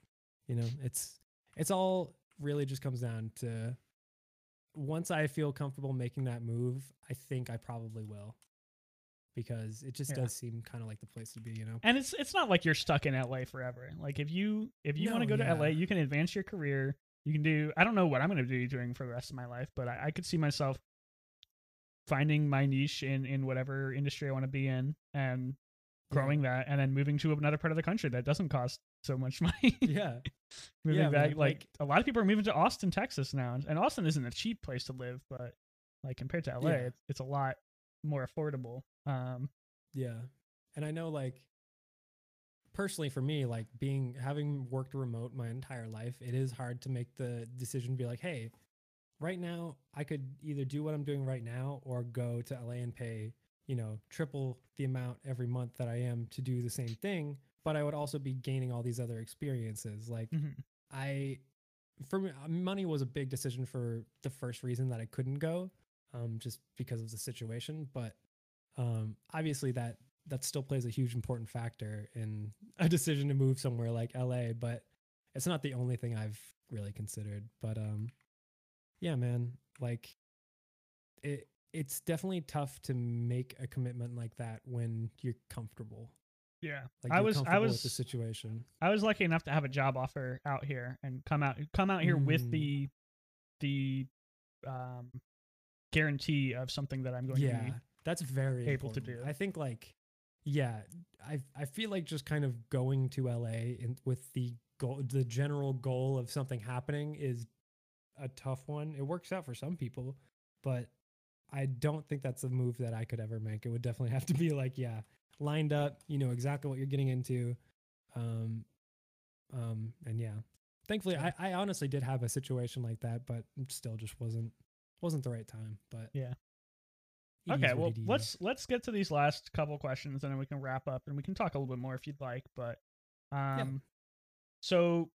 You know, it's it's all really just comes down to once I feel comfortable making that move, I think I probably will. Because it just Yeah. does seem kind of like the place to be, you know. And it's it's not like you're stuck in LA forever. Like if you if you want to No, go to LA, you can advance your career. You can do I don't know what I'm gonna be doing for the rest of my life, but I, I could see myself finding my niche in in whatever industry I want to be in and Yeah. growing that and then moving to another part of the country that doesn't cost so much <laughs> money. Yeah. <laughs> moving Yeah, back man, like, like- a lot of people are moving to Austin, Texas now. And Austin isn't a cheap place to live, but like compared to LA, Yeah. it's, it's a lot more affordable. Um Yeah. And I know like personally for me, like being having worked remote my entire life, it is hard to make the decision to be like, hey, right now I could either do what I'm doing right now or go to LA and pay, you know, triple the amount every month that I am to do the same thing. But I would also be gaining all these other experiences. Like mhm. I, for me, uh, money was a big decision for the first reason that I couldn't go, um, just because of the situation. But um, obviously, that that still plays a huge important factor in <laughs> a decision to move somewhere like LA. But it's not the only thing I've really considered. But um, yeah, man, like it. It's definitely tough to make a commitment like that when you're comfortable. yeah. Like I was I was with the situation. I was lucky enough to have a job offer out here and come out come out here with Mm. the the um guarantee of something that I'm going to yeah be that's very able to do. i think like yeah i i feel like just kind of going to la and with the goal the general goal of something happening is a tough one. It works out for some people but i don't think that's a move that i could ever make. It would definitely <laughs> have to be like yeah lined up. You know exactly what you're getting into. Um um and yeah. Thankfully I, I honestly did have a situation like that but still just wasn't wasn't the right time but Yeah. Okay, well let's let's get to these last couple questions and then we can wrap up and we can talk a little bit more if you'd like. But um so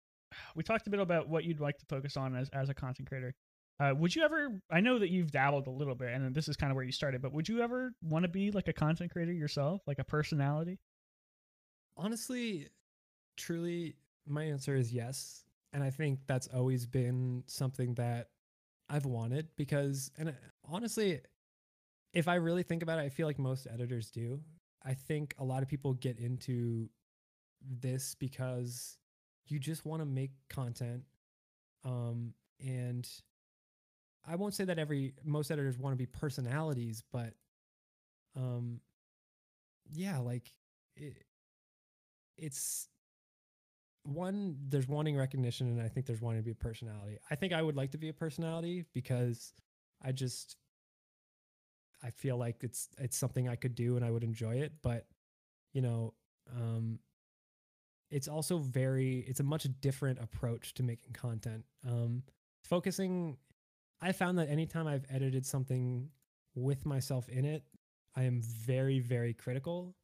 we talked a bit about what you'd like to focus on as, as a content creator. Uh, would you ever? I know that you've dabbled a little bit, and this is kind of where you started. But would you ever want to be like a content creator yourself, like a personality? Honestly, truly, my answer is yes, and I think that's always been something that I've wanted because, and uh, honestly, if I really think about it, I feel like most editors do. I think a lot of people get into this because you just want to make content um and I won't say that every most editors want to be personalities, but um yeah, like it, it's one there's wanting recognition and I think there's wanting to be a personality. I think I would like to be a personality because I just I feel like it's it's something I could do and I would enjoy it, but you know, um it's also very it's a much different approach to making content. Um focusing I found that anytime I've edited something with myself in it, I am very, very critical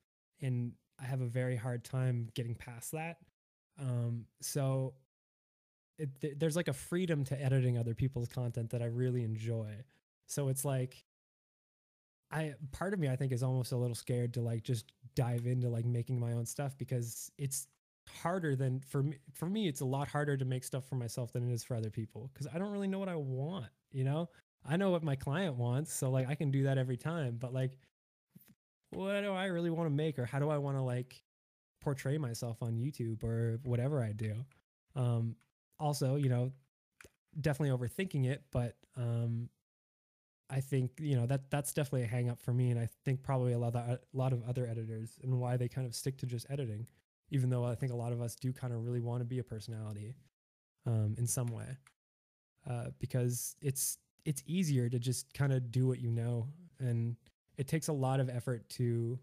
and I have a very hard time getting past that. Um, so it, th- there's like a freedom to editing other people's content that I really enjoy. So it's like, I part of me I think is almost a little scared to like just dive into like making my own stuff because it's harder than for me for me it's a lot harder to make stuff for myself than it is for other people because I don't really know what I want you know? I know what my client wants so like i can do that every time but like what do i really want to make or how do i want to like portray myself on youtube or whatever i do? Um also you know definitely overthinking it but um i think you know that that's definitely a hang up for me and i think probably a lot of, a lot of other editors and why they kind of stick to just editing even though i think a lot of us do kind of really want to be a personality um in some way uh, because it's it's easier to just kind of do what you know, and it takes a lot of effort to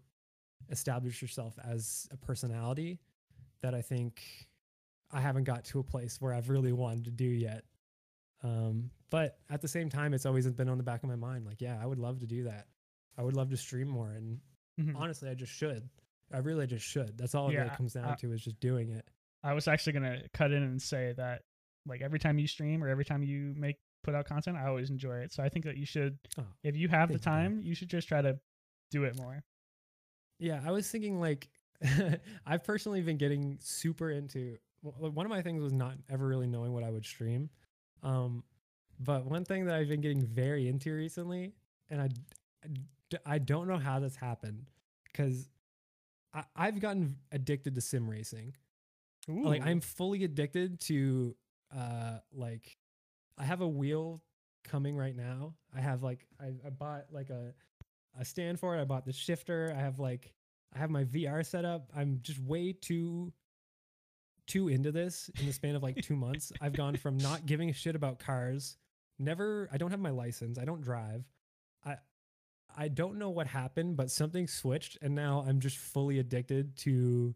establish yourself as a personality that I think I haven't got to a place where I've really wanted to do yet. Um, but at the same time, it's always been on the back of my mind. Like, yeah, I would love to do that. I would love to stream more, and mm-hmm. honestly, I just should. I really just should. That's all yeah, it really comes down I, to is just doing it. I was actually gonna cut in and say that like every time you stream or every time you make put out content, I always enjoy it. So I think that you should, oh, if you have the time, you. you should just try to do it more. Yeah, I was thinking like <laughs> I've personally been getting super into one of my things was not ever really knowing what I would stream. Um, but one thing that I've been getting very into recently, and I, I don't know how this happened because I've gotten addicted to sim racing. Ooh. Like I'm fully addicted to uh like I have a wheel coming right now. I have like I, I bought like a a stand for it. I bought the shifter. I have like I have my VR set up. I'm just way too too into this in the span of like 2 months. I've gone from not <laughs> giving a shit about cars, never I don't have my license. I don't drive. I don't know what happened, but something switched and now I'm just fully addicted to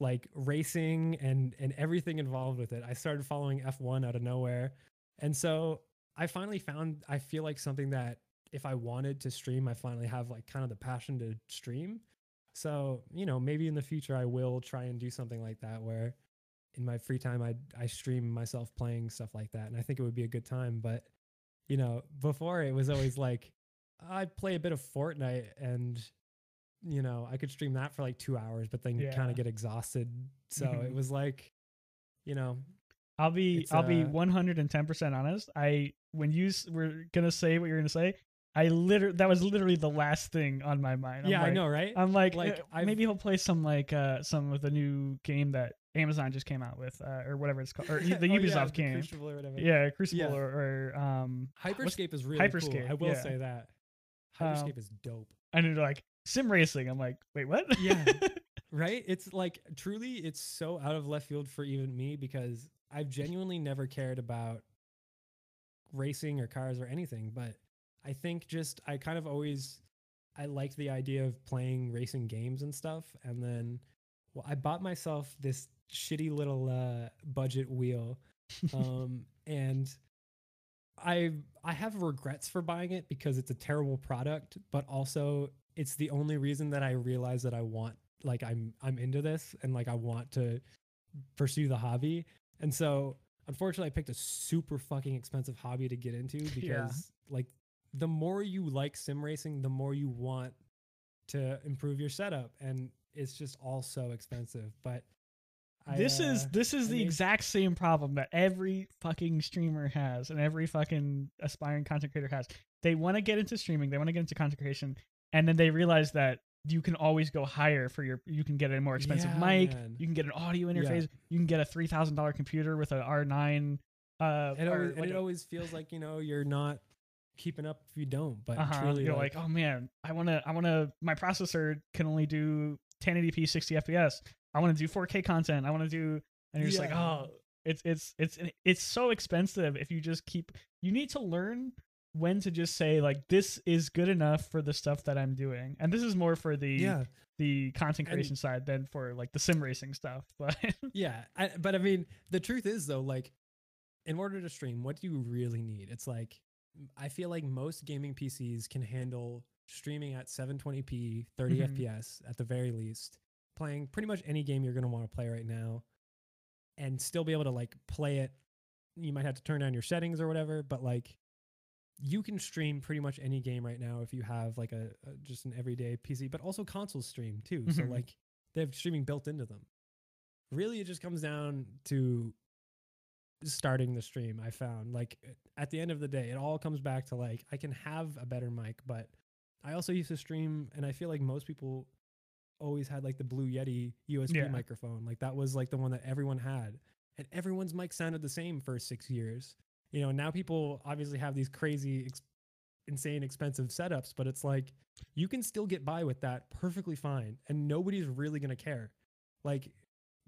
like racing and and everything involved with it. I started following F1 out of nowhere. And so I finally found I feel like something that if I wanted to stream, I finally have like kind of the passion to stream. So, you know, maybe in the future I will try and do something like that where in my free time I I stream myself playing stuff like that and I think it would be a good time, but you know, before it was always like I'd play a bit of Fortnite and you know, I could stream that for like two hours, but then yeah. kind of get exhausted. So it <laughs> was like, you know, I'll be I'll uh, be 110 percent honest. I when you were gonna say what you're gonna say, I literally that was literally the last thing on my mind. I'm yeah, like, I know, right? I'm like, like uh, maybe he'll play some like uh some of the new game that Amazon just came out with, uh, or whatever it's called, or <laughs> the oh, Ubisoft yeah, game. Crucible or whatever. Yeah, Crucible yeah. Or, or um Hyperscape is really Hyperscape, cool. I will yeah. say that. Hyperscape um, is dope. And like sim racing. I'm like, wait, what? yeah. <laughs> Right? It's like truly it's so out of left field for even me because I've genuinely never cared about racing or cars or anything, but I think just I kind of always I liked the idea of playing racing games and stuff and then well I bought myself this shitty little uh budget wheel <laughs> um and I I have regrets for buying it because it's a terrible product, but also it's the only reason that I realize that I want like I'm I'm into this and like I want to pursue the hobby. And so unfortunately, I picked a super fucking expensive hobby to get into <laughs> because Yeah. like the more you like sim racing, the more you want to improve your setup, and it's just all so expensive. But I, this is uh, this is I the made- exact same problem that every fucking streamer has and every fucking aspiring content creator has. They want to get into streaming, they want to get into content creation, and then they realize that you can always go higher for your you can get a more expensive Yeah, mic, man. you can get an audio Yeah. interface, you can get a three thousand dollar computer with a R nine uh It always, like it a- always feels like you know you're not keeping up if you don't. But uh-huh. truly, you're like, oh man, I want to, I want to. My processor can only do 1080p, 60 FPS. I want to do 4K content. I want to do, and you're just like, oh, it's it's it's it's so expensive. If you just keep, you need to learn when to just say like, this is good enough for the stuff that I'm doing, and this is more for the yeah, the content And- creation side than for like the sim racing stuff. <laughs> But yeah. I, but I mean, the truth is though, like, in order to stream, what do you really need? It's like, I feel like most gaming PCs can handle streaming at 720p, 30 Mhm. FPS at the very least, playing pretty much any game you're gonna want to play right now, and still be able to like play it. You might have to turn down your settings or whatever, but like. You can stream pretty much any game right now if you have like a, a just an everyday PC, but also consoles stream too. So Mhm. like they have streaming built into them. Really, it just comes down to starting the stream. I found like at the end of the day, it all comes back to like I can have a better mic, but I also used to stream, and I feel like most people always had like the Blue Yeti USB Yeah. microphone. Like that was like the one that everyone had, and everyone's mic sounded the same for six years. You know, now people obviously have these crazy, ex- insane, expensive setups, but it's like you can still get by with that perfectly fine, and nobody's really gonna care. Like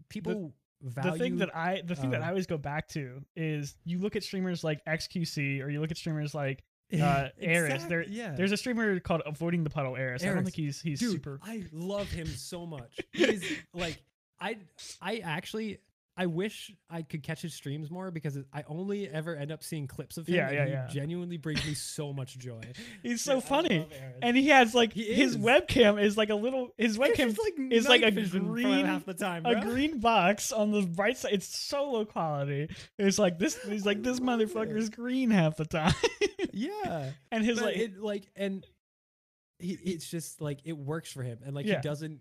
people value the thing that I the thing that uh, I always go back to is you look at streamers like XQC or you look at streamers like <laughs> uh, Eris. There- yeah. There's a streamer called Avoiding the Puddle Eris. I don't think he's he's Dude, super. I love him so much. He's <laughs> like I I actually I wish I could catch his streams more because I only ever end up seeing clips of him. Yeah, and yeah, he yeah. Genuinely brings me so much joy. <laughs> He's so Dude, I funny, and he has like He his is. webcam is like a little. His webcam like is like a night vision for green- half the time. a green box on the right side. It's so low quality. It's like this. <laughs> He's like this I love motherfucker's green half the time, <laughs> Yeah. and his But like it, like and he, it's just like it works for him and like Yeah. he doesn't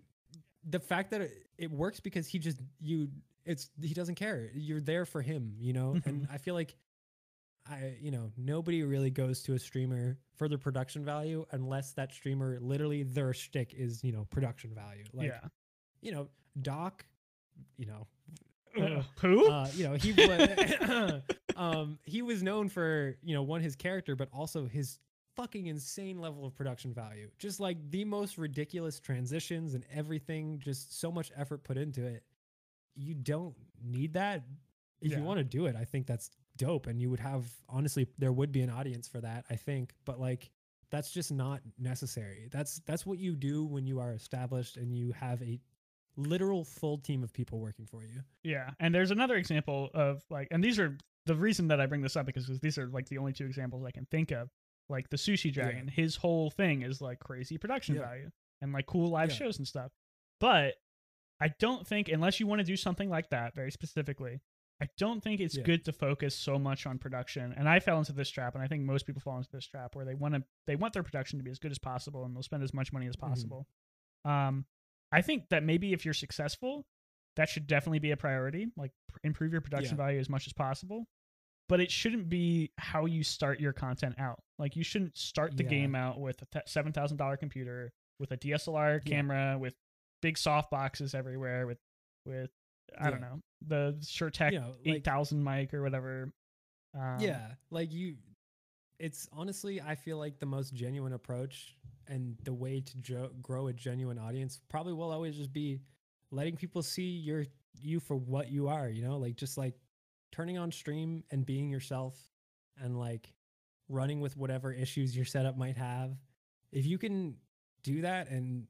the fact that it, it works because he just you it's he doesn't care you're there for him you know Mm-hmm. and i feel like i you know nobody really goes to a streamer for their production value unless that streamer literally their shtick is you know production value like yeah. you know doc you know Uh, who? uh, you know, he was <laughs> <coughs> um he was known for, you know, one his character but also his fucking insane level of production value. Just like the most ridiculous transitions and everything, just so much effort put into it. You don't need that. If Yeah. you want to do it, I think that's dope and you would have honestly there would be an audience for that, I think, but like that's just not necessary. That's that's what you do when you are established and you have a literal full team of people working for you. Yeah, and there's another example of like, and these are the reason that I bring this up because these are like the only two examples I can think of. Like the Sushi Dragon, his whole thing is like crazy production Yeah. value and like cool live Yeah. shows and stuff. But I don't think unless you want to do something like that very specifically, I don't think it's Yeah. good to focus so much on production. And I fell into this trap, and I think most people fall into this trap where they want to they want their production to be as good as possible, and they'll spend as much money as Mhm. possible. Um, I think that maybe if you're successful, that should definitely be a priority. Like pr- improve your production Yeah. value as much as possible. But it shouldn't be how you start your content out. Like you shouldn't start the Yeah. game out with a seven thousand dollar computer with a DSLR camera with big soft boxes everywhere with with I don't know the SureTech You know, like- eight thousand mic or whatever. Um, yeah like you it's honestly i feel like the most genuine approach and the way to jo- grow a genuine audience probably will always just be letting people see your you for what you are you know like just like turning on stream and being yourself and like running with whatever issues your setup might have if you can do that and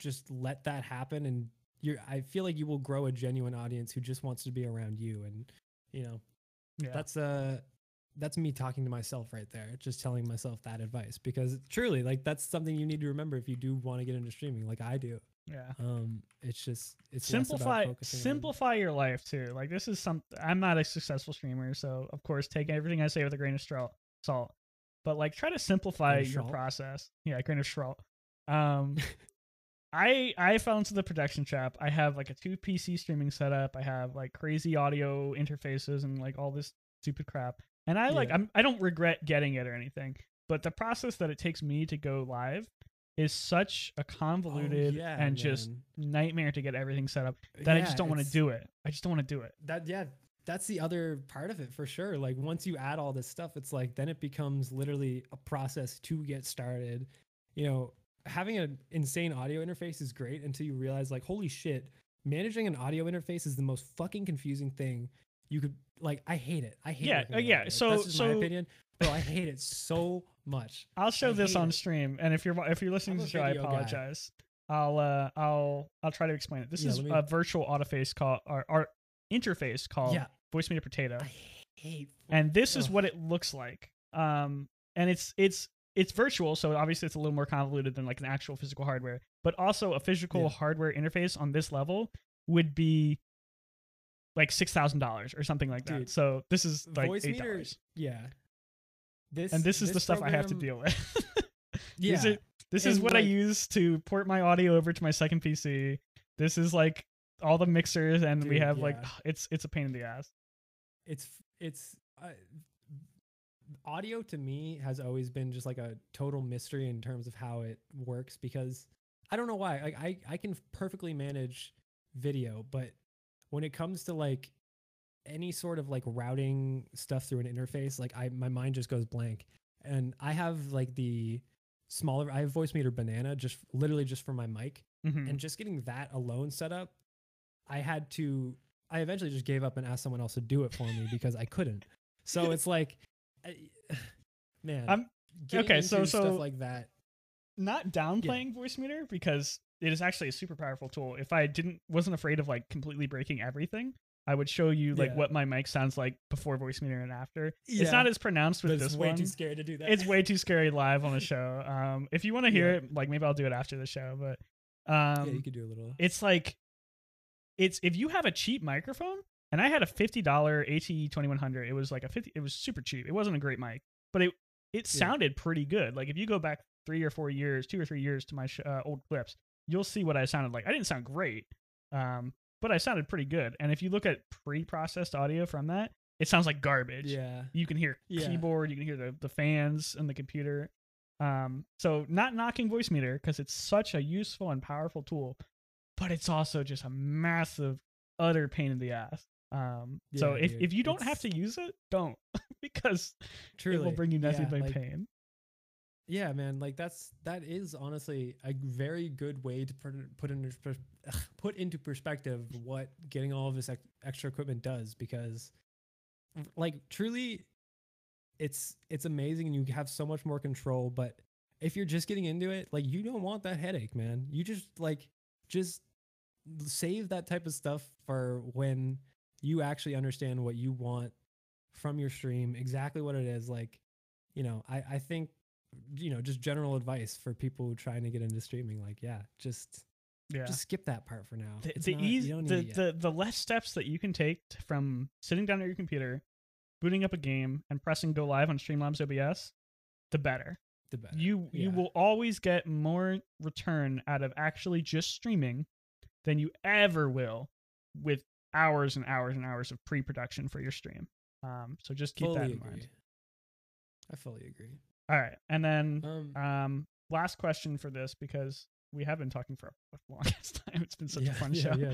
just let that happen and you're i feel like you will grow a genuine audience who just wants to be around you and you know yeah. that's uh that's me talking to myself right there just telling myself that advice because truly like that's something you need to remember if you do want to get into streaming like i do Yeah. Um, it's just it's about simplify on- simplify your life too. Like this is some I'm not a successful streamer, so of course take everything I say with a grain of salt. But like try to simplify your process. Yeah, a grain of straw. Um <laughs> I I fell into the production trap. I have like a two PC streaming setup. I have like crazy audio interfaces and like all this stupid crap. And I like Yeah. I'm I don't regret getting it or anything. But the process that it takes me to go live is such a Oh, convoluted yeah, and just nightmare to get everything set up uh, that I just don't want to do it. I just don't want to do it. that yeah that's the other part of it for sure like once you add all this stuff it's like then it becomes literally a process to get started you know having an insane audio interface is great until you realize like holy shit managing an audio interface is the most fucking confusing thing you could like i hate it i hate it. Yeah, uh, yeah, so- that's just my so- opinion bro i hate it so much I'll show I this on it. stream, and if you're if you're listening to the show, I video guy. apologize. I'll uh I'll I'll try to explain it. This Yeah, is me- a virtual autoface call or, or interface called yeah Voicemeeter Potato, i hate and this is what it looks like. Um, and it's it's it's virtual, so obviously it's a little more convoluted than like an actual physical hardware. But also a physical Yeah. hardware interface on this level would be like six thousand dollars or something like that. Dude, So this is like voice eight meter dollars, yeah this and this is the stuff I have to deal with. <laughs> yeah These are- this is what I use to port my audio over to my second PC. This is like all the mixers, and we Dude, have like <sighs> it's it's a pain in the ass. it's it's uh, audio to me has always been just like a total mystery in terms of how it works because I don't know why. Like I I can perfectly manage video, but when it comes to like any sort of like routing stuff through an interface, like I my mind just goes blank. And I have like the smaller I have Voicemeeter Banana just literally just for my mic Mhm. and just getting that alone set up i had to i eventually just gave up and asked someone else to do it for me because i couldn't so <laughs> it's like I, <sighs> man I'm- okay, so- so- stuff like that Not downplaying Voicemeeter because it is actually a super powerful tool. If I didn't wasn't afraid of like completely breaking everything, I would show you like Yeah. what my mic sounds like before Voicemeeter and after. Yeah. It's not as pronounced with but this it's way one. too scary to do that it's way too scary live on the <laughs> show. Um, if you want to hear Yeah. it, like maybe I'll do it after the show. But um, yeah you could do a little it's like it's if you have a cheap microphone and i had a $50 ate 2100 it was like a 50 it was super cheap. It wasn't a great mic but it it Yeah. sounded pretty good. Like if you go back three or four years two or three years to my sh- uh, old clips you'll see what i sounded like. I didn't sound great um but i sounded pretty good. And if you look at pre-processed audio from that it sounds like garbage. Yeah. You can hear Yeah. keyboard you can hear the, the fans and the computer. Um so not knocking Voicemeeter because it's such a useful and powerful tool but it's also just a massive utter pain in the ass um so if, dude. if you don't have to use it don't <laughs> because truly it will bring you nothing yeah, but like, pain yeah man like that's that is honestly a very good way to put, put into put into perspective what getting all of this extra equipment does because like truly it's it's amazing and you have so much more control but if you're just getting into it like you don't want that headache man you just like just save that type of stuff for when you actually understand what you want from your stream exactly what it is like you know i i think you know just general advice for people trying to get into streaming like yeah just yeah just skip that part for now the, the not- easy the, need it yet. the the less steps that you can take from sitting down at your computer booting up a game and pressing go live on streamlabs obs the better the better. you you will always get more return out of actually just streaming than you ever will with hours and hours and hours of pre-production for your stream. Um so just keep that in agree. Mind i fully agree. All right and then um um last question for this because we have been talking for a <laughs> longest time. It's been such yeah, a fun <laughs> yeah, show. yeah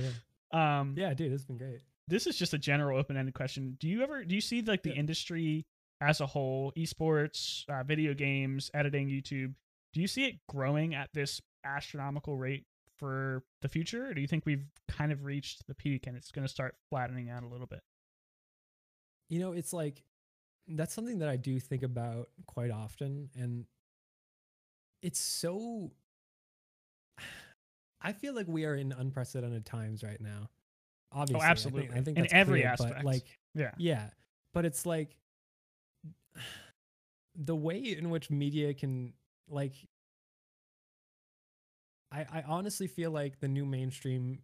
yeah. Um yeah dude it's been great. this is just a general open-ended question. Do you ever do you see like the Yeah. industry as a whole esports uh, video games editing youtube do you see it growing at this astronomical rate for the future or do you think we've kind of reached the peak and it's going to start flattening out a little bit you know it's like that's something that i do think about quite often and it's so <sighs> i feel like we are in unprecedented times right now oh, obviously I think- absolutely. i think, In every clear, aspect. like yeah yeah but it's like <sighs> the way in which media can like I, I honestly feel like the new mainstream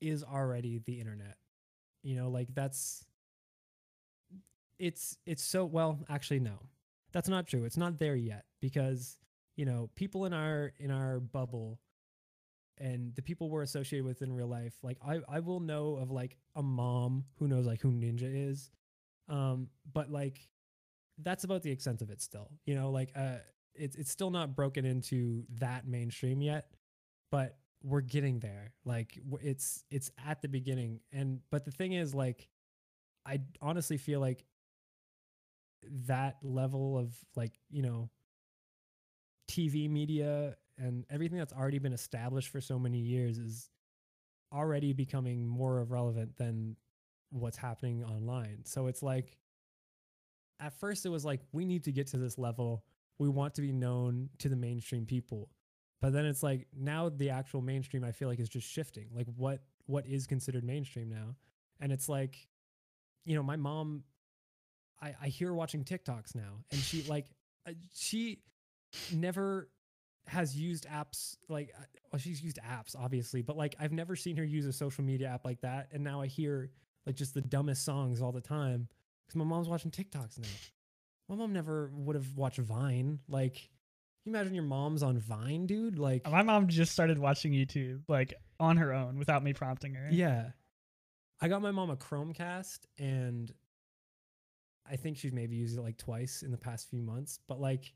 is already the internet. You know, like that's it's it's so well, actually no. That's not true. It's not there yet because, you know, people in our in our bubble and the people we're associated with in real life, like I, I will know of like a mom who knows like who Ninja is. Um, but like that's about the extent of it still. You know, like uh it's it's still not broken into that mainstream yet, but we're getting there. Like it's it's at the beginning. And but the thing is like I honestly feel like that level of like, you know, TV media and everything that's already been established for so many years is already becoming more relevant than what's happening online. So it's like at first it was like we need to get to this level. We want to be known to the mainstream people. But then it's like now the actual mainstream I feel like is just shifting. Like what what is considered mainstream now? And it's like you know, my mom I I hear her watching TikToks now and she <laughs> like uh, she never has used apps like uh, well she's used apps obviously but like i've never seen her use a social media app like that and now i hear like just the dumbest songs all the time because my mom's watching tiktoks now my mom never would have watched vine like you imagine your mom's on vine dude like My mom just started watching YouTube like on her own without me prompting her. yeah i got my mom a chromecast and i think she's maybe used it like twice in the past few months but like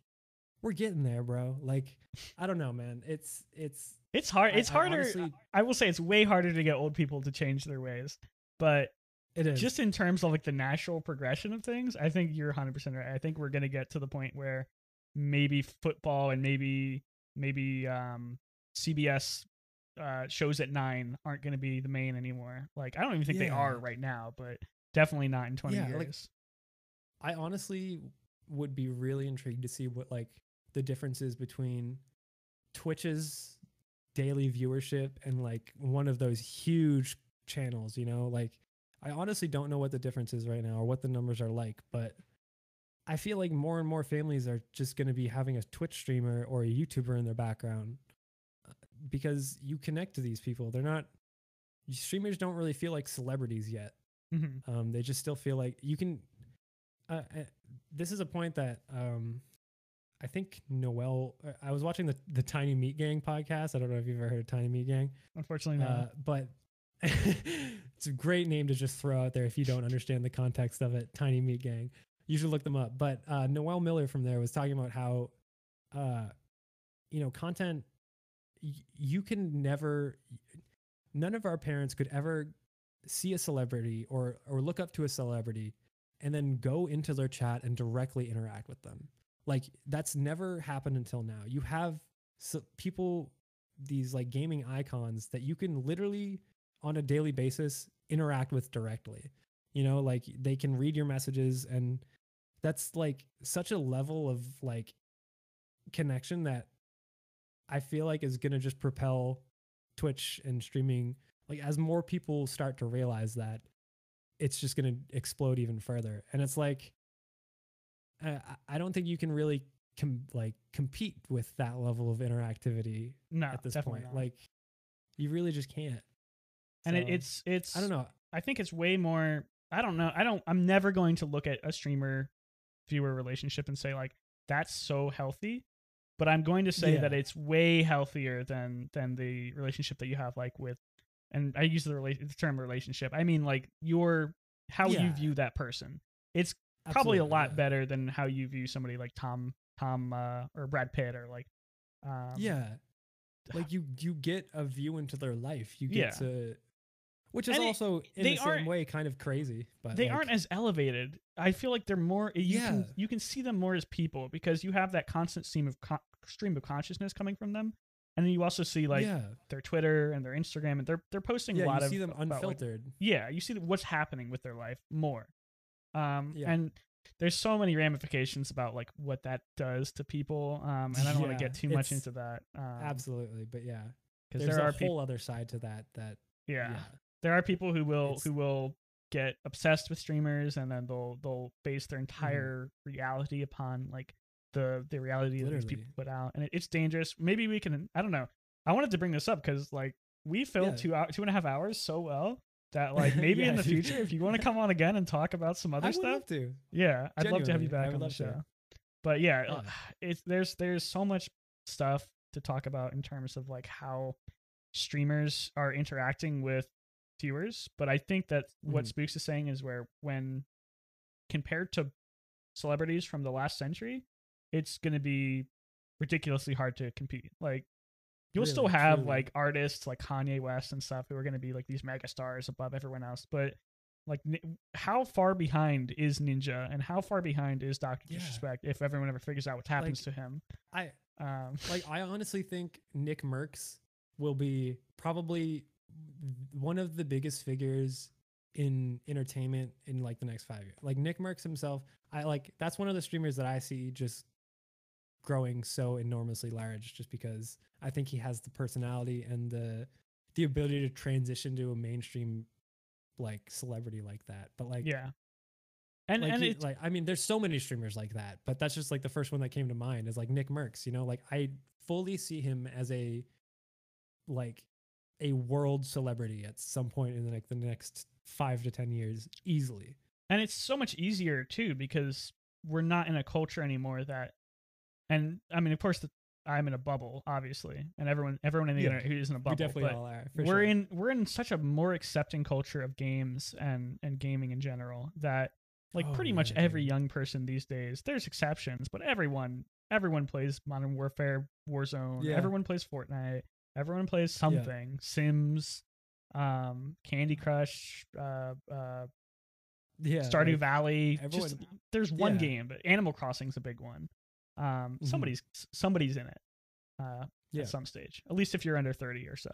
we're getting there bro like i don't know man it's it's It's hard. I- It's I harder. honestly- I will say it's way harder to get old people to change their ways. But it is just in terms of like the natural progression of things, I think you're 100% right. I think we're to get to the point where maybe football and maybe maybe um CBS uh shows at 9 aren't going to be the main anymore. Like I don't even think they are right now, but definitely not in 20 Yeah, years. like- I honestly would be really intrigued to see what like the differences between Twitch's daily viewership and like one of those huge channels, you know? Like I honestly don't know what the difference is right now or what the numbers are like, but I feel like more and more families are just going to be having a Twitch streamer or a YouTuber in their background uh, because you connect to these people. They're not streamers don't really feel like celebrities yet. Mhm. Um, they just still feel like you can. Uh, uh, this is a point that um, I think Noel. uh, I was watching the the Tiny Meat Gang podcast. I don't know if you've ever heard of Tiny Meat Gang, Unfortunately, no. uh, but <laughs> it's a great name to just throw out there if you don't understand the context of it. Tiny Meat Gang. You should look them up. But uh, Noel Miller from there was talking about how, uh, you know, content. Y- you can never. None of our parents could ever see a celebrity or or look up to a celebrity and then go into their chat and directly interact with them. Like that's never happened until now. You have so people these like gaming icons that you can literally on a daily basis interact with directly. You know, like they can read your messages and that's like such a level of like connection that I feel like is going to just propel Twitch and streaming like as more people start to realize that it's just going to explode even further. And it's like I- I don't think you can really com- like compete with that level of interactivity no, at this point. not. Like you really just can't. and it, So, it's it's I don't know. I think it's way more. I don't know. I don't. I'm never going to look at a streamer viewer relationship and say like that's so healthy. But I'm going to say that it's way healthier than than the relationship that you have like with, and I use the, rela- the term relationship. I mean like your how you view that person. It's probably a lot yeah. better than how you view somebody like Tom Tom uh, or Brad Pitt or like. Um, yeah. Like you you get a view into their life. You get Yeah. to which is And it- also in they the same way kind of crazy. But they like, aren't as elevated. I feel like they're more. You Yeah. can you can see them more as people because you have that constant stream of co- stream of consciousness coming from them, and then you also see like yeah, their Twitter and their Instagram, and they're they're posting yeah. a lot you of see them about, like- unfiltered. yeah, you see what's happening with their life more. Um, Yeah. and there's so many ramifications about like what that does to people. Um, and I don't want to get too much into that. Um, Absolutely, but yeah, because there's there a are whole people. other side to that. That Yeah. yeah, there are people who will It's- who will get obsessed with streamers and then they'll they'll base Mm-hmm. their entire reality upon like the the reality that these people put out and it, it's dangerous maybe we can i don't know I wanted to bring this up because like we filled Yeah. two hour, two and a half hours so well that like <laughs> maybe Yeah, in the future if you want to come on again and talk about some other I stuff, love to. yeah, I'd love to have you back on the love to. show. But yeah, Yeah. uh, it's there's there's so much stuff to talk about in terms of like how streamers are interacting with viewers. But I think that what Mhm. Spooks is saying is where when compared to celebrities from the last century, it's going to be ridiculously hard to compete. Like you'll still have truly. like artists like Kanye West and stuff who are going to be like these mega stars above everyone else, but like how far behind is Ninja and how far behind is Doctor Yeah. Disrespect if everyone ever figures out what happens to him? I Um, like I honestly think NickMercs will be probably one of the biggest figures in entertainment in like the next five years. Like NickMercs himself, I like that's one of the streamers that I see just growing so enormously large just because I think he has the personality and the the ability to transition to a mainstream like celebrity like that. But like yeah, and like, and he- like I mean, there's so many streamers like that, but that's just like the first one that came to mind is like NickMercs. You know, like I fully see him as a like a world celebrity at some point in the, like the next five to ten years, easily. and it's so much easier too because we're not in a culture anymore that and i mean of course the, i'm in a bubble obviously and everyone everyone in the Yeah, internet who is in a bubble We definitely all are. We're sure. in we're in such a more accepting culture of games and and gaming in general that like Oh, pretty much every dude. young person these days there's exceptions but everyone everyone plays modern warfare warzone Yeah. everyone plays fortnite everyone plays something sims um candy crush uh uh yeah, Stardew like, Valley. everyone- just there's one yeah. game, but Animal Crossing's a big one. Um, Mhm. somebody's somebody's in it uh, Yeah, at some stage. At least if you're under thirty or so.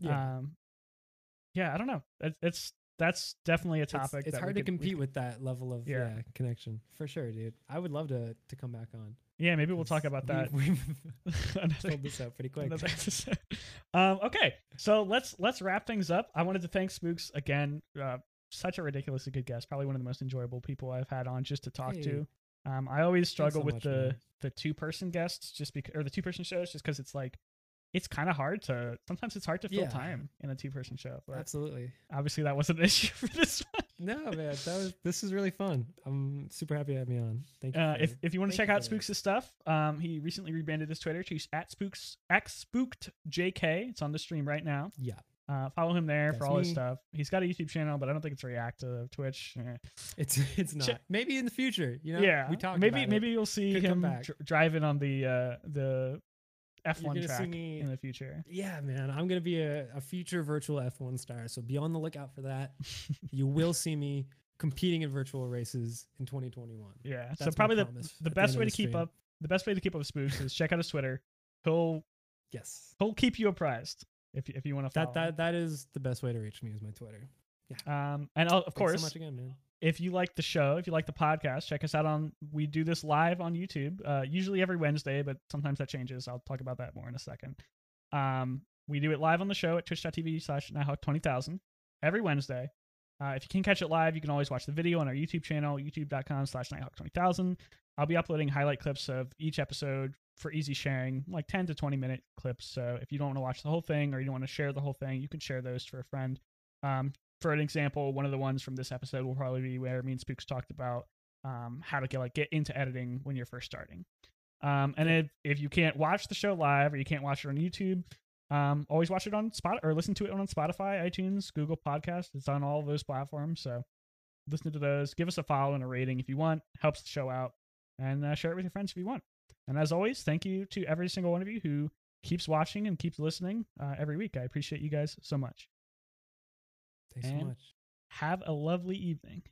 yeah. Um, yeah, I don't know. It's, it's that's definitely a topic. It's, that hard to could- compete could- with that level of Yeah. yeah. connection for sure, dude. I would love to to come back on. Yeah, maybe we'll talk about that. We've <laughs> another- filled this out pretty quick. um, okay, so let's let's wrap things up. I wanted to thank Spooks again. Uh, such a ridiculously good guest. Probably one of the most enjoyable people I've had on just to talk Hey. to. Um, I always struggle so with much, the man. the two person guests just because or the two person shows just because it's like it's kind of hard to sometimes it's hard to fill Yeah. time in a two person show. But Absolutely. obviously that wasn't an <laughs> issue for this one. No, man, that was this is really fun. I'm super happy to have me on. Thank you. Uh, if if you want to check out for. Spooks' stuff, um, he recently rebranded his Twitter to at Spooks at Spooked JK. It's on the stream right now. yeah, Uh, follow him there for That's all his stuff. He's got a YouTube channel, but I don't think it's very active. Twitch, eh. it's <laughs> it's not. Check- maybe in the future, you know. yeah. we talked. maybe about it. maybe you'll see Could him dr- driving on the uh, the F1 track me- in the future. Yeah, man, I'm gonna be a, a future virtual F1 star, so be on the lookout for that. <laughs> you will see me competing in virtual races in 2021. yeah. so That's my probably the the best way to keep stream. up the best way to keep up with Spooks is check out his Twitter. He'll Yes, he'll keep you apprised if you- if you want to follow. that that that is the best way to reach me is my Twitter. Yeah. um and uh, of Thanks course so much again, man. If you like the show, if you like the podcast, check us out on. We do this live on YouTube, uh, usually every Wednesday, but sometimes that changes. I'll talk about that more in a second. Um, we do it live on the show at twitch.tv slash nighthawk20000 every Wednesday. Uh, if you can catch it live, you can always watch the video on our YouTube channel, youtube.com slash nighthawk20000. I'll be uploading highlight clips of each episode for easy sharing, like 10 to 20 minute clips. So if you don't want to watch the whole thing or you don't want to share the whole thing, you can share those for a friend. Um, for an example, one of the ones from this episode will probably be where me and Spooks talked about um, how to get like get into editing when you're first starting. Um, and if, if you can't watch the show live or you can't watch it on YouTube, um, always watch it on Spot or listen to it on Spotify, iTunes, Google Podcasts. It's on all those platforms. So listen to those. Give us a follow and a rating if you want. Helps the show out. And uh, share it with your friends if you want. And as always, thank you to every single one of you who keeps watching and keeps listening uh, every week. I appreciate you guys so much. Thanks so much. Have a lovely evening.